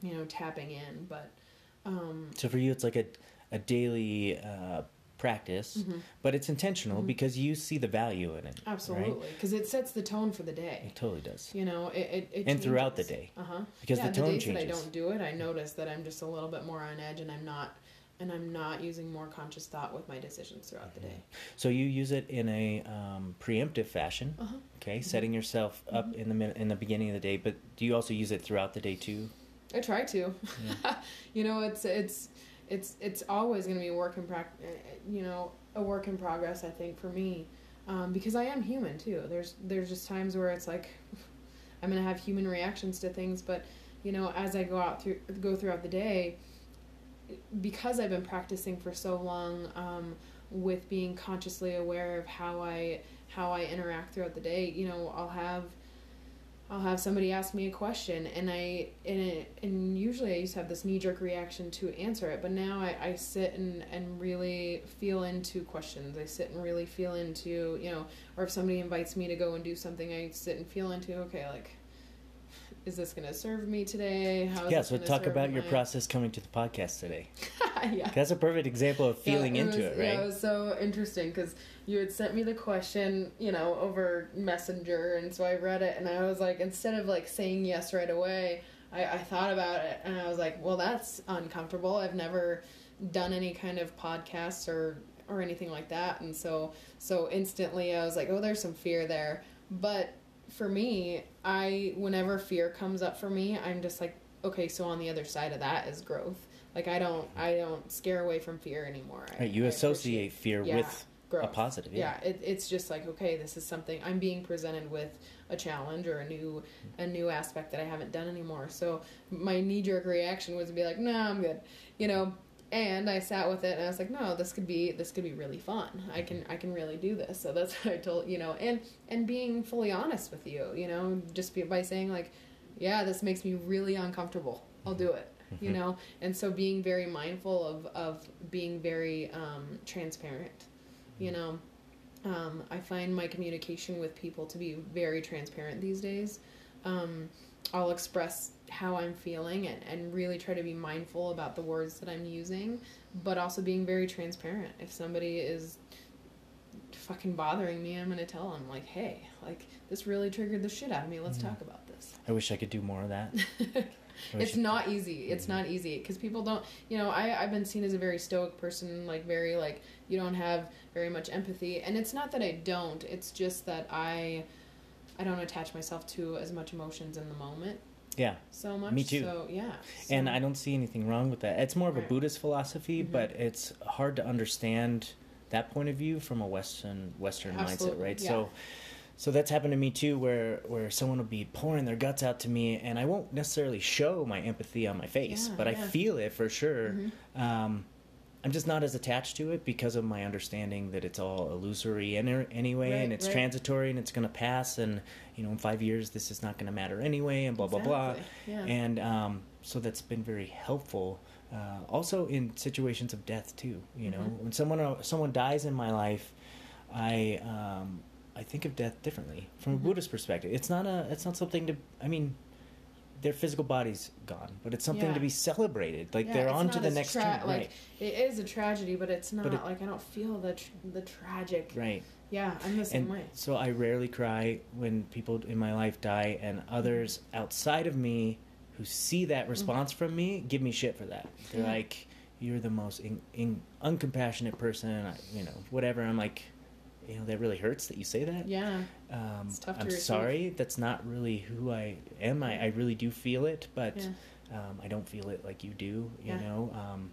you know, tapping in. But, um, So for you, it's like a a daily uh, practice, mhm, but it's intentional Mhm. because you see the value in it. Absolutely, because it sets the tone for the day. It totally does. You know, it, it, it And throughout the day. Uh-huh. Because yeah, the tone days that I don't do it, I notice that I'm just a little bit more on edge, and I'm not, and I'm not using more conscious thought with my decisions throughout the day. So you use it in a um, preemptive fashion, Uh huh. okay, setting yourself up in the min- in the beginning of the day. But do you also use it throughout the day too? I try to. you know, it's it's it's it's always going to be a work in prac- uh, You know, a work in progress. I think for me, um, because I am human too. There's there's just times where it's like I'm going to have human reactions to things, but you know, as I go out through go throughout the day, because I've been practicing for so long um, with being consciously aware of how I how I interact throughout the day, you know, I'll have I'll have somebody ask me a question and I and it, and usually I used to have this knee jerk reaction to answer it, but now I, I sit and, and really feel into questions. I sit and really feel into, you know, or if somebody invites me to go and do something, I sit and feel into, okay, like is this gonna serve me today? How is yeah. So talk about your my- process coming to the podcast today. yeah. That's a perfect example of feeling Yeah, into was, it, right? Yeah, it was so interesting because you had sent me the question, you know, over Messenger, and so I read it, and I was like, instead of like saying yes right away, I, I thought about it, and I was like, well, that's uncomfortable. I've never done any kind of podcasts or or anything like that, and so so instantly I was like, oh, there's some fear there, but for me, I whenever fear comes up for me, I'm just like, okay, so on the other side of that is growth. Like I don't I don't scare away from fear anymore. I, right. You I associate fear yeah, with a positive. Yeah, Yeah. it, it's just like okay, this is something I'm being presented with a challenge or a new a new aspect that I haven't done anymore. So my knee jerk reaction was to be like, no, I'm good, you know. And I sat with it and I was like, no, this could be this could be really fun. I can I can really do this. So that's what I told you know, and and being fully honest with you, you know, just be, by saying like, yeah, this makes me really uncomfortable. I'll do it. You Mhm. know, and so being very mindful of of being very um, transparent. You know, um, I find my communication with people to be very transparent these days. Um, I'll express how I'm feeling and, and really try to be mindful about the words that I'm using, but also being very transparent. If somebody is fucking bothering me, I'm to tell them, like, hey, like, this really triggered the shit out of me. Let's Mhm. talk about this. I wish I could do more of that. It's not easy it's Mhm. not easy because people don't you know I, i've been seen as a very stoic person like very like you don't have very much empathy and it's not that i don't it's just that i i don't attach myself to as much emotions in the moment Yeah. so much Me too. so yeah And I don't see anything wrong with that. It's more of a Right. Buddhist philosophy, Mhm. but it's hard to understand that point of view from a Western Western mindset, right? yeah. So so that's happened to me too where where someone will be pouring their guts out to me and I won't necessarily show my empathy on my face, Yeah, but I feel it for sure. Mhm. Um I'm just not as attached to it because of my understanding that it's all illusory any- anyway, and it's right. transitory, and it's going to pass, and you know, in five years, this is not going to matter anyway, and blah blah blah. Yeah. And um, so that's been very helpful. Uh, also in situations of death too. You know, Mhm. when someone uh, someone dies in my life, I um, I think of death differently from a Mhm. Buddhist perspective. It's not a it's not something to. I mean, their physical body's gone, but it's something Yeah. to be celebrated. Like Yeah, they're on to the next tra- turn, like right? it is a tragedy but it's not But it- like i don't feel the tr- the tragic Right. yeah i'm the same and way so I rarely cry when people in my life die, and Mm-hmm. others outside of me who see that response from me give me shit for that. They're Yeah. like, "You're the most in, in, uncompassionate person," I, you know, whatever. I'm like, you know, that really hurts that you say that. yeah Um, It's tough to I'm receive. sorry. That's not really who I am. I, I really do feel it, but yeah um, I don't feel it like you do. You Yeah. know. Um,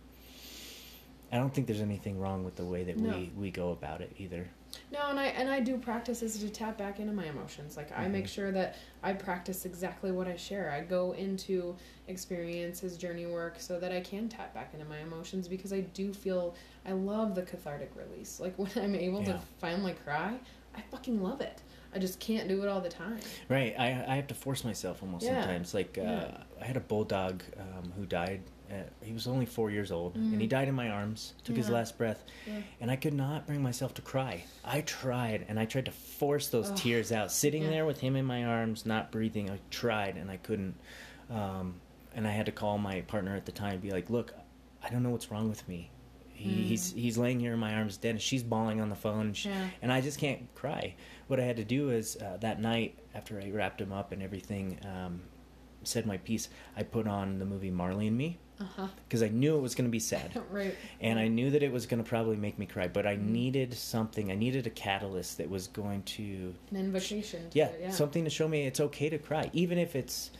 I don't think there's anything wrong with the way that No. we, we go about it either. No, and I and I do practices to tap back into my emotions. Like I make Mhm. sure that I practice exactly what I share. I go into experiences, journey work, so that I can tap back into my emotions because I do feel I love the cathartic release. Like when I'm able Yeah. to finally cry, I fucking love it. I just can't do it all the time. Right. I I have to force myself almost Yeah. sometimes. Like uh, Yeah. I had a bulldog um, who died. At, he was only four years old, and he Mhm. died in my arms. Took his last breath, Yeah. and I could not bring myself to cry. I tried, and I tried to force those tears out. Sitting Yeah. there with him in my arms, not breathing. I tried, and I couldn't. Um, and I had to call my partner at the time and be like, "Look, I don't know what's wrong with me. He, Mm. He's he's laying here in my arms, dead. And she's bawling on the phone, and, she, Yeah. and I just can't cry. What I had to do is uh, that night after I wrapped him up and everything, um, said my piece. I put on the movie Marley and Me Uh huh. because I knew it was going to be sad right. and I knew that it was going to probably make me cry, but I Mhm. needed something. I needed a catalyst that was going to, An invocation. To yeah, it, yeah. something to show me it's okay to cry, even if it's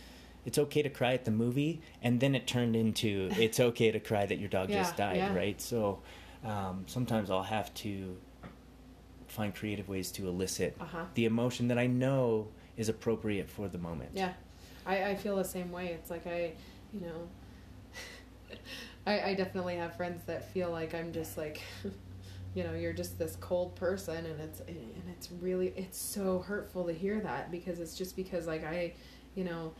it's okay to cry at the movie, and then it turned into it's okay to cry that your dog just died, yeah. right? So um, sometimes I'll have to find creative ways to elicit Uh huh. the emotion that I know is appropriate for the moment. Yeah, I, I feel the same way. It's like I, you know, I, I definitely have friends that feel like I'm just like, you know, you're just this cold person, and it's and it's really it's so hurtful to hear that because it's just because like I, you know,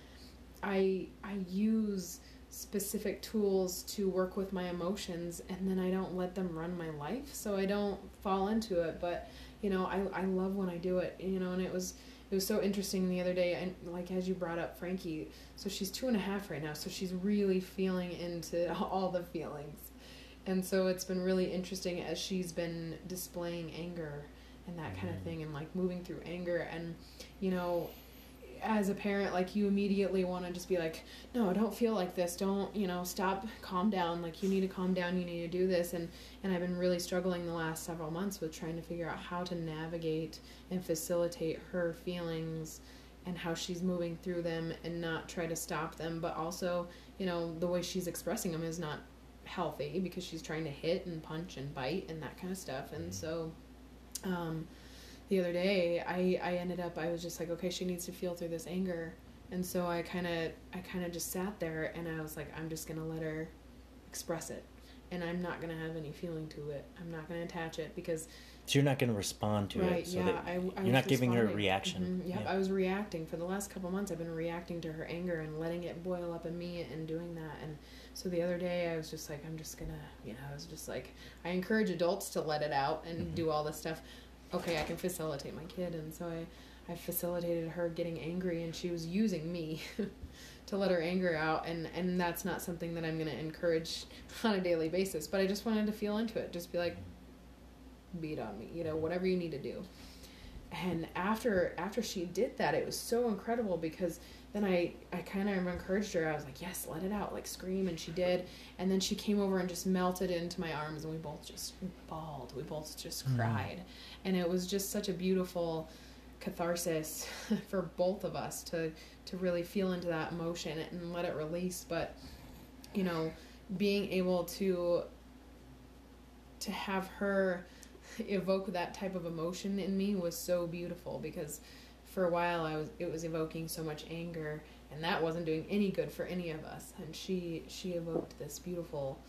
I I use specific tools to work with my emotions and then I don't let them run my life. So I don't fall into it but you know I I love when I do it you know and it was it was so interesting the other day and like as you brought up frankie so she's two and a half right now so she's really feeling into all the feelings and so it's been really interesting as she's been displaying anger and that kind of Mhm. thing and like moving through anger and you know as a parent like you immediately want to just be like no don't feel like this. Don't you know stop calm down. Like you need to calm down. You need to do this. And and i've been really struggling the last several months with trying to figure out how to navigate and facilitate her feelings and how she's moving through them and not try to stop them. But also you know the way she's expressing them is not healthy because she's trying to hit and punch and bite and that kind of stuff. And so um the other day i i ended up i was just like okay she needs to feel through this anger and so i kind of i kind of just sat there and i was like i'm just gonna let her express it and i'm not gonna have any feeling to it i'm not gonna attach it because So you're not going to respond to right it. So yeah that I, I you're not giving her a reaction. Mhm, yep, Yeah. i was reacting for the last couple months i've been reacting to her anger and letting it boil up in me and doing that and so the other day i was just like i'm just gonna you know i was just like i encourage adults to let it out and Mhm. do all this stuff okay i can facilitate my kid. And so i i facilitated her getting angry and she was using me to let her anger out. And and that's not something that i'm going to encourage on a daily basis but i just wanted to feel into it. Just be like beat on me you know whatever you need to do. And after after she did that it was so incredible because then i i kind of encouraged her. I was like yes let it out like scream and she did. And then she came over and just melted into my arms and we both just bawled. We both just Mm. cried. And it was just such a beautiful catharsis for both of us to to really feel into that emotion and let it release. But you know being able to to have her evoke that type of emotion in me was so beautiful because for a while I was it was evoking so much anger and that wasn't doing any good for any of us. And she she evoked this beautiful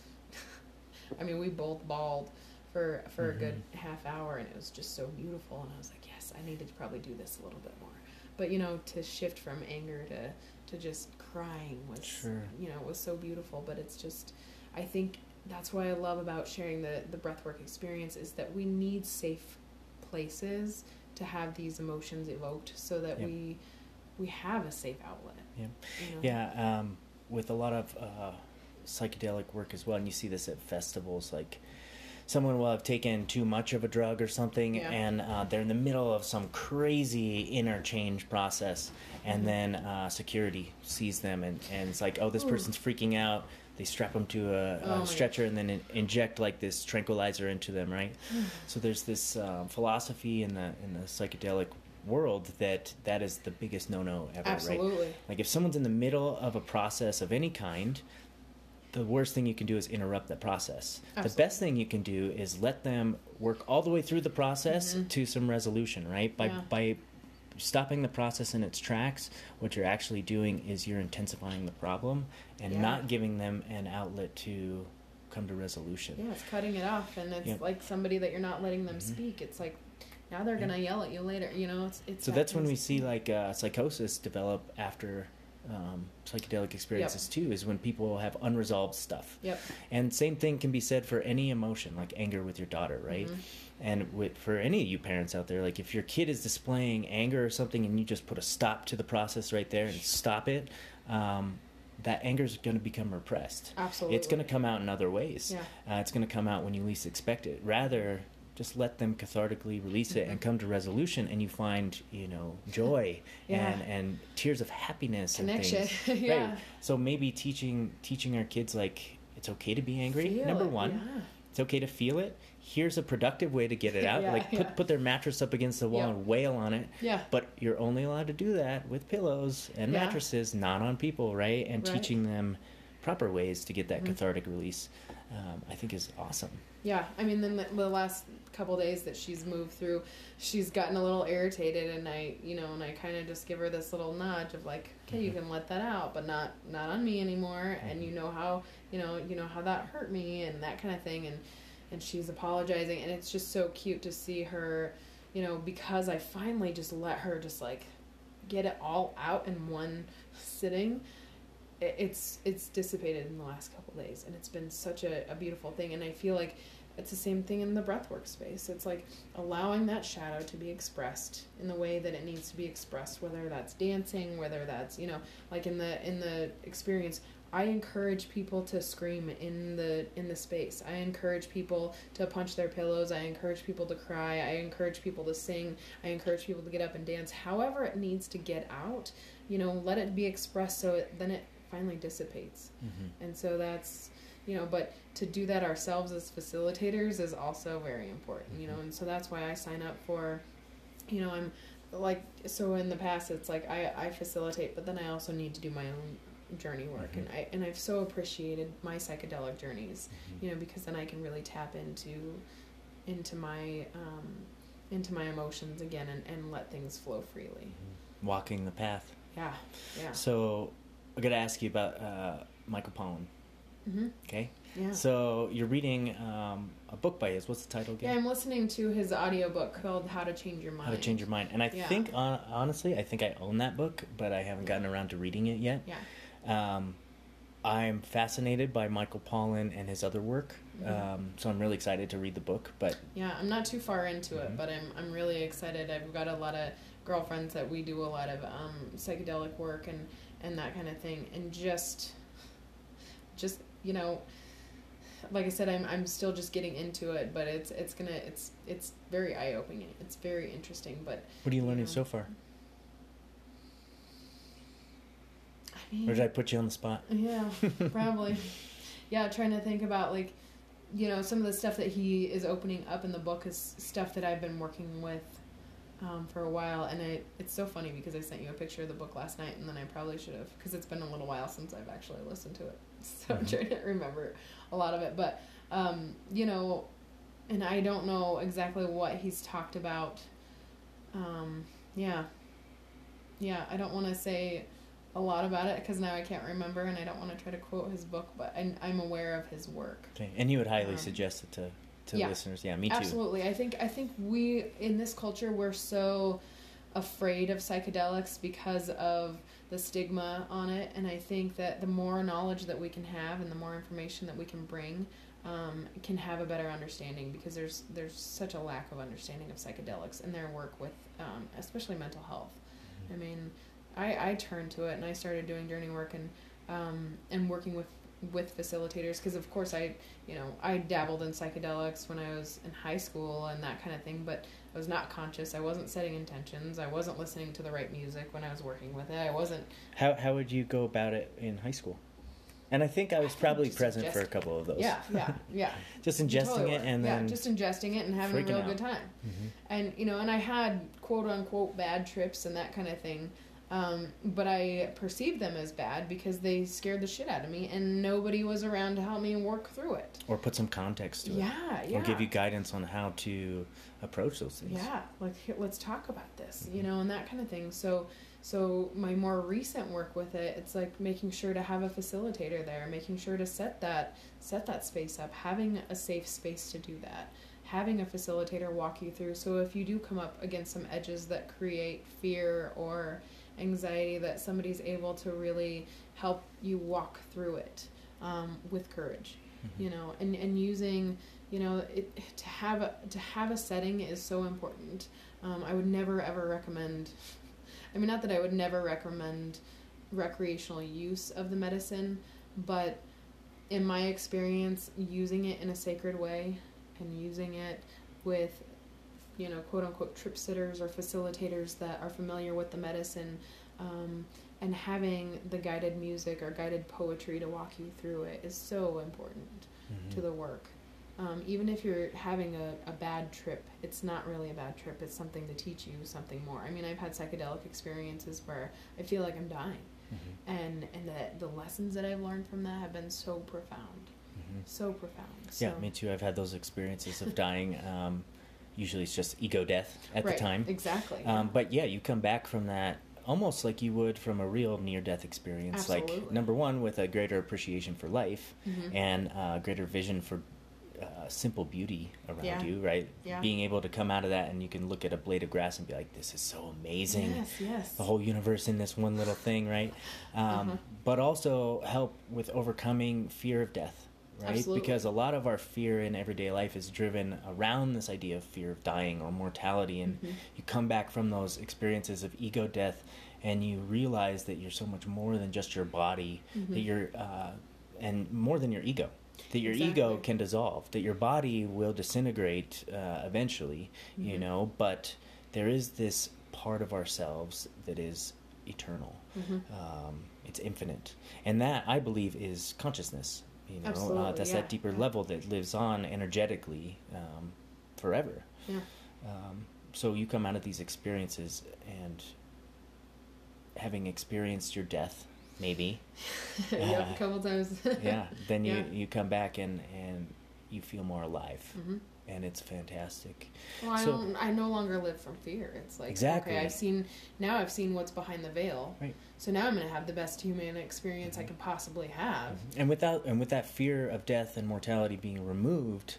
I mean we both bawled for for a good mm-hmm. half hour and it was just so beautiful and I was like yes I needed to probably do this a little bit more. But you know to shift from anger to to just crying was Sure. you know was so beautiful but it's just I think that's what I love about sharing the the breathwork experience is that we need safe places to have these emotions evoked so that Yep. we we have a safe outlet Yeah. you know? Yeah, um, with a lot of uh, psychedelic work as well, and you see this at festivals. Like, someone will have taken too much of a drug or something, Yeah. and uh, they're in the middle of some crazy interchange process, and Mhm. then uh, security sees them, and, and it's like, oh, this person's freaking out. They strap them to a, Oh a stretcher and then in- inject like this tranquilizer into them, right? So there's this um, philosophy in the in the psychedelic world that that is the biggest no-no ever, right? Absolutely. Like if someone's in the middle of a process of any kind, the worst thing you can do is interrupt that process. The best thing you can do is let them work all the way through the process Mhm. to some resolution, right? By Yeah. by stopping the process in its tracks, what you're actually doing is you're intensifying the problem and Yeah. not giving them an outlet to come to resolution. Yeah, it's cutting it off, and it's like somebody that you're not letting them Mhm. speak. It's like now they're gonna yell at you later. You know, it's it's. So that that's when we see like uh, psychosis develop after um, psychedelic experiences too. Is when people have unresolved stuff. Yep. And same thing can be said for any emotion, like anger with your daughter, right? Mhm. And with, for any of you parents out there, like if your kid is displaying anger or something, and you just put a stop to the process right there and stop it, um, that anger is going to become repressed. Absolutely. It's going to come out in other ways. Yeah. Uh, it's going to come out when you least expect it. Rather, just let them cathartically release it and Mhm. come to resolution, and you find you know joy Yeah. and and tears of happiness Connection. and things. yeah. Right. So maybe teaching teaching our kids like it's okay to be angry. Feel Number it, one, yeah. it's okay to feel it. Here's a productive way to get it out. Yeah, like put yeah. put their mattress up against the wall Yep. and wail on it. Yeah. But you're only allowed to do that with pillows and Yeah. mattresses, not on people, right? And Right. teaching them proper ways to get that Mhm. cathartic release, um, I think is awesome. Yeah, I mean, then the, the last couple days that she's moved through, she's gotten a little irritated, and I, you know, and I kind of just give her this little nudge of like, okay, you Mhm. can let that out, but not not on me anymore, and you know how, you know, you know how that hurt me, and that kind of thing, and and she's apologizing, and it's just so cute to see her, you know, because I finally just let her just like get it all out in one sitting. It's it's dissipated in the last couple days and it's been such a, a beautiful thing and i feel like it's the same thing in the breathwork space. It's like allowing that shadow to be expressed in the way that it needs to be expressed whether that's dancing whether that's you know like in the in the experience i encourage people to scream in the in the space. I encourage people to punch their pillows. I encourage people to cry. I encourage people to sing. I encourage people to get up and dance. However it needs to get out you know let it be expressed so it, then it finally dissipates. Mm-hmm. and so that's you know but to do that ourselves as facilitators is also very important you know and so that's why i sign up for you know i'm like so in the past it's like i i facilitate but then i also need to do my own journey work and i and i've so appreciated my psychedelic journeys you know because then i can really tap into into my um into my emotions again and, and let things flow freely Walking the path. yeah yeah So, I got to ask you about uh, Michael Pollan. hmm Okay. yeah So you're reading um, a book by his. What's the title Yeah, again? I'm listening to his audiobook called How to Change Your Mind. How to Change Your Mind. And I Yeah. think, hon- honestly, I think I own that book, but I haven't gotten around to reading it yet. Yeah. Um, I'm fascinated by Michael Pollan and his other work, Mhm. um, so I'm really excited to read the book. But Yeah, I'm not too far into it, Mhm. but I'm I'm really excited. I've got a lot of girlfriends that we do a lot of um, psychedelic work and and that kind of thing, and just just you know, like I said, I'm I'm still just getting into it, but it's it's gonna it's it's very eye opening. It's very interesting, but what are you learning Yeah. so far? I mean, Or did I put you on the spot? Yeah, probably. yeah, trying to think about like, you know, some of the stuff that he is opening up in the book is stuff that I've been working with um, for a while, and I it's so funny because I sent you a picture of the book last night, and then I probably should have because it's been a little while since I've actually listened to it, so I'm Mhm. trying to remember a lot of it. But um, you know, and I don't know exactly what he's talked about. Um, yeah, yeah, I don't want to say a lot about it because now I can't remember, and I don't want to try to quote his book, but I, I'm aware of his work. Okay. And you would highly Um, suggest it to, to yeah. listeners. Yeah, me too. Absolutely, I think I think we in this culture we're so afraid of psychedelics because of the stigma on it, and I think that the more knowledge that we can have and the more information that we can bring. Um, can have a better understanding because there's there's such a lack of understanding of psychedelics and their work with um, especially mental health. I mean, I I turned to it and I started doing journey work and um, and working with with facilitators because of course I you know I dabbled in psychedelics when I was in high school and that kind of thing, but I was not conscious. I wasn't setting intentions. I wasn't listening to the right music when I was working with it. I wasn't. How how would you go about it in high school? And I think I was probably Just present for a couple of those. Yeah, yeah, yeah. Just ingesting Totally it and yeah, then just ingesting it and having a real out. good time. Mhm. And you know, and I had quote unquote bad trips and that kind of thing. Um, but I perceived them as bad because they scared the shit out of me, and nobody was around to help me work through it. or put some context to it. Yeah, yeah. Or give you guidance on how to approach those things. Yeah, like here, let's talk about this, you Mhm. know, and that kind of thing. So, so my more recent work with it, it's like making sure to have a facilitator there, making sure to set that set that space up, having a safe space to do that, having a facilitator walk you through. So if you do come up against some edges that create fear or anxiety, that somebody's able to really help you walk through it um, with courage Mhm. you know and and using you know it to have a to have a setting is so important um, i would never ever recommend i mean not that i would never recommend recreational use of the medicine but in my experience using it in a sacred way and using it with you know quote unquote trip sitters or facilitators that are familiar with the medicine um, and having the guided music or guided poetry to walk you through it is so important Mhm. to the work. Um, even if you're having a, a bad trip, it's not really a bad trip. It's something to teach you something more. I mean, I've had psychedelic experiences where I feel like I'm dying, Mhm. and and the the lessons that I've learned from that have been so profound, Mhm. so profound. So, Yeah, me too. I've had those experiences of dying. Um, usually it's just ego death at right, the time. exactly. Um, but yeah, you come back from that almost like you would from a real near death experience. Like, number one, with a greater appreciation for life Mhm. and uh, greater vision for uh, simple beauty around Yeah. you, right? Yeah. Being able to come out of that and you can look at a blade of grass and be like, this is so amazing. yes, yes. The whole universe in this one little thing, right? Um, Uh-huh. But also help with overcoming fear of death, right? Absolutely. Because a lot of our fear in everyday life is driven around this idea of fear of dying or mortality. And Mhm. you come back from those experiences of ego death and you realize that you're so much more than just your body, that Mhm. you're, uh, and more than your ego. That your ego can dissolve, that your body will disintegrate uh, eventually, you Mhm. know, but there is this part of ourselves that is eternal. Mhm. Um, it's infinite, and that I believe is consciousness. You know, uh, that's yeah, that deeper level that lives on energetically um, forever. Yeah. Um, so you come out of these experiences and having experienced your death, maybe, yep, a couple times. yeah, then you Yeah. you come back and and you feel more alive, Mhm. and it's fantastic. Well, I don't. I no longer live from fear. It's like Exactly. okay, I've seen now. I've seen what's behind the veil. Right. So now I'm gonna have the best human experience I Mhm. can possibly have. And without and with that fear of death and mortality being removed,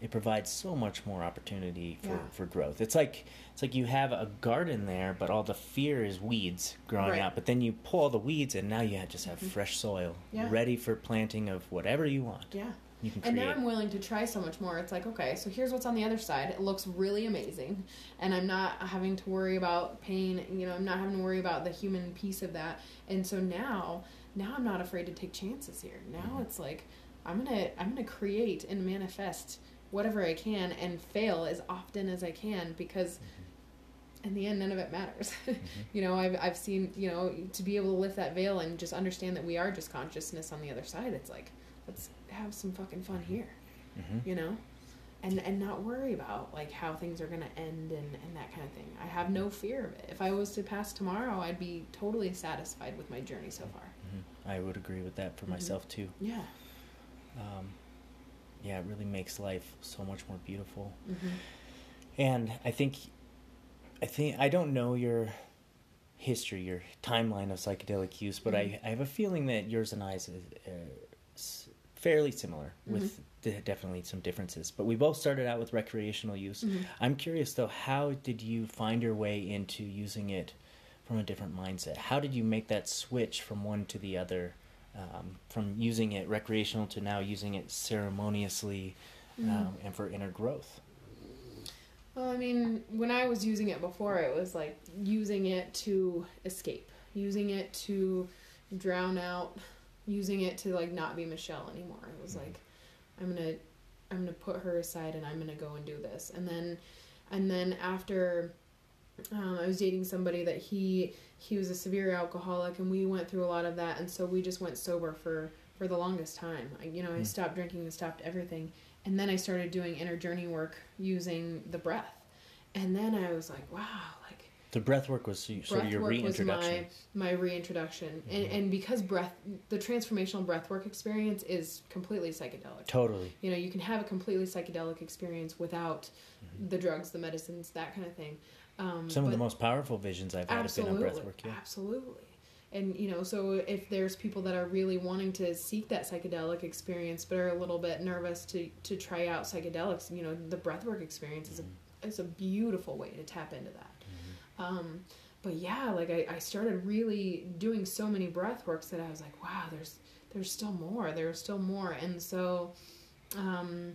it provides so much more opportunity for, Yeah. for growth. It's like it's like you have a garden there, but all the fear is weeds growing Right. out. But then you pull all the weeds, and now you just have Mhm. fresh soil, Yeah. ready for planting of whatever you want. Yeah. You can And create. now I'm willing to try so much more. It's like, okay, so here's what's on the other side. It looks really amazing. And I'm not having to worry about pain. You know, I'm not having to worry about the human piece of that. And so now, now I'm not afraid to take chances here. Now Mhm. it's like, I'm going to, I'm going to create and manifest whatever I can and fail as often as I can because in the end, none of it matters. Mhm. you know, I've, I've seen, you know, to be able to lift that veil and just understand that we are just consciousness on the other side. It's like, let's have some fucking fun here Mhm. you know and and not worry about like how things are to end and and that kind of thing i have no fear of it if i was to pass tomorrow i'd be totally satisfied with my journey so far Mhm. I would agree with that for Mhm. myself too. yeah Um, yeah, it really makes life so much more beautiful. hmm And I think, I think I don't know your history, your timeline of psychedelic use, but Mhm. I, I have a feeling that yours and I's uh, fairly similar, with de- definitely some differences. But we both started out with recreational use. Mhm. I'm curious though, how did you find your way into using it from a different mindset? How did you make that switch from one to the other? Um, from using it recreational to now using it ceremoniously Mhm. um, and for inner growth. well i mean when i was using it before it was like using it to escape using it to drown out, using it to like not be Michelle anymore. It was Mhm. like, I'm gonna, I'm gonna put her aside and I'm gonna go and do this. And then, and then after, um, I was dating somebody that he he was a severe alcoholic and we went through a lot of that and so we just went sober for for the longest time. I, you know, I Mm. stopped drinking and stopped everything. And then I started doing inner journey work using the breath. And then I was like, wow, The breath work was sort of your breath was reintroduction. my my reintroduction. And Mhm. and because breath the transformational breath work experience is completely psychedelic. Totally. You know, you can have a completely psychedelic experience without Mhm. the drugs, the medicines, that kind of thing. Um, Some of the most powerful visions I've had have been on absolutely, breath work. Yeah. absolutely. And you know, so if there's people that are really wanting to seek that psychedelic experience, but are a little bit nervous to to try out psychedelics, you know, the breathwork experience is a is a beautiful way to tap into that. Um, but yeah, like I, I started really doing so many breath works that I was like, wow, there's there's still more, there's still more, and so, um,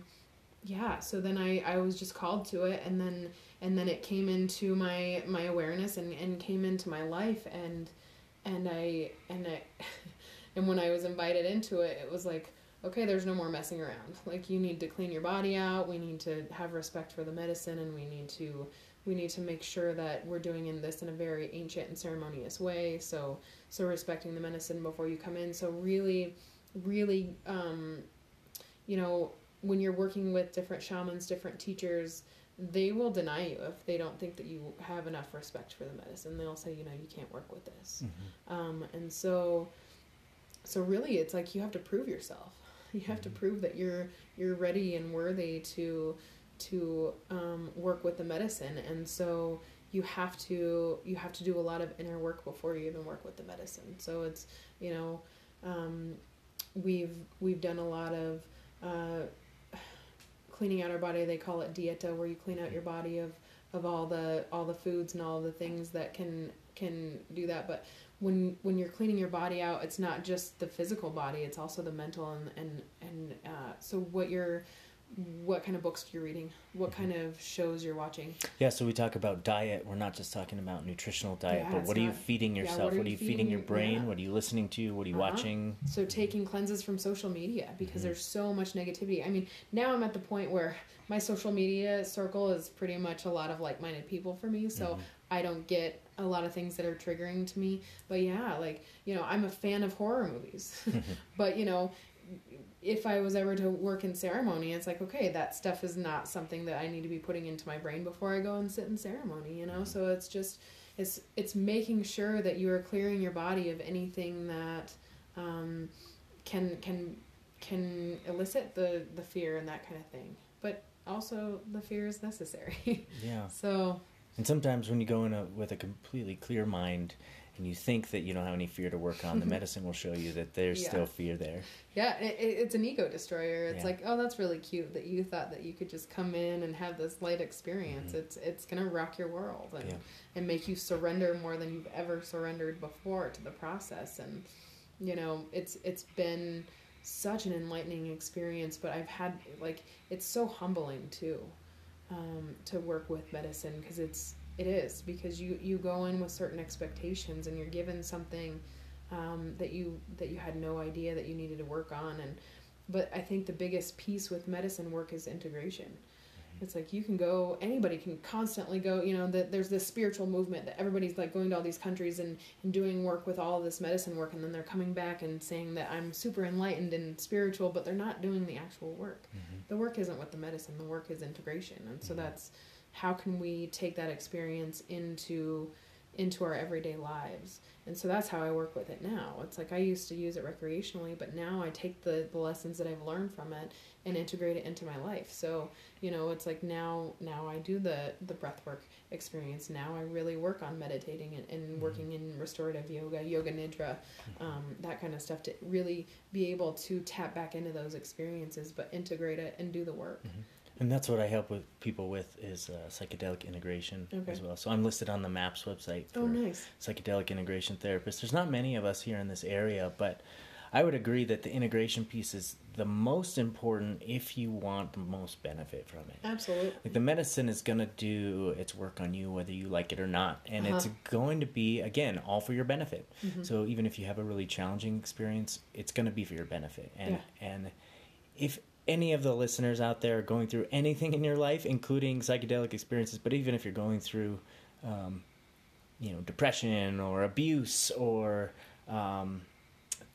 yeah. So then I, I was just called to it, and then and then it came into my my awareness and, and came into my life, and and I and I and when I was invited into it, it was like. Okay, there's no more messing around. Like you need to clean your body out. We need to have respect for the medicine, and we need to we need to make sure that we're doing in this in a very ancient and ceremonious way. So so respecting the medicine before you come in. So really really um, you know when you're working with different shamans different teachers they will deny you if they don't think that you have enough respect for the medicine. They'll say you know you can't work with this. Mhm. um, and so so really it's like you have to prove yourself. You have to Mhm. prove that you're you're ready and worthy to to um, work with the medicine. And so you have to you have to do a lot of inner work before you even work with the medicine. So it's you know um, we've we've done a lot of uh, cleaning out our body. They call it dieta where you clean out your body of of all the all the foods and all the things that can can do that. But when when you're cleaning your body out it's not just the physical body it's also the mental and and and uh, so what you're what kind of books you're reading what Mm-hmm. kind of shows you're watching Yeah, so we talk about diet. We're not just talking about nutritional diet, Yeah, but what are you feeding yeah, yourself? what are what are you feeding, feeding your brain? yeah. What are you listening to? What are you Uh-huh. watching? so taking cleanses from social media because Mhm. there's so much negativity i mean now i'm at the point where my social media circle is pretty much a lot of like-minded people for me so Mhm. I don't get a lot of things that are triggering to me. But yeah, like, you know, I'm a fan of horror movies. but, you know, if I was ever to work in ceremony, it's like, okay, that stuff is not something that I need to be putting into my brain before I go and sit in ceremony, you know? So it's just it's it's making sure that you are clearing your body of anything that um, can can can elicit the the fear and that kind of thing. But also the fear is necessary. yeah. so And sometimes when you go in a, with a completely clear mind and you think that you don't have any fear to work on, the medicine will show you that there's Yeah. still fear there. Yeah, it, it- it's an ego destroyer. It's Yeah. like, oh, that's really cute that you thought that you could just come in and have this light experience. Mhm. It's it's gonna rock your world and Yeah. and make you surrender more than you've ever surrendered before to the process. And you know, it's it's been such an enlightening experience. But I've had like it's so humbling too um, to work with medicine because it's it is because you you go in with certain expectations and you're given something um, that you that you had no idea that you needed to work on and but I think the biggest piece with medicine work is integration. It's like you can go, anybody can constantly go, you know, that there's this spiritual movement that everybody's like going to all these countries and, and doing work with all of this medicine work, and then they're coming back and saying that I'm super enlightened and spiritual, but they're not doing the actual work. Mhm. The work isn't with the medicine, the work is integration. And so Mhm. that's how can we take that experience into into our everyday lives? And so that's how i work with it now. It's like i used to use it recreationally but now i take the, the lessons that i've learned from it and integrate it into my life. So you know it's like now now i do the the breath work experience. Now i really work on meditating and, and Mhm. working in restorative yoga yoga nidra um, that kind of stuff to really be able to tap back into those experiences but integrate it and do the work And that's what I help with people with is uh, psychedelic integration Okay. as well. So I'm listed on the MAPS website for oh nice psychedelic integration therapists. There's not many of us here in this area, but I would agree that the integration piece is the most important if you want the most benefit from it. Absolutely. Like the medicine is going to do its work on you whether you like it or not. And it's Uh-huh. going to be, again, all for your benefit. Mm-hmm. So even if you have a really challenging experience, it's going to be for your benefit. And, and if any of the listeners out there are going through anything in your life, including psychedelic experiences, but even if you're going through, um, you know, depression or abuse or um,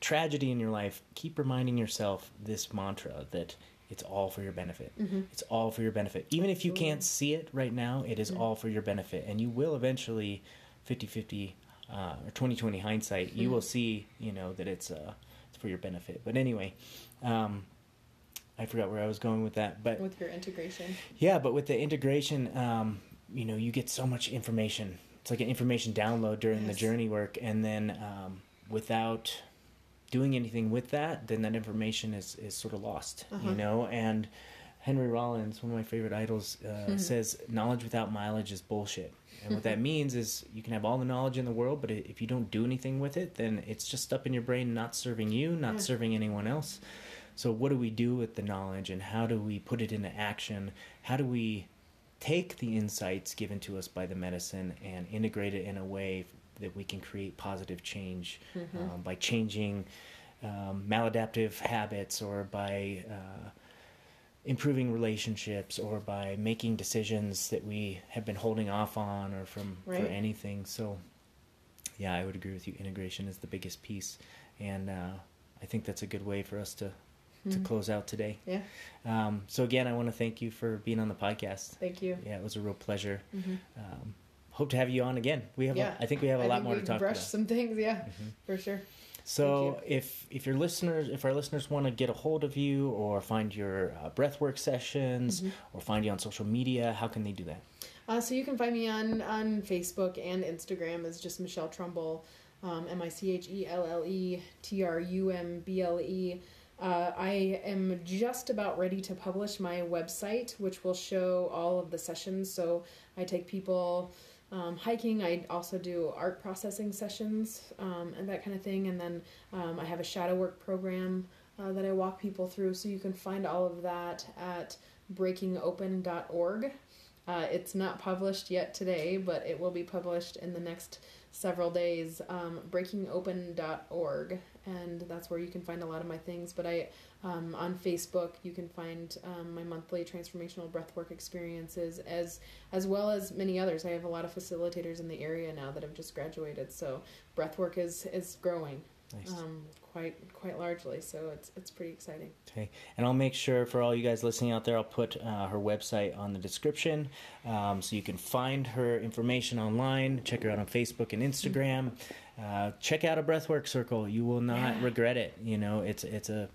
tragedy in your life, keep reminding yourself this mantra that it's all for your benefit. It's all for your benefit. Even if you can't see it right now, it is all for your benefit. And you will eventually, 50 50 uh, or 20 20 hindsight, you will see, you know, that it's, uh, it's for your benefit. But anyway, um, I forgot where I was going with that. But With your integration. yeah, but with the integration, um, you know, you get so much information. It's like an information download during the journey work, and then um, without doing anything with that, then that information is is sort of lost. Uh-huh. You know, and Henry Rollins, one of my favorite idols, uh, says knowledge without mileage is bullshit. And what that means is you can have all the knowledge in the world, but if you don't do anything with it, then it's just up in your brain, not serving you, not Yeah. serving anyone else. So, what do we do with the knowledge and how do we put it into action? How do we take the insights given to us by the medicine and integrate it in a way that we can create positive change um, by changing um, maladaptive habits or by uh, improving relationships or by making decisions that we have been holding off on or from Right. for anything? So, yeah, I would agree with you. Integration is the biggest piece, and uh, I think that's a good way for us to to Mhm. close out today. Yeah. Um, so again, I want to thank you for being on the podcast. Thank you. Yeah, it was a real pleasure. Mhm. Um, hope to have you on again. We have, Yeah. a, I think we have a I lot more to talk about. some things, yeah, Mhm. for sure. So if if your listeners, if our listeners want to get a hold of you or find your uh, breathwork sessions Mhm. or find you on social media, how can they do that? Uh, so you can find me on on Facebook and Instagram as just Michelle Trumble, um, M I C H E L L E T R U M B L E. Uh, I am just about ready to publish my website, which will show all of the sessions. So I take people um, hiking. I also do art processing sessions um, and that kind of thing. And then um, I have a shadow work program uh, that I walk people through. So you can find all of that at breakingopen.org. Uh, it's not published yet today, but it will be published in the next several days. Um, breakingopen.org, and that's where you can find a lot of my things. But I, um, on Facebook, you can find um, my monthly transformational breathwork experiences, as as well as many others. I have a lot of facilitators in the area now that have just graduated, so breathwork is is growing Nice. um, quite quite largely. So it's it's pretty exciting. Okay, and I'll make sure for all you guys listening out there, I'll put uh, her website on the description, um, so you can find her information online. Check her out on Facebook and Instagram. Uh, check out a breathwork circle; you will not Yeah. regret it. You know, it's it's a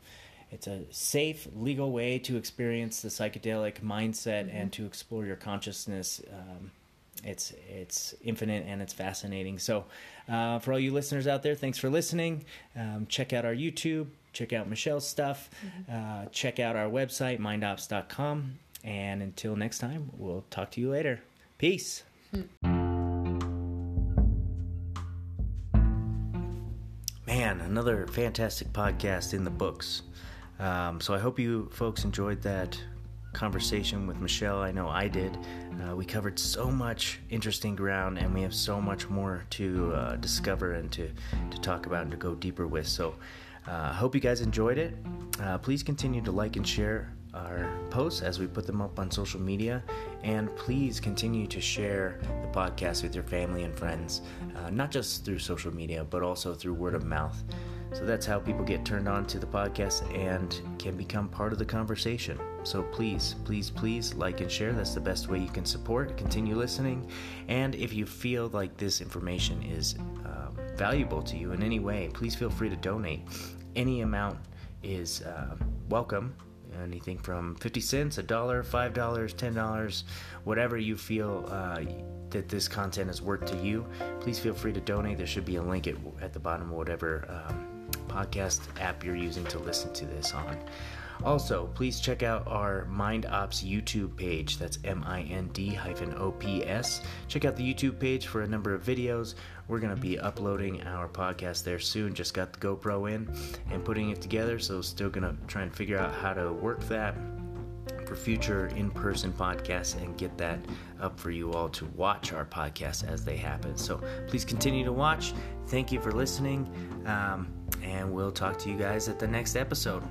it's a safe, legal way to experience the psychedelic mindset and to explore your consciousness. Um, it's it's infinite and it's fascinating. So, uh, for all you listeners out there, thanks for listening. Um, check out our YouTube. Check out Michelle's stuff. Uh, check out our website, mindops.com. And until next time, we'll talk to you later. Peace. Man, another fantastic podcast in the books. Um, so I hope you folks enjoyed that conversation with Michelle. I know I did. Uh, we covered so much interesting ground, and we have so much more to uh, discover and to, to talk about and to go deeper with. So I uh, hope you guys enjoyed it. Uh, please continue to like and share our posts as we put them up on social media. And please continue to share the podcast with your family and friends, uh, not just through social media, but also through word of mouth. So that's how people get turned on to the podcast and can become part of the conversation. So please, please, please like and share. That's the best way you can support. Continue listening. And if you feel like this information is um, valuable to you in any way, please feel free to donate. Any amount is uh, welcome. Anything from 50 cents, a dollar, $5, $10, whatever you feel uh, that this content is worth to you, please feel free to donate. There should be a link at, at the bottom of whatever um, podcast app you're using to listen to this on. Also, please check out our Mind Ops YouTube page. That's M I N D hyphen O P S. Check out the YouTube page for a number of videos. We're going to be uploading our podcast there soon. Just got the GoPro in and putting it together, so still going to try and figure out how to work that for future in person podcasts and get that up for you all to watch our podcasts as they happen. So please continue to watch. Thank you for listening, um, and we'll talk to you guys at the next episode.